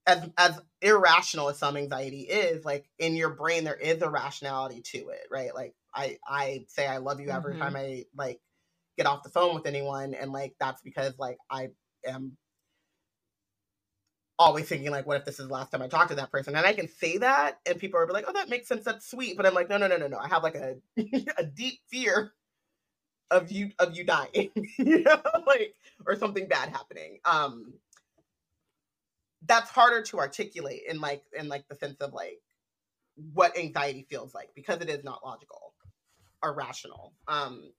Speaker 2: as as irrational as some anxiety is like in your brain there is a rationality to it right? Like i i say i love you every mm-hmm. time i like get off the phone with anyone and like that's because like i am always thinking like what if this is the last time i talk to that person? And i can say that and people are like oh that makes sense. That's sweet. But i'm like no no no no no. I have like a a deep fear of you of you dying you know like or something bad happening. Um that's harder to articulate in like in like the sense of like what anxiety feels like because it is not logical or rational. Um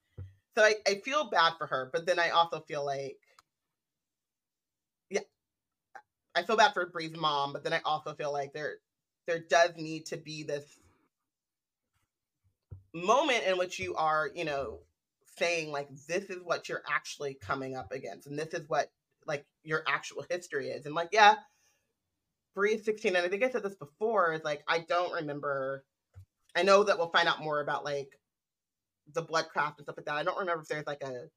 Speaker 2: so I, I feel bad for her but then i also feel like yeah i feel bad for bree's mom but then i also feel like there there does need to be this moment in which you are you know saying like this is what you're actually coming up against and this is what like your actual history is. And like yeah Bree 16, and I think I said this before, is like I don't remember. I know that we'll find out more about like the bloodcraft and stuff like that. I don't remember if there's like a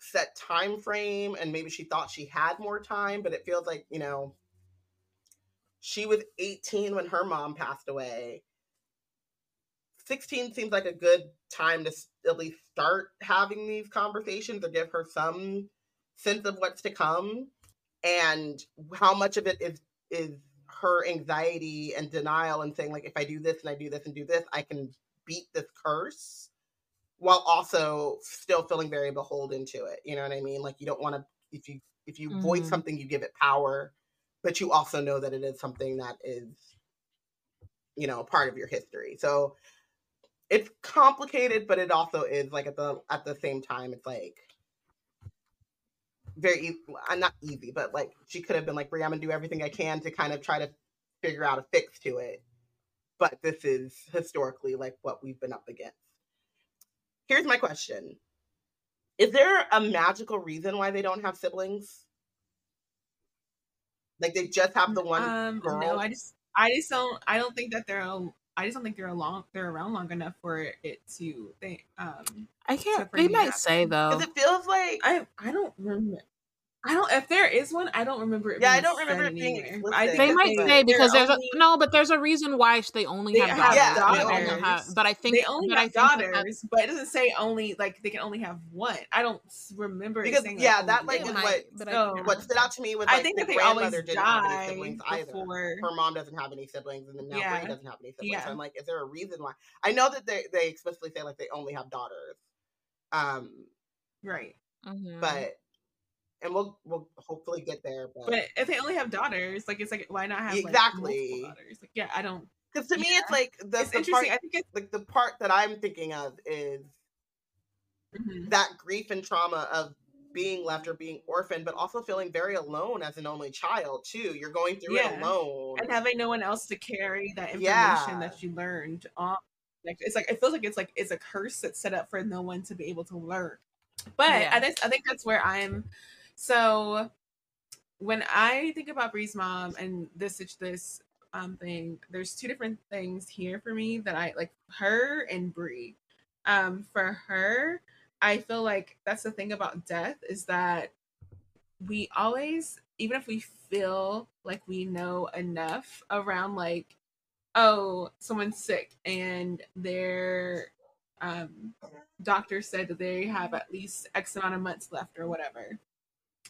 Speaker 2: set time frame and maybe she thought she had more time, but it feels like, you know, she was 18 when her mom passed away. 16 seems like a good time to at least start having these conversations or give her some sense of what's to come and how much of it is is her anxiety and denial and saying like if i do this and i do this and do this i can beat this curse while also still feeling very beholden to it you know what i mean like you don't want to if you if you mm-hmm. voice something you give it power but you also know that it is something that is you know a part of your history so it's complicated but it also is like at the at the same time it's like very uh, not easy, but like she could have been like, Bree, I'm gonna do everything I can to kind of try to figure out a fix to it. But this is historically like what we've been up against. Here's my question. Is there a magical reason why they don't have siblings? Like they just have the one um, girl?
Speaker 3: No, I just I just don't I don't think that they're I just don't think they're long they're around long enough for it to think um
Speaker 1: I can't they might say though.
Speaker 2: Because it feels like
Speaker 3: I I don't remember I don't. If there is one, I don't remember it.
Speaker 2: Yeah, I don't remember it being.
Speaker 1: I, they might say because there's only, a, no, but there's a reason why they only
Speaker 3: they
Speaker 1: have,
Speaker 3: daughters. Yeah,
Speaker 1: daughters. Have, but I think
Speaker 3: they only
Speaker 1: but
Speaker 3: have daughters. That, but it doesn't say only like they can only have one. I don't remember
Speaker 2: because yeah, that like is what so, what stood out to me was like,
Speaker 3: I think that they always didn't have any siblings either.
Speaker 2: Her mom doesn't have any siblings, and then now yeah. doesn't have any siblings. Yeah. So I'm like, is there a reason why? I know that they they explicitly say like they only have daughters. Um,
Speaker 3: right.
Speaker 1: Mm-hmm.
Speaker 2: But and we'll we'll hopefully get there. But,
Speaker 3: but if they only have daughters, like it's like why not have
Speaker 2: exactly
Speaker 3: like, daughters? Like yeah, I don't.
Speaker 2: Because to
Speaker 3: yeah.
Speaker 2: me, it's like the,
Speaker 3: it's
Speaker 2: the
Speaker 3: interesting.
Speaker 2: Part,
Speaker 3: I think it's
Speaker 2: like the part that I'm thinking of is mm-hmm. that grief and trauma of being left or being orphaned, but also feeling very alone as an only child too. You're going through yeah. it alone
Speaker 3: and having no one else to carry that information yeah. that you learned on. Like it's like it feels like it's like it's a curse that's set up for no one to be able to learn. But. I think I think that's where I'm. So when I think about Bree's mom and this this um thing, there's two different things here for me that I like her and Bree. Um, for her, I feel like that's the thing about death is that we always, even if we feel like we know enough around like, oh, someone's sick and their um, doctor said that they have at least X amount of months left or whatever.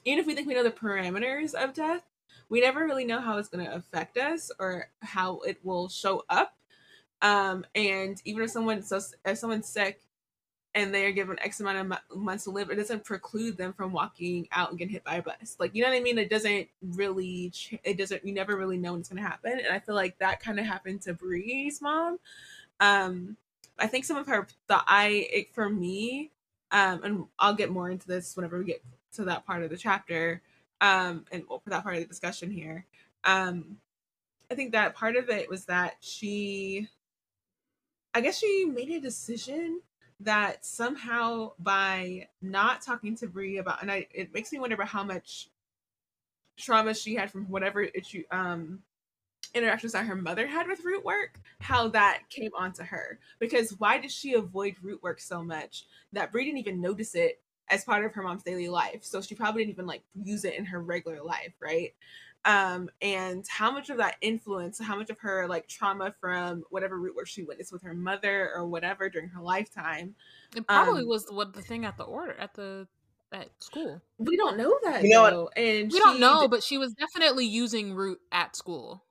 Speaker 3: Even if we think we know the parameters of death, we never really know how it's going to affect us or how it will show up. Um, and even if someone so if someone's sick and they are given X amount of months to live, it doesn't preclude them from walking out and getting hit by a bus. Like, you know what I mean? It doesn't really, it doesn't, you never really know when it's going to happen. And I feel like that kind of happened to Bree's mom. Um, I think some of her, the I, it, for me, um, and I'll get more into this whenever we get to that part of the chapter, um, and well, for that part of the discussion here. Um, I think that part of it was that she, I guess she made a decision that somehow by not talking to Bree about, and I, it makes me wonder about how much trauma she had from whatever issue, um, interactions that her mother had with root work, how that came onto her. Because why did she avoid root work so much that Bree didn't even notice it as part of her mom's daily life? So she probably didn't even like use it in her regular life, right? um, and how much of that influence, how much of her like trauma from whatever root work she witnessed with her mother or whatever during her lifetime.
Speaker 1: It probably um, was what the thing at the order at the at school.
Speaker 3: We don't know that, you know, though. and
Speaker 1: we don't know, did, but she was definitely using root at school.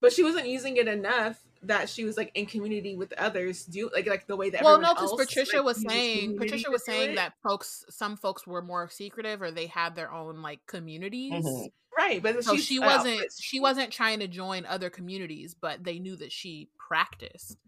Speaker 3: But she wasn't using it enough that she was like in community with others do like like the way that
Speaker 1: well no because patricia like, was saying patricia was saying that folks some folks were more secretive or they had their own like communities. Mm-hmm.
Speaker 3: right but
Speaker 1: so she wasn't she wasn't trying to join other communities but they knew that she practiced.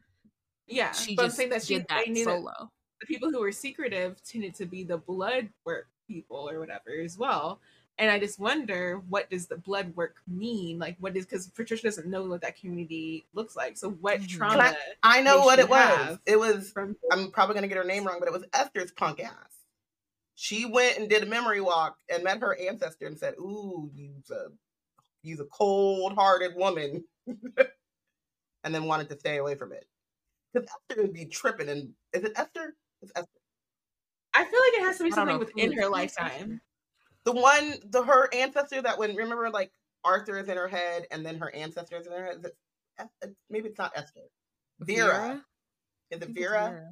Speaker 3: Yeah
Speaker 1: she but just I'm saying that she did that solo.
Speaker 3: the people who were secretive tended to be the blood work people or whatever as well and I just wonder what does the blood work mean? Like, what is because Patricia doesn't know what that community looks like. So, what mm-hmm. trauma?
Speaker 2: I, I, know what it was. It was. From- I'm probably gonna get her name wrong, but it was Esther's punk ass. She went and did a memory walk and met her ancestor and said, "Ooh, you's a you's a cold hearted woman," and then wanted to stay away from it because Esther would be tripping. And is it Esther? It's Esther.
Speaker 3: I feel like it has to be something within her lifetime
Speaker 2: the one the her ancestor that when remember like Arthur is in her head and then her ancestor is in her head. It, maybe it's not Esther. Vera. Vera? Is it Vera? Vera?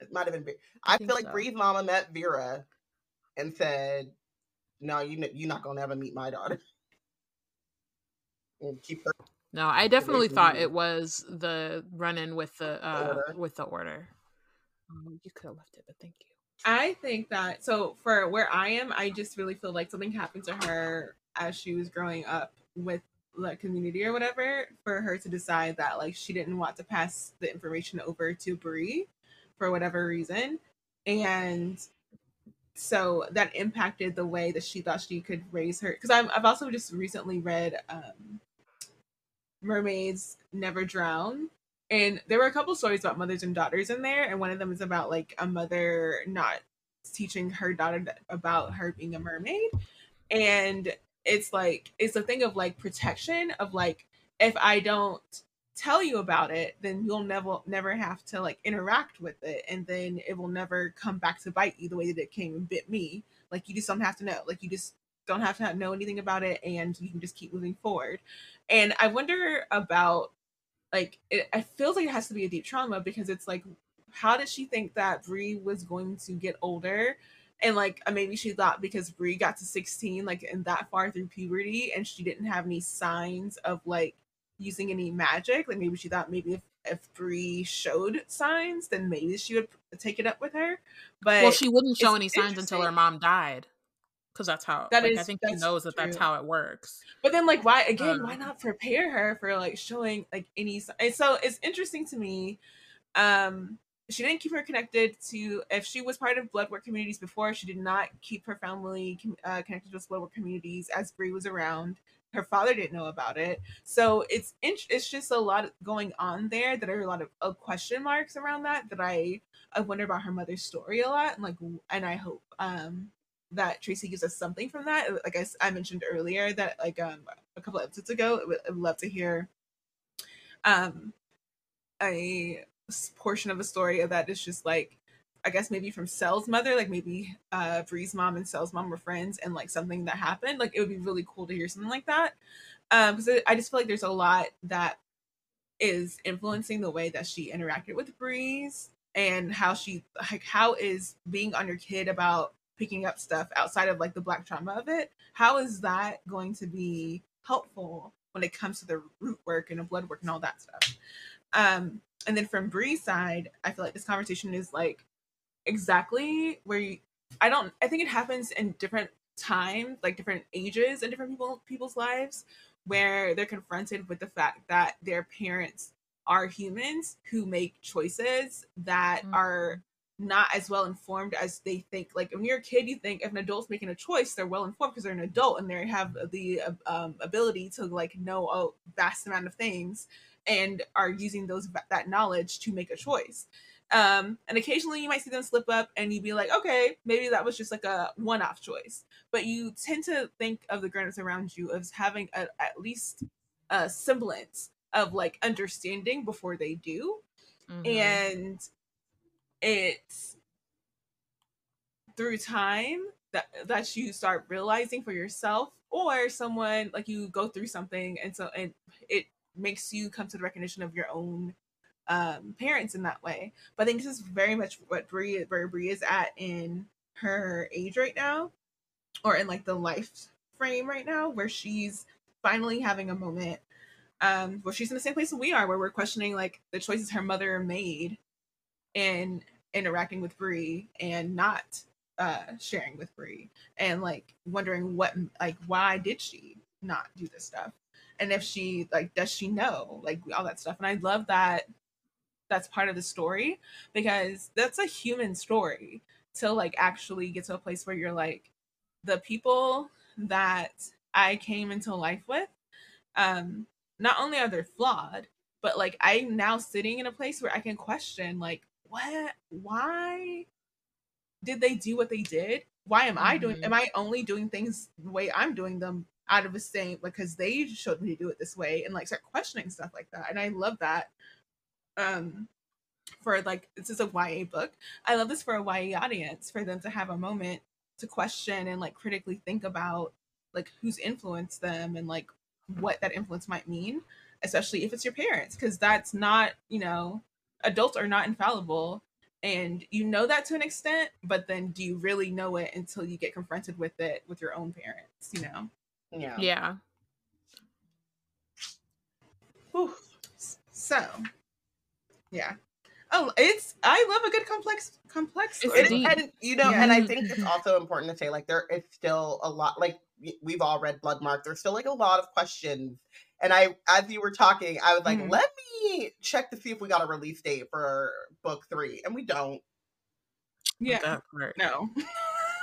Speaker 2: It might have been Vera. I, I feel like so. Bree's mama met Vera and said, "No, you you're not gonna ever meet my daughter."
Speaker 1: and keep her. No, I definitely thought it was the run-in with the uh, the with the order. Um, you could have left it, but thank you.
Speaker 3: I think that so for where I am, I just really feel like something happened to her as she was growing up with the community or whatever for her to decide that like she didn't want to pass the information over to Bree for whatever reason. And so that impacted the way that she thought she could raise her because I've also just recently read um, mermaids never drown and there were a couple stories about mothers and daughters in there and one of them is about like a mother not teaching her daughter about her being a mermaid. And it's like it's a thing of like protection of like if i don't tell you about it then you'll never never have to like interact with it and then it will never come back to bite you the way that it came and bit me. Like you just don't have to know. Like you just don't have to know anything about it and you can just keep moving forward. And i wonder about like it, it feels like it has to be a deep trauma because it's like how did she think that Bree was going to get older? And like uh, maybe she thought because Bree got to 16 like and that far through puberty and she didn't have any signs of like using any magic like maybe she thought maybe if if Bree showed signs then maybe she would take it up with her. But
Speaker 1: well she wouldn't show any signs until her mom died because that's how that like, is, I think she knows that true. that's how it works.
Speaker 3: But then, like, why again? Um, why not prepare her for like showing like any? And so it's interesting to me, um, she didn't keep her connected to if she was part of blood work communities before she did not keep her family uh, connected with blood work communities as Bree was around her father didn't know about it so it's it's just a lot going on there that are a lot of, of question marks around that that i i wonder about her mother's story a lot and like and i hope um that tracy gives us something from that like i, I mentioned earlier that like um a couple episodes ago i would love to hear um a portion of a story of that is just like I guess maybe from Sel's mother, like maybe uh Bree's mom and Sel's mom were friends and like something that happened. Like it would be really cool to hear something like that. Um because I just feel like there's a lot that is influencing the way that she interacted with Breeze and how she like how is being on your kid about picking up stuff outside of like the black trauma of it, how is that going to be helpful when it comes to the root work and the blood work and all that stuff? Um and then from Bree's side, I feel like this conversation is like exactly where you I don't I think it happens in different times, like different ages and different people people's lives where they're confronted with the fact that their parents are humans who make choices that mm-hmm. are not as well informed as they think. Like when you're a kid, you think if an adult's making a choice, they're well informed because they're an adult and they have the um, ability to like know a vast amount of things and are using those that knowledge to make a choice. Um, and occasionally you might see them slip up and you'd be like, okay, maybe that was just like a one off choice. But you tend to think of the grown around you as having a, at least a semblance of like understanding before they do. Mm-hmm. And it's through time that that you start realizing for yourself or someone like you go through something and so and it makes you come to the recognition of your own um, parents in that way. But I think this is very much what Bree, where Bree is at in her age right now, or in like the life frame right now, where she's finally having a moment um, where she's in the same place we are, where we're questioning like the choices her mother made in interacting with Bree and not uh, sharing with Bree, and like wondering what like why did she not do this stuff? And if she like does she know like all that stuff? And i love that that's part of the story because that's a human story to like actually get to a place where you're like the people that I came into life with um not only are they flawed but like I'm now sitting in a place where I can question like what why did they do what they did why am mm-hmm. I doing am mm-hmm. I only doing things the way I'm doing them out of the same because they showed me to do it this way and like start questioning stuff like that and I love that um for like this is a YA book. I love this for a YA audience for them to have a moment to question and like critically think about like who's influenced them and like what that influence might mean, especially if it's your parents because that's not, you know, adults are not infallible and you know that to an extent, but then do you really know it until you get confronted with it with your own parents, you know?
Speaker 1: Yeah. Yeah.
Speaker 3: Whew. So, yeah. Oh, it's I love a good complex complex.
Speaker 2: It, and you know, yeah. and I think it's also important to say like there is still a lot like we've all read Bloodmark. There's still like a lot of questions. And I, as you were talking, I was like, mm-hmm. let me check to see if we got a release date for book three, and we don't.
Speaker 3: Yeah, no.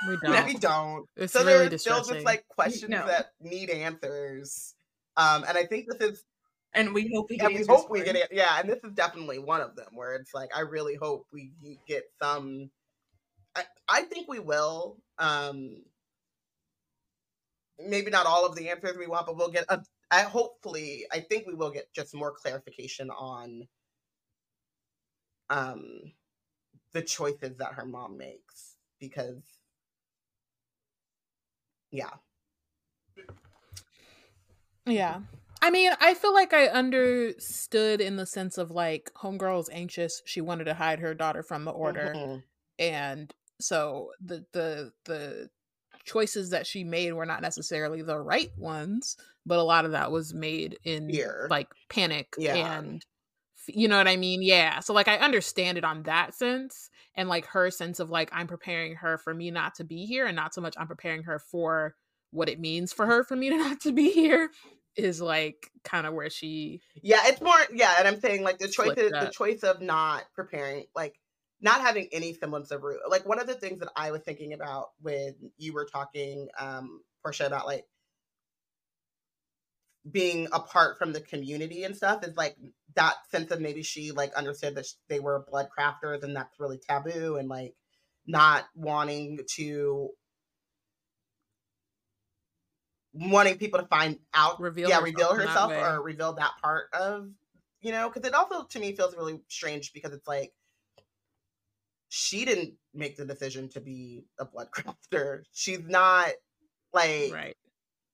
Speaker 1: We don't. No,
Speaker 2: we don't. It's so really there's still just like questions no. that need answers. Um, and I think this is
Speaker 3: and we hope we
Speaker 2: get. we hope we get it. Yeah, and this is definitely one of them where it's like I really hope we get some. I, I think we will. Um, maybe not all of the answers we want, but we'll get. A, I hopefully, I think we will get just more clarification on um the choices that her mom makes because yeah
Speaker 1: yeah I mean, I feel like I understood in the sense of like homegirl was anxious. She wanted to hide her daughter from the order. Mm-hmm. And so the the the choices that she made were not necessarily the right ones, but a lot of that was made in Fear. like panic yeah. and you know what I mean? Yeah. So like I understand it on that sense and like her sense of like I'm preparing her for me not to be here and not so much I'm preparing her for what it means for her for me to not to be here is like kind of where she
Speaker 2: yeah it's more yeah and i'm saying like the choice of, the choice of not preparing like not having any semblance of root. Like one of the things that I was thinking about when you were talking, um, Porshèa, about like being apart from the community and stuff is like that sense of maybe she like understood that they were blood crafters and that's really taboo and like not wanting to wanting people to find out
Speaker 1: reveal
Speaker 2: yeah
Speaker 1: herself
Speaker 2: reveal herself or reveal that part of you know because it also to me feels really strange because it's like she didn't make the decision to be a blood crafter she's not like
Speaker 1: right.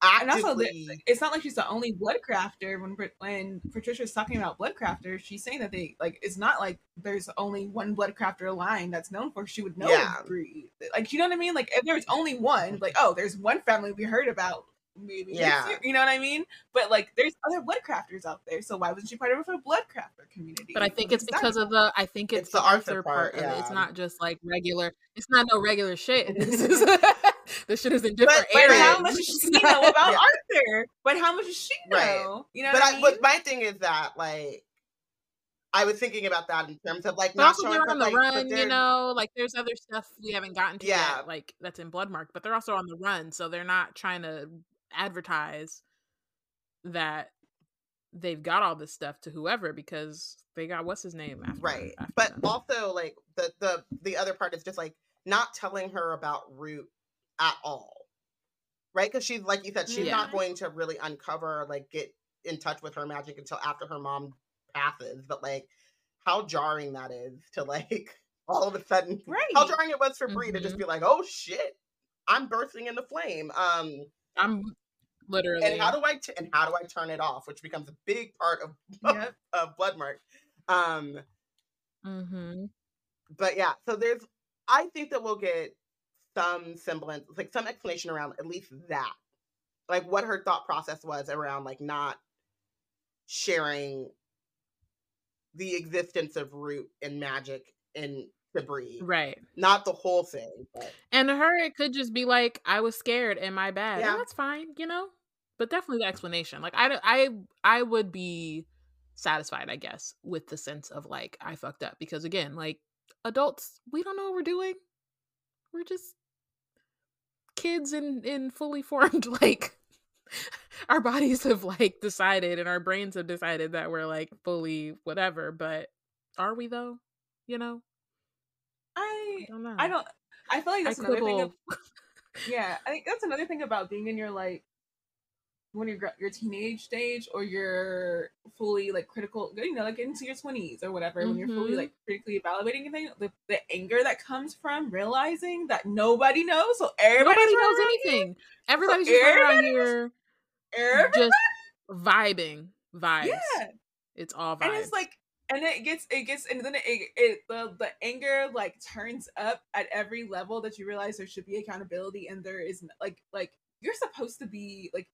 Speaker 3: And also, it's not like she's the only blood crafter. When when Patricia's talking about blood crafters, she's saying that they like it's not like there's only one blood crafter line that's known for. She would know
Speaker 2: Yeah.
Speaker 3: breed. Like you know what I mean? Like if there's only one, mm-hmm. like oh, there's one family we heard about. Maybe next
Speaker 2: Yeah.
Speaker 3: year, you know what I mean. But like, there's other blood crafters out there, so why wasn't she part of a blood crafter community?
Speaker 1: But I think it's because of the I think it's,
Speaker 2: It's
Speaker 1: the
Speaker 2: the Arthur
Speaker 1: Arthur
Speaker 2: part,
Speaker 1: part. of it. It's not just like regular. It's not no regular shit. This is this shit is in different
Speaker 3: But
Speaker 1: areas.
Speaker 3: how much does she know about
Speaker 2: Yeah.
Speaker 3: Arthur? But how much does she know?
Speaker 2: Right.
Speaker 3: You know
Speaker 2: but
Speaker 3: what
Speaker 2: I,
Speaker 3: I mean?
Speaker 2: but my thing is that like I was thinking about that in terms of like
Speaker 1: But
Speaker 2: not
Speaker 1: also
Speaker 2: showing
Speaker 1: they're on the
Speaker 2: like,
Speaker 1: run, you know. Like there's other stuff we haven't gotten to
Speaker 2: Yeah.
Speaker 1: yet, like that's in Bloodmark. But they're also on the run, so they're not trying to advertise that they've got all this stuff to whoever because they got what's his name after
Speaker 2: right
Speaker 1: after
Speaker 2: but
Speaker 1: them.
Speaker 2: also like the the the other part is just like not telling her about root at all right because she's like you said she's
Speaker 1: Yeah.
Speaker 2: not going to really uncover like get in touch with her magic until after her mom passes but like how jarring that is to like all of a sudden
Speaker 3: right.
Speaker 2: how jarring it was for Bree to just
Speaker 1: Mhm.
Speaker 2: be like oh shit i'm bursting into flame um
Speaker 1: I'm literally
Speaker 2: and how do i t- and how do i turn it off which becomes a big part of
Speaker 3: Yep.
Speaker 2: of bloodmark um
Speaker 1: hmm
Speaker 2: but yeah, so there's I think that we'll get some semblance, like some explanation around at least that. Like what her thought process was around like not sharing the existence of root and magic debris.
Speaker 1: right.
Speaker 2: Not the whole thing, but
Speaker 1: And to her, it could just be like, I was scared and my bad.
Speaker 2: Yeah.
Speaker 1: And that's fine, you know? But definitely the explanation. Like, I, I, I would be satisfied, I guess, with the sense of like, I fucked up. Because again, like, adults, we don't know what we're doing. We're just kids in, in fully formed, like, our bodies have like decided and our brains have decided that we're like fully whatever. But are we though? You know?
Speaker 3: I
Speaker 1: I don't know.
Speaker 3: I don't. I feel like
Speaker 1: I
Speaker 3: that's another thing. Of, yeah, I think that's another thing about being in your like when you're your teenage stage or you're fully like critical, you know, like into your twenties or whatever. When you're fully
Speaker 1: Mhm.
Speaker 3: like critically evaluating a thing, the, the anger that comes from realizing that nobody knows, so everybody
Speaker 1: knows anything. Everybody's just running around here
Speaker 3: Everybody,
Speaker 1: just vibing vibes.
Speaker 3: yeah,
Speaker 1: It's all vibes.
Speaker 3: and it's like and it gets it gets and then it, it the the anger like turns up at every level that you realize there should be accountability and there is like like you're supposed to be like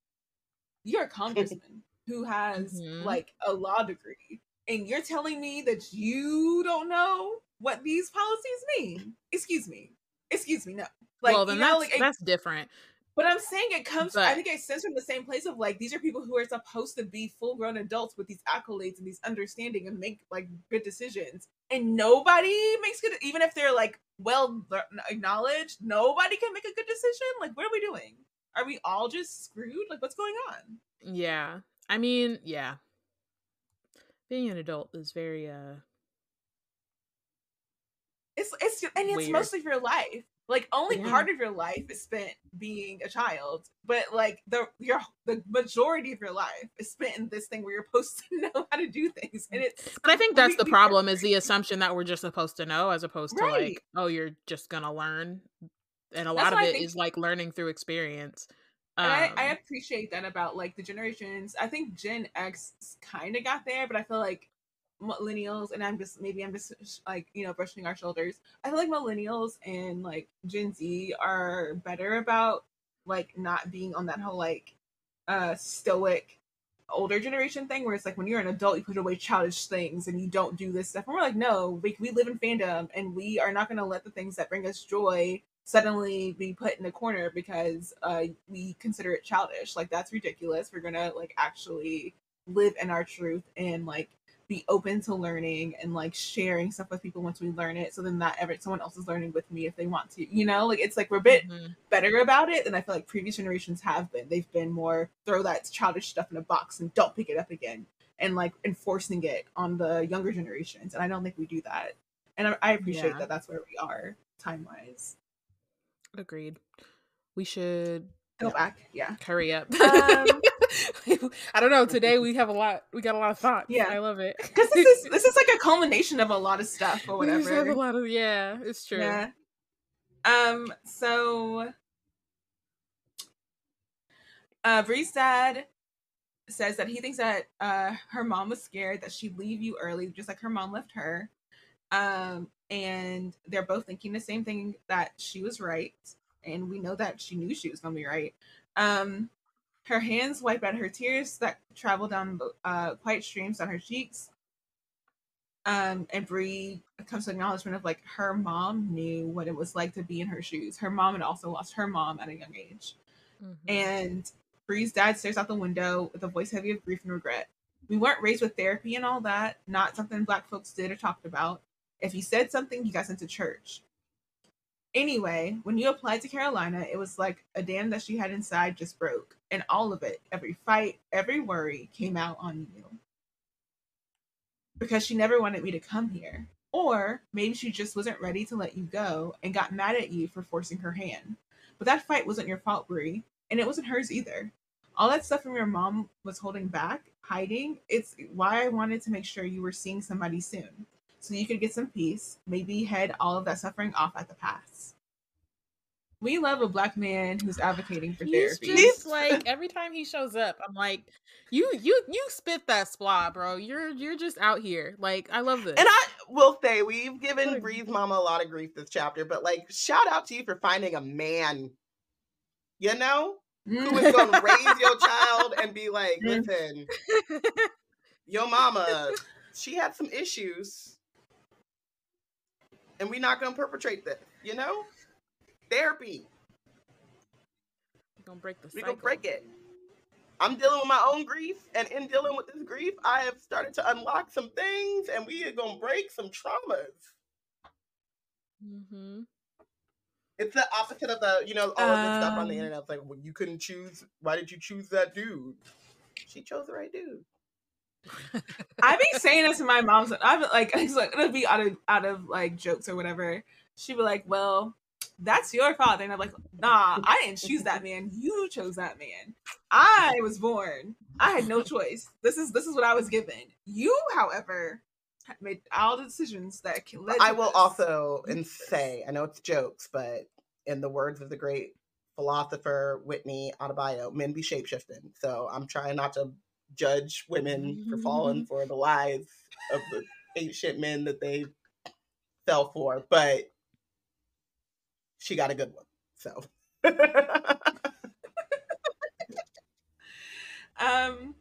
Speaker 3: you're a congressman who has
Speaker 1: Mhm.
Speaker 3: like a law degree and you're telling me that you don't know what these policies mean excuse me excuse me no like
Speaker 1: well, then
Speaker 3: you know
Speaker 1: that's,
Speaker 3: like
Speaker 1: that's different.
Speaker 3: But I'm saying it comes. I think it stems from the same place of like these are people who are supposed to be full grown adults with these accolades and these understanding and make like good decisions, and nobody makes good. Even if they're like well acknowledged, nobody can make a good decision. Like, what are we doing? Are we all just screwed? Like, what's going on?
Speaker 1: Yeah. I mean, yeah. Being an adult is very uh
Speaker 3: It's it's and it's
Speaker 1: Weird.
Speaker 3: most of your life. Like only
Speaker 1: Yeah.
Speaker 3: part of your life is spent being a child, but like the your the majority of your life is spent in this thing where you're supposed to know how to do things, and it's
Speaker 1: But I think that's the problem is the assumption that we're just supposed to know as opposed to like, oh, you're just gonna learn. And a
Speaker 3: That's
Speaker 1: lot of it is like learning through experience.
Speaker 3: And I, I
Speaker 1: Um,
Speaker 3: appreciate that about like the generations. I think Gen X kind of got there, but I feel like millennials, and I'm just maybe I'm just like you know brushing our shoulders. I feel like millennials and like Gen Z are better about like not being on that whole like uh stoic older generation thing where it's like when you're an adult you put away childish things and you don't do this stuff and we're like no we, we live in fandom and we are not going to let the things that bring us joy suddenly be put in a corner because uh, we consider it childish. Like that's ridiculous. We're gonna like actually live in our truth and like be open to learning and like sharing stuff with people once we learn it so then that ever someone else is learning with me if they want to you know like it's like we're a bit
Speaker 1: Mm-hmm.
Speaker 3: better about it than i feel like previous generations have been they've been more throw that childish stuff in a box and don't pick it up again and like enforcing it on the younger generations and i don't think we do that and i, I appreciate
Speaker 1: Yeah.
Speaker 3: that that's where we are time wise
Speaker 1: Agreed. We should
Speaker 3: go
Speaker 1: Yeah.
Speaker 3: back yeah
Speaker 1: hurry up.
Speaker 3: um
Speaker 1: I don't know. Today we have a lot. We got a lot of thoughts.
Speaker 3: Yeah.
Speaker 1: I love it.
Speaker 3: because this is this is like a culmination of a lot of stuff or
Speaker 1: We just have
Speaker 3: whatever
Speaker 1: a lot of yeah. It's true.
Speaker 3: Yeah. Um. So, uh, Bree's dad says that he thinks that uh her mom was scared that she'd leave you early, just like her mom left her. Um, and they're both thinking the same thing that she was right, and we know that she knew she was gonna be right. Um, her hands wipe out her tears that travel down uh quiet streams on her cheeks um and Bree comes to acknowledgement of like her mom knew what it was like to be in her shoes. Her mom had also lost her mom at a young age.
Speaker 1: Mhm.
Speaker 3: And Bree's dad stares out the window with a voice heavy of grief and regret. We weren't raised with therapy and all that, not something black folks did or talked about. If you said something, you got sent to church. Anyway, when you applied to Carolina, it was like a dam that she had inside just broke. And all of it, every fight, every worry came out on you because she never wanted me to come here. Or maybe she just wasn't ready to let you go and got mad at you for forcing her hand. But that fight wasn't your fault, Bree, and it wasn't hers either. All that stuff from your mom was holding back, hiding. It's why I wanted to make sure you were seeing somebody soon. So you could get some peace, maybe head all of that suffering off at the pass. We love a black man who's advocating for
Speaker 1: He's
Speaker 3: therapy.
Speaker 1: just like every time he shows up, I'm like, you, you, you spit that splat, bro. You're, you're just out here. Like, I love this.
Speaker 2: And I will say we've given
Speaker 1: a-
Speaker 2: Bree's mama a lot of grief this chapter, but like shout out to you for finding a man, you know, who
Speaker 3: Mm.
Speaker 2: gonna raise your child and be like,
Speaker 3: Mm.
Speaker 2: listen, your mama, she had some issues. And we're not gonna perpetrate that. you know? Therapy.
Speaker 1: gonna break the
Speaker 2: We
Speaker 1: cycle.
Speaker 2: gonna break it. I'm dealing with my own grief, and in dealing with this grief, I have started to unlock some things, and we are gonna break some traumas.
Speaker 1: Mm-hmm.
Speaker 2: It's the opposite of the, you know, all of this stuff on the
Speaker 3: Um,
Speaker 2: internet. It's like, well, you couldn't choose. Why did you choose that dude? She chose the right dude.
Speaker 3: I be saying this to my mom. So I've like it's like it'll be out of out of like jokes or whatever. She'd be like, "Well, that's your father," and I'm like, "Nah, I didn't choose that man. You chose that man. I was born. I had no choice. This is this is what I was given. You, however, made all the decisions that can led.
Speaker 2: I will
Speaker 3: this.
Speaker 2: also and say, I know it's jokes, but in the words of the great philosopher Whitney Adebayo, men be shapeshifting. So I'm trying not to judge women for falling for the lies of the ancient men that they fell for, but she got a good one. So
Speaker 3: Um,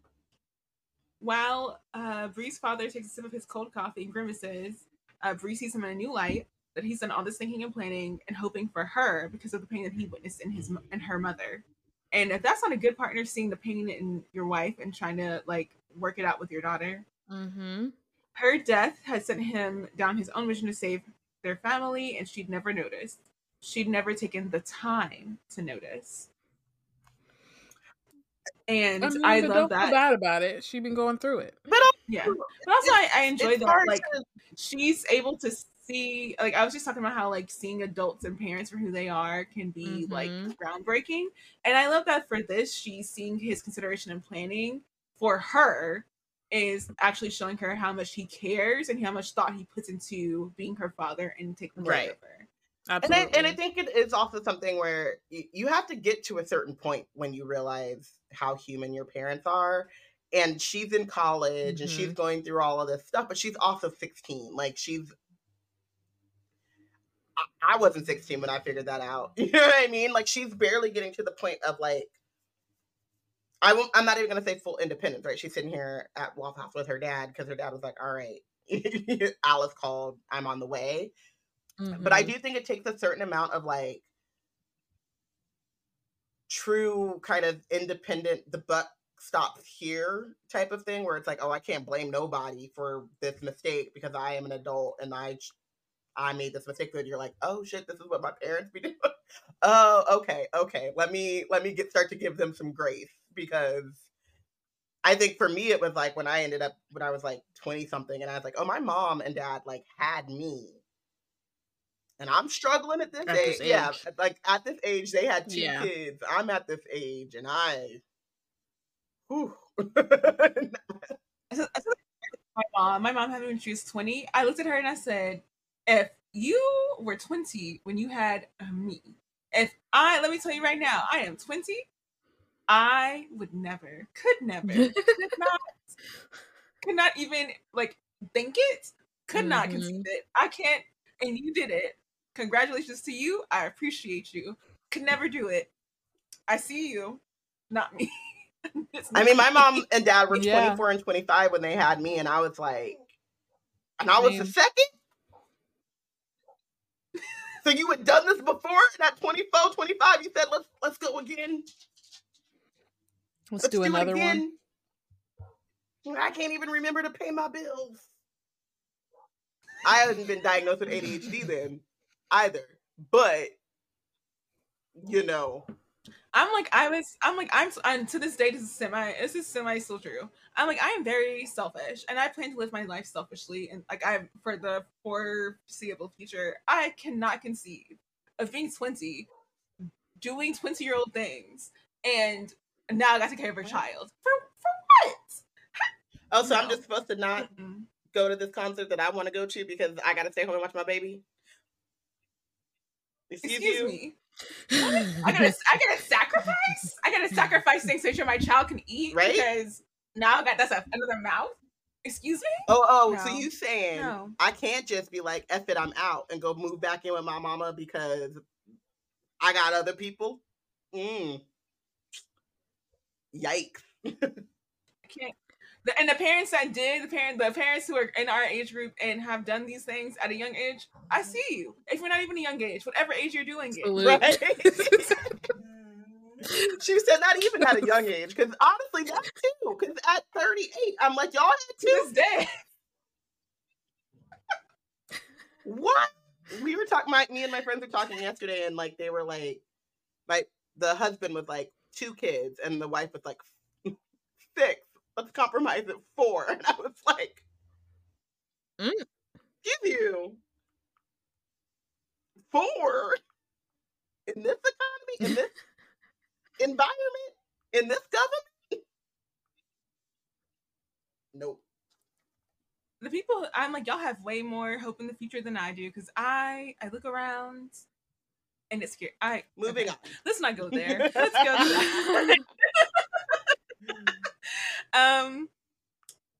Speaker 3: while uh, Bree's father takes a sip of his cold coffee and grimaces, uh, Bree sees him in a new light. That he's done all this thinking and planning and hoping for her because of the pain that he witnessed in his in her mother. And if that's not a good partner, seeing the pain in your wife and trying to like work it out with your daughter,
Speaker 1: Mm-hmm.
Speaker 3: her death had sent him down his own mission to save their family, and she'd never noticed. She'd never taken the time to notice. And
Speaker 1: I, mean,
Speaker 3: I love
Speaker 1: don't
Speaker 3: that.
Speaker 1: feel bad about it. She'd been going through it.
Speaker 2: but
Speaker 3: Yeah. But also I, I enjoy
Speaker 2: it's
Speaker 3: that like
Speaker 2: to-
Speaker 3: she's able to see like I was just talking about how like seeing adults and parents for who they are can be like
Speaker 1: Mhm.
Speaker 3: groundbreaking. And I love that for this, she's seeing his consideration and planning for her is actually showing her how much he cares and how much thought he puts into being her father and taking care
Speaker 1: Right.
Speaker 3: of her.
Speaker 2: and I,
Speaker 1: Absolutely.
Speaker 2: and I think it is also something where you, you have to get to a certain point when you realize how human your parents are. And she's in college and she's going through all of this stuff, but she's also 16. Like she's I- wasn't 16 when I figured that out. You know what I mean? Like she's barely getting to the point of like I won't I'm not even gonna say full independence, right? She's sitting here at Waffle House with her dad because her dad was like, All right, Alice called, I'm on the way but I
Speaker 1: Mhm.
Speaker 2: do think it takes a certain amount of like true kind of independent the buck stops here type of thing where it's like, oh, I can't blame nobody for this mistake because I am an adult and I I made this mistake. That you're like, oh shit, this is what my parents be doing. oh, okay, okay. Let me let me get start to give them some grace because I think for me it was like when I ended up when I was like 20 something and I was like, oh, my mom and dad like had me. And I'm struggling at this,
Speaker 1: At
Speaker 2: age.
Speaker 1: this
Speaker 2: Yeah, like at this age, they had two
Speaker 1: Yeah.
Speaker 2: kids. I'm at this age and I whew.
Speaker 3: I said, I said my mom, my mom had me when she was 20. I looked at her and I said, if you were 20 when you had uh, me, if I, let me tell you right now, I am 20, I would never, could never, could not, could not even like think it, could not
Speaker 1: Mhm.
Speaker 3: conceive it. I can't, and you did it. Congratulations to you. I appreciate you. Could never do it. I see you, not me.
Speaker 2: I mean, my mom and dad were
Speaker 1: Yeah.
Speaker 2: 24 and 25 when they had me, and I was like, and I was the second. So you had done this before, at 24, 25, you said, let's let's go again.
Speaker 1: Let's,
Speaker 2: Let's
Speaker 1: do,
Speaker 2: it
Speaker 1: another one.
Speaker 2: I can't even remember to pay my bills. I hadn't been diagnosed with ADHD then either, but you know,
Speaker 3: I'm like I was I'm like I'm, I'm to this day this is semi this is semi still true. I'm like I am very selfish and I plan to live my life selfishly and like I for the foreseeable future I cannot conceive of being 20 doing 20 year old things and now I got to care of a child for for what?
Speaker 2: oh, so I'm just supposed to not
Speaker 3: Mm-mm.
Speaker 2: go to this concert that I want to go to because I got to stay home and watch my baby. Excuse,
Speaker 3: Excuse
Speaker 2: you.
Speaker 3: me. I gotta I gotta sacrifice. I gotta sacrifice things to make sure my child can eat
Speaker 2: Right?
Speaker 3: because now I got that's a, another mouth. Excuse me.
Speaker 2: Oh, oh, so you saying
Speaker 3: No.
Speaker 2: I can't just be like, F it, I'm out and go move back in with my mama because I got other people? Mm. Yikes.
Speaker 3: I can't. The, and the parents that did, the parent, the parents who are in our age group and have done these things at a young age, I see you. If you're not even a young age, whatever age you're doing it,
Speaker 2: Right? she said not even at a young age, because honestly, that too. Because at 38, I'm like, y'all had
Speaker 3: to
Speaker 2: two?
Speaker 3: this day,
Speaker 2: What? We were talking. My me and my friends were talking yesterday, and like they were like, like the husband was like two kids, and the wife was like six. Let's compromise at four, and I was like,
Speaker 1: Mm.
Speaker 2: "Give you four in this economy, in this environment, in this government." Nope.
Speaker 3: the people I'm like, y'all have way more hope in the future than I do because I I look around and it's scary. I
Speaker 2: Moving
Speaker 3: okay,
Speaker 2: on.
Speaker 3: Let's not go there. Let's go. Um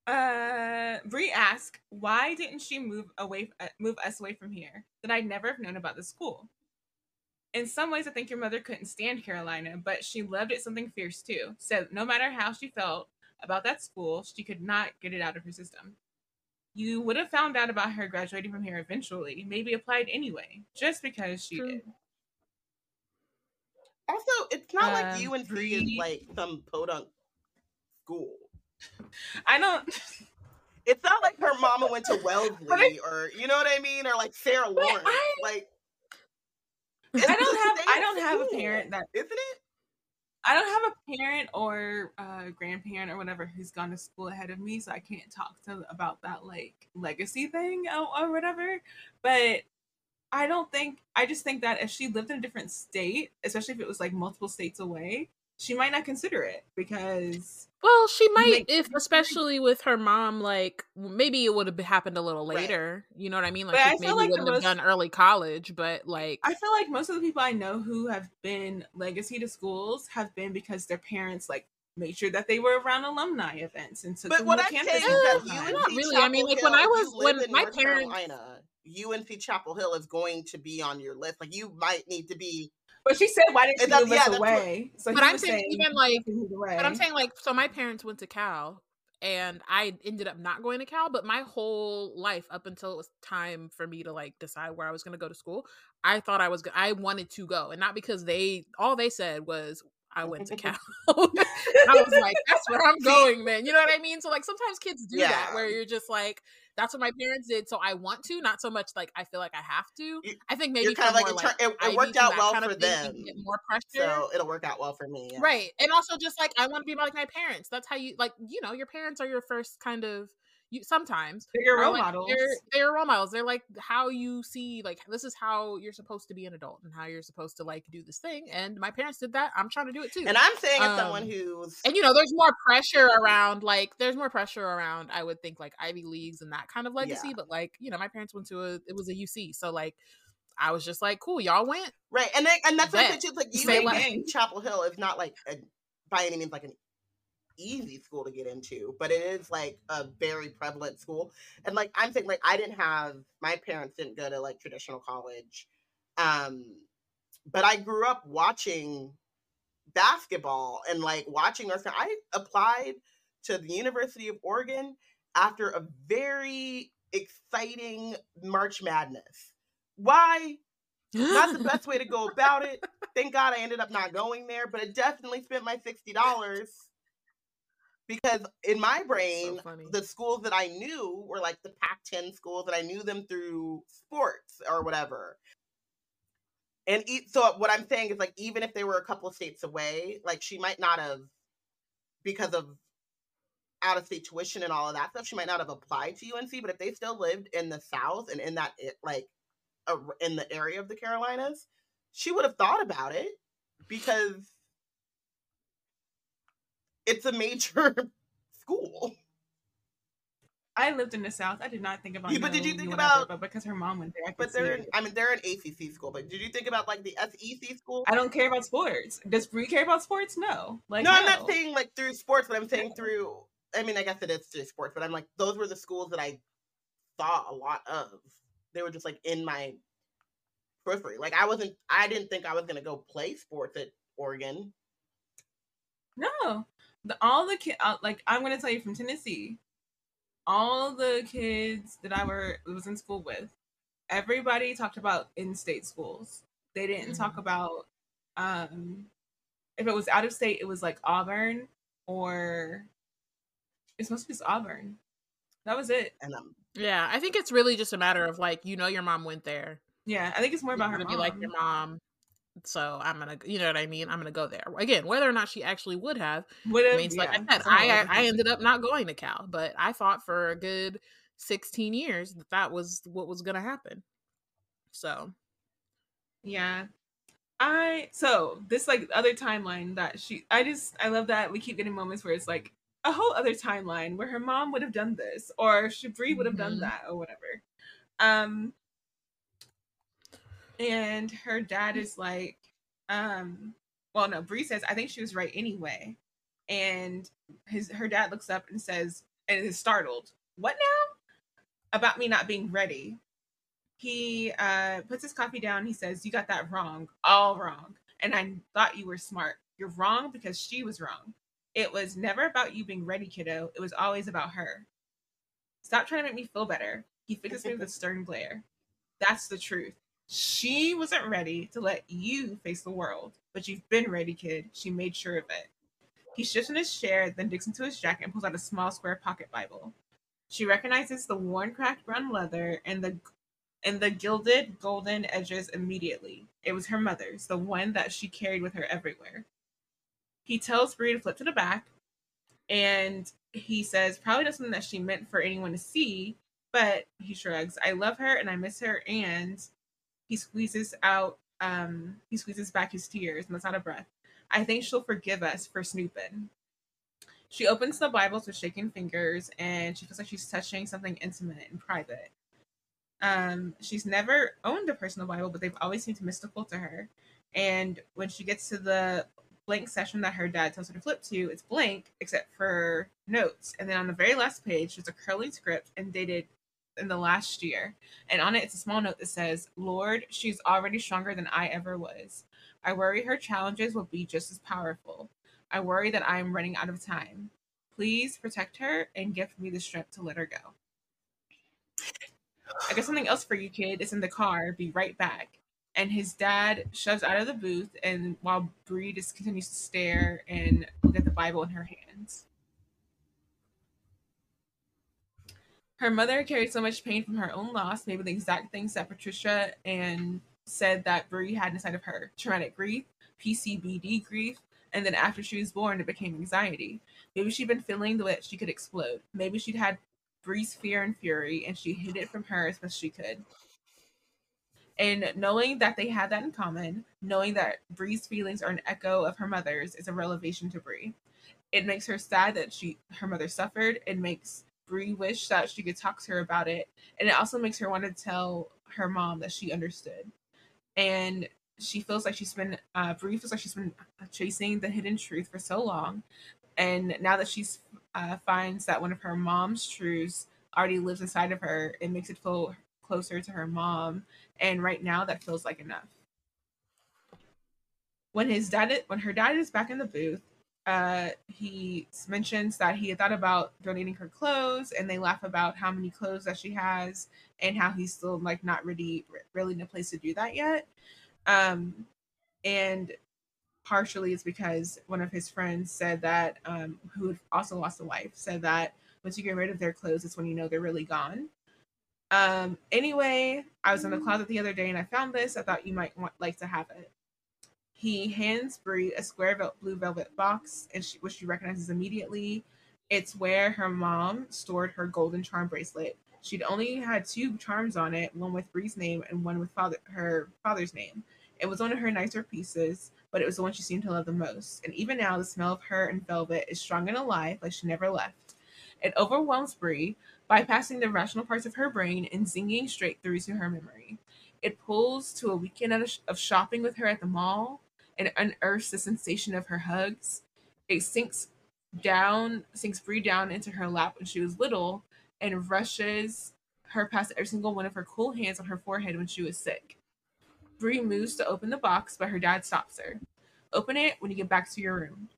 Speaker 3: uh Bree asked why didn't she move away uh, move us away from here that I'd never have known about the school in some ways I think your mother couldn't stand Carolina but she loved it something fierce too so no matter how she felt about that school she could not get it out of her system you would have found out about her graduating from here eventually maybe applied anyway just because she
Speaker 1: True.
Speaker 3: did
Speaker 2: Also, it's not like
Speaker 3: Um,
Speaker 2: UNC is
Speaker 3: Bree-
Speaker 2: like some podunk school.
Speaker 3: I don't
Speaker 2: It's not like her mama went to Wellesley or you know what I mean, or like Sarah Lawrence.
Speaker 3: I-
Speaker 2: like
Speaker 3: I don't have I don't have a parent that
Speaker 2: isn't it?
Speaker 3: I don't have a parent or a grandparent or whatever who's gone to school ahead of me, so I can't talk to about that like legacy thing or, or whatever. But I don't think I just think that if she lived in a different state, especially if it was like multiple states away, she might not consider it because
Speaker 1: Well, she might,
Speaker 3: Make-
Speaker 1: if especially with her mom, like maybe it would have happened a little
Speaker 2: Right.
Speaker 1: later. You know what I mean? Like
Speaker 3: But I
Speaker 1: she
Speaker 3: feel
Speaker 1: maybe
Speaker 3: like
Speaker 1: wouldn't have done early college, but like
Speaker 3: I feel like most of the people I know who have been legacy to schools have been because their parents like made sure that they were around alumni events and took
Speaker 2: But
Speaker 3: them
Speaker 2: what
Speaker 3: to
Speaker 2: I'm
Speaker 3: campus
Speaker 2: saying
Speaker 3: all
Speaker 2: is
Speaker 3: the
Speaker 2: that. UNC
Speaker 1: Not really. I mean,
Speaker 2: Chapel
Speaker 1: like, when I was- when my
Speaker 2: North
Speaker 1: parents-
Speaker 2: Carolina, UNC Chapel Hill is going to be on your list. Like you might need to be
Speaker 3: But she said, "Why didn't
Speaker 2: And
Speaker 3: she
Speaker 2: that-
Speaker 3: move
Speaker 2: yeah,
Speaker 3: us
Speaker 2: that's what-
Speaker 3: So
Speaker 1: But I'm
Speaker 3: was
Speaker 1: saying even, like-
Speaker 3: she moved away.
Speaker 1: But I'm saying like so my parents went to Cal and I ended up not going to Cal, but my whole life up until it was time for me to like decide where I was going to go to school, I thought I was go- I wanted to go and not because they all they said was I went to Cal. I was like, that's where I'm going, man. You know what I mean? So like sometimes kids do
Speaker 2: Yeah.
Speaker 1: that where you're just like, that's what my parents did, so I want to, not so much like I feel like I have to.
Speaker 2: You-
Speaker 1: I think maybe
Speaker 2: kind of like,
Speaker 1: more,
Speaker 2: it, it, it worked out well for
Speaker 1: of thing, you
Speaker 2: them,
Speaker 1: more pressure.
Speaker 2: so it'll work out well for me. yeah.
Speaker 1: Right. And also just like I want to be like my parents. That's how you like, you know, your parents are your first kind of you sometimes
Speaker 3: They're your role
Speaker 1: like,
Speaker 3: models.
Speaker 1: They're they're role models. They're like how you see like this is how you're supposed to be an adult and how you're supposed to like do this thing. And my parents did that. I'm trying to do it too.
Speaker 2: And I'm saying as someone
Speaker 1: Um,
Speaker 2: who's
Speaker 1: and you know, there's more pressure around like there's more pressure around I would think like Ivy Leagues and that kind of legacy.
Speaker 2: Yeah.
Speaker 1: But like, you know, my parents went to a it was a UC. So like I was just like, cool, y'all went.
Speaker 2: right, and then, and that's what I
Speaker 1: Bet.
Speaker 2: said too. It's like
Speaker 1: Say
Speaker 2: UAB
Speaker 3: less.
Speaker 2: Chapel Hill is not like a, by any means like an easy school to get into, but it is like a very prevalent school. And like I'm saying, like I didn't have my parents didn't go to like traditional college, um, but I grew up watching basketball and like watching North. Carolina. I applied to the University of Oregon after a very exciting March Madness. Why? Not the best way to go about it. Thank God I ended up not going there, but it definitely spent my sixty dollars because in my brain,
Speaker 1: funny.
Speaker 2: the schools that I knew were like the Pac-10 schools, and I knew them through sports or whatever. And e- so what I'm saying is like even if they were a couple of states away, like she might not have because of out of state tuition and all of that stuff, she might not have applied to UNC. But if they still lived in the South and in that it, like a, in the area of the Carolinas, she would have thought about it because it's a major school.
Speaker 3: I lived in the South. I did not think about.
Speaker 2: Yeah, but did you think
Speaker 3: whatever,
Speaker 2: about-
Speaker 3: But because her mom went there, I could
Speaker 2: But they're,
Speaker 3: it.
Speaker 2: I mean, they're an ACC school. But did you think about like the SEC school?
Speaker 3: I don't care about sports. Does Bree care about sports? No. Like
Speaker 2: no, I'm not saying like through sports, but I'm saying through. I mean, I guess it is through sports, but I'm like those were the schools that I saw a lot of. They were just like in my periphery. Like I wasn't. I didn't think I was gonna go play sports at Oregon.
Speaker 3: No, the, all the kid uh, like I'm gonna tell you from Tennessee, all the kids that I were was in school with, everybody talked about in-state schools. They didn't talk
Speaker 1: Mhm.
Speaker 3: about um if it was out of state, it was like Auburn or it's supposed to be Auburn. That was it.
Speaker 2: And um,
Speaker 1: Yeah, I think it's really just a matter of like, you know, your mom went there.
Speaker 3: Yeah, I think it's more
Speaker 1: You're
Speaker 3: about her
Speaker 1: gonna
Speaker 3: mom.
Speaker 1: be like your mom. So I'm gonna, you know what I mean. I'm gonna go there again. Whether or not she actually would have,
Speaker 3: Would've-
Speaker 1: I mean, like I said,
Speaker 3: it's a whole
Speaker 1: I I ended up not going to Cal, but I thought for a good 16 years that that was what was gonna happen. So
Speaker 3: Yeah. I so this like other timeline that she I just I love that we keep getting moments where it's like a whole other timeline where her mom would have done this or Shabri would have done
Speaker 1: Mhm.
Speaker 3: that or whatever. Um and her dad is like um well no Bree says I think she was right anyway. And his her dad looks up and says and is startled. What now? About me not being ready. He uh puts his coffee down. He says you got that wrong all wrong. And i thought you were smart. You're wrong because she was wrong. It was never about you being ready kiddo. It was always about her. Stop trying to make me feel better. He fixes me with a stern glare. That's the truth she wasn't ready to let you face the world but you've been ready kid she made sure of it he shifts in his chair then digs into his jacket and pulls out a small square pocket bible she recognizes the worn cracked brown leather and the and the gilded golden edges immediately. It was her mother's, the one that she carried with her everywhere. He tells Brie to flip to the back, and he says probably not something that she meant for anyone to see, but he shrugs. I love her and I miss her, and he squeezes out um he squeezes back his tears and lets out a breath. I think she'll forgive us for snooping. She opens the Bibles with shaking fingers and she feels like she's touching something intimate and private. Um, she's never owned a personal Bible, but they've always seemed mystical to her. And when she gets to the blank session that her dad tells her to flip to, it's blank except for notes. And then on the very last page, there's a curly script and dated in the last year. And on it, it's a small note that says, Lord, she's already stronger than I ever was. I worry her challenges will be just as powerful. I worry that I am running out of time. Please protect her and give me the strength to let her go. I got something else for you, kid. It's in the car. Be right back. and his dad shoves out of the booth and while Bree just continues to stare and look at the Bible in her hands. Her mother carried so much pain from her own loss, maybe the exact things that Patricia and said that Bree had inside of her traumatic grief, PCBD grief, and then after she was born, it became anxiety. Maybe she'd been feeling the way that she could explode. Maybe she'd had Bree's fear and fury, and she hid it from her as best she could. And knowing that they had that in common, knowing that Bree's feelings are an echo of her mother's, is a revelation to Bree. It makes her sad that she her mother suffered. It makes Bree wish that she could talk to her about it, and it also makes her want to tell her mom that she understood. And she feels like she's been uh, Bree feels like she's been chasing the hidden truth for so long, and now that she's uh, finds that one of her mom's truths already lives inside of her, it makes it feel closer to her mom. And right now, that feels like enough. When his dad, when her dad is back in the booth, uh, he mentions that he had thought about donating her clothes, and they laugh about how many clothes that she has, and how he's still like not really, really in a place to do that yet. Um, and partially it's because one of his friends said that, um, who had also lost a wife, said that once you get rid of their clothes, it's when you know they're really gone. Um, anyway, I was in the mm. closet the other day and I found this. I thought you might want like to have it. He hands Bree a square vel- blue velvet box, and she, which she recognizes immediately. It's where her mom stored her golden charm bracelet. She'd only had two charms on it, one with Bree's name and one with father her father's name. It was one of her nicer pieces, but it was the one she seemed to love the most. And even now, the smell of her and velvet is strong and alive, like she never left. It overwhelms Bree, bypassing the rational parts of her brain and zinging straight through to her memory. It pulls to a weekend of shopping with her at the mall and unearths the sensation of her hugs. It sinks down, sinks Bree down into her lap when she was little, and rushes her past every single one of her cool hands on her forehead when she was sick. Bree moves to open the box, but her dad stops her. Open it when you get back to your room.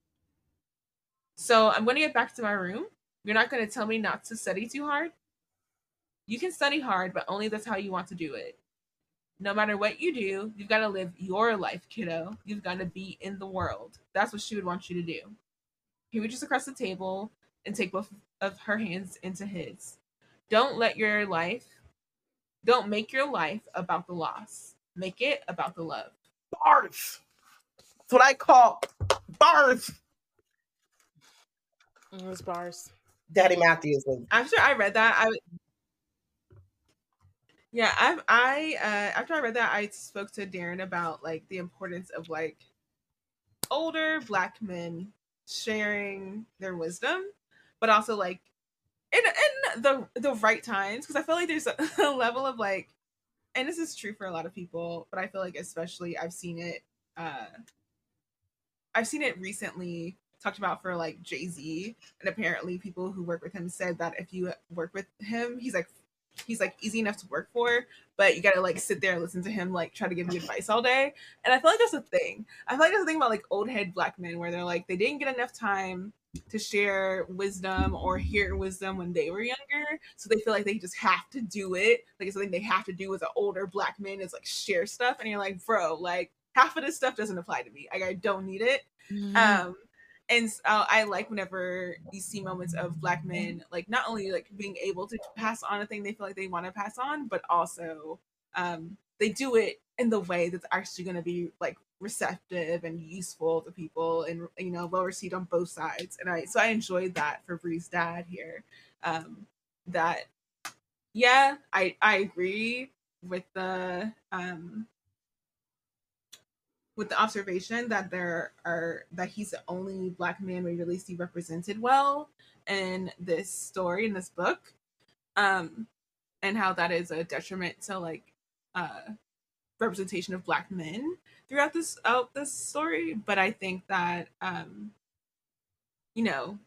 Speaker 3: So I'm going to get back to my room. You're not going to tell me not to study too hard. You can study hard, but only that's how you want to do it. No matter what you do, you've got to live your life, kiddo. You've got to be in the world. That's what she would want you to do. He reaches across the table and take both of her hands into his. Don't let your life, don't make your life about the loss. Make it about the love.
Speaker 2: Bars. That's what I call bars.
Speaker 1: It was bars.
Speaker 2: Daddy Matthews.
Speaker 3: After I read that, I yeah, I've I uh after I read that, I spoke to Darren about like the importance of like older black men sharing their wisdom, but also like in in the the right times because I feel like there's a, a level of like and this is true for a lot of people, but I feel like especially I've seen it uh I've seen it recently talked about for like Jay-Z and apparently people who work with him said that if you work with him, he's like he's like easy enough to work for, but you gotta like sit there and listen to him like try to give you advice all day. And I feel like that's a thing. I feel like that's a thing about like old head black men where they're like they didn't get enough time to share wisdom or hear wisdom when they were younger. So they feel like they just have to do it. Like it's something they have to do as an older black man is like share stuff. And you're like, bro, like half of this stuff doesn't apply to me. Like I don't need it. Mm-hmm. Um and uh, I like whenever you see moments of black men like not only like being able to pass on a thing they feel like they want to pass on, but also um they do it in the way that's actually going to be like receptive and useful to people and you know well received on both sides. And i so i enjoyed that for bree's dad here um that yeah i i agree with the um with the observation that there are that he's the only black man we really see represented well in this story in this book um and how that is a detriment to like uh representation of black men throughout this out this story. But i think that um you know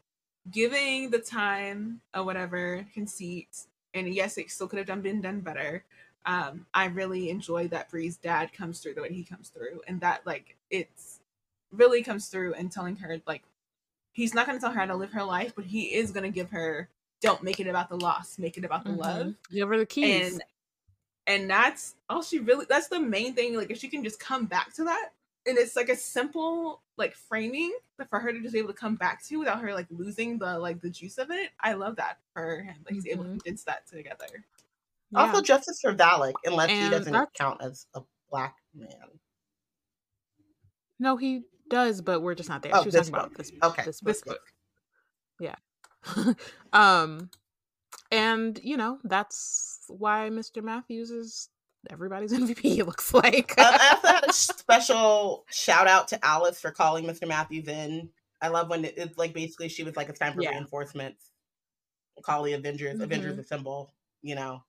Speaker 3: giving the time or whatever conceit and yes it still could have done been done better um i really enjoy that bree's dad comes through the way he comes through and that like it's really comes through and telling her like he's not going to tell her how to live her life but he is going to give her don't make it about the loss make it about the mm-hmm. love
Speaker 1: give her the keys
Speaker 3: and and that's all she really that's the main thing like if she can just come back to that and it's like a simple like framing for her to just be able to come back to without her like losing the like the juice of it i love that for him like he's able to
Speaker 1: Mhm.
Speaker 3: condense that together
Speaker 2: Also, justice for Valek, unless he doesn't
Speaker 1: that's-
Speaker 2: count as a black man.
Speaker 1: no, he does, but we're just not there.
Speaker 2: Oh,
Speaker 1: she was talking about this.
Speaker 2: Okay,
Speaker 1: this
Speaker 3: this
Speaker 1: book.
Speaker 3: Yeah.
Speaker 1: um, and you know that's why Mr. Matthews is everybody's MVP. It looks like.
Speaker 2: um, I also had a special shout out to Alice for calling Mr. Matthews in. I love when it, it's like basically she was like, it's time for
Speaker 1: Yeah.
Speaker 2: reinforcements. Call the Avengers.
Speaker 1: Mhm.
Speaker 2: Avengers assemble. You know.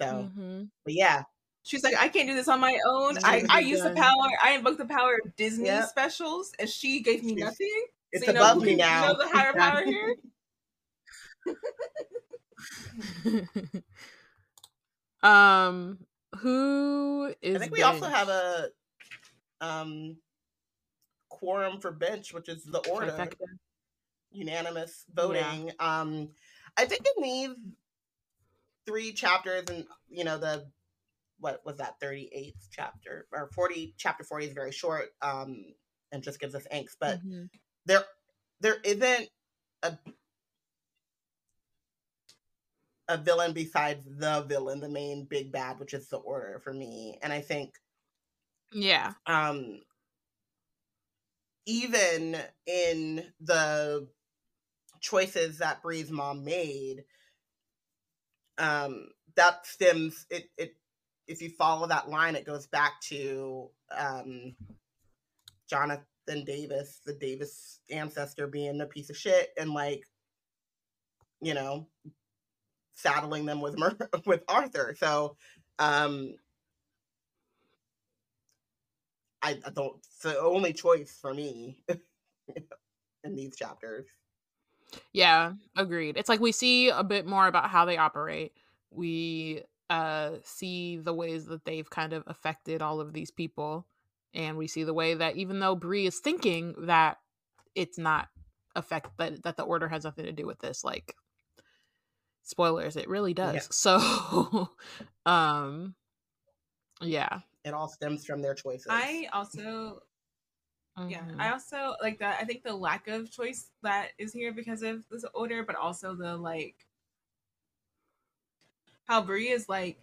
Speaker 2: So,
Speaker 1: Mhm.
Speaker 2: but yeah,
Speaker 3: she's like i can't do this on my own i
Speaker 1: was
Speaker 3: use the power i invoke the power of disney
Speaker 2: Yep.
Speaker 3: specials and she gave me nothing
Speaker 2: it's
Speaker 3: So you know
Speaker 2: above
Speaker 3: who
Speaker 2: me
Speaker 3: can- you
Speaker 2: now.
Speaker 3: know the higher power here?
Speaker 1: um, who is?
Speaker 2: I think we also have a um quorum for bench, which is the order. Unanimous voting. Um, I think in these three chapters, and you know the what was that thirty eighth chapter or forty chapter forty is very short, um, and just gives us angst. But
Speaker 1: Mhm.
Speaker 2: there there isn't a a villain besides the villain, the main big bad, which is the order for me. And I think
Speaker 1: yeah,
Speaker 2: um even in the choices that Bree's mom made, um, that stems it it if you follow that line, it goes back to um Jonathan Davis, the Davis ancestor being a piece of shit and like you know saddling them with Mur- with Arthur. So um I, I don't. It's the only choice for me in these chapters.
Speaker 1: Yeah, agreed. It's like we see a bit more about how they operate. We uh see the ways that they've kind of affected all of these people, and we see the way that even though Bree is thinking that it's not affect that that the order has nothing to do with this, like spoilers, it really does.
Speaker 2: Yeah.
Speaker 1: So, um, yeah.
Speaker 2: It all stems from their choices.
Speaker 3: i also yeah
Speaker 1: Mhm.
Speaker 3: i also like that i think the lack of choice that is here because of this order but also the like how Bree is like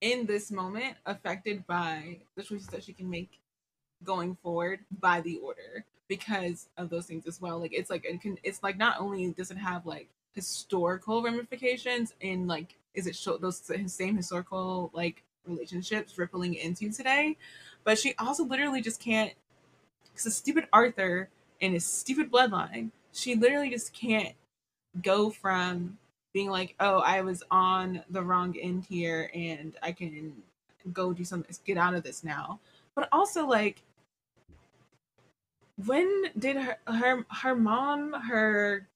Speaker 3: in this moment affected by the choices that she can make going forward by the order because of those things as well like it's like it can it's like not only does it have like historical ramifications in like is it show those same historical like relationships rippling into today but she also literally just can't because a stupid Arthur and his stupid bloodline, she literally just can't go from being like, oh, I was on the wrong end here and I can go do something, get out of this now. But also, like, when did her her her mom, her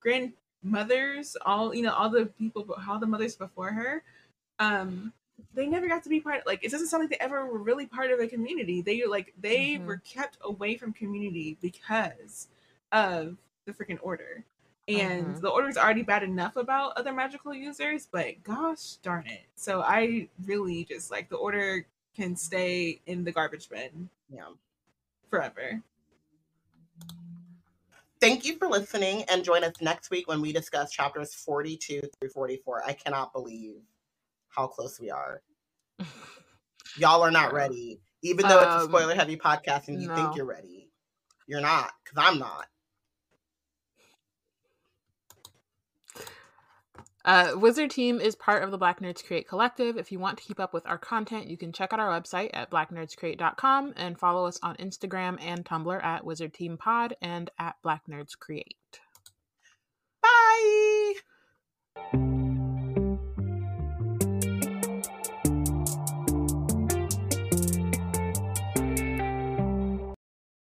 Speaker 3: grandmothers, all you know, all the people, all the mothers before her, um, they never got to be part like it doesn't sound like they ever were really part of a community they like they
Speaker 1: Mhm.
Speaker 3: were kept away from community because of the freaking order and
Speaker 1: Mhm.
Speaker 3: the order is already bad enough about other magical users but gosh darn it so i really just like the order can stay in the garbage bin
Speaker 2: yeah.
Speaker 3: forever
Speaker 2: Thank you for listening and join us next week when we discuss chapters 42 through 44. I cannot believe how close we are. Y'all are not ready. Even though it's a
Speaker 1: Um,
Speaker 2: spoiler heavy podcast and you
Speaker 1: no.
Speaker 2: think you're ready, you're not, because I'm not.
Speaker 1: Uh, Wizard Team is part of the Black Nerds Create Collective. If you want to keep up with our content, you can check out our website at blacknerdscreate.com and follow us on Instagram and Tumblr at Wizard Team Pod and at Black Nerds Create.
Speaker 2: Bye.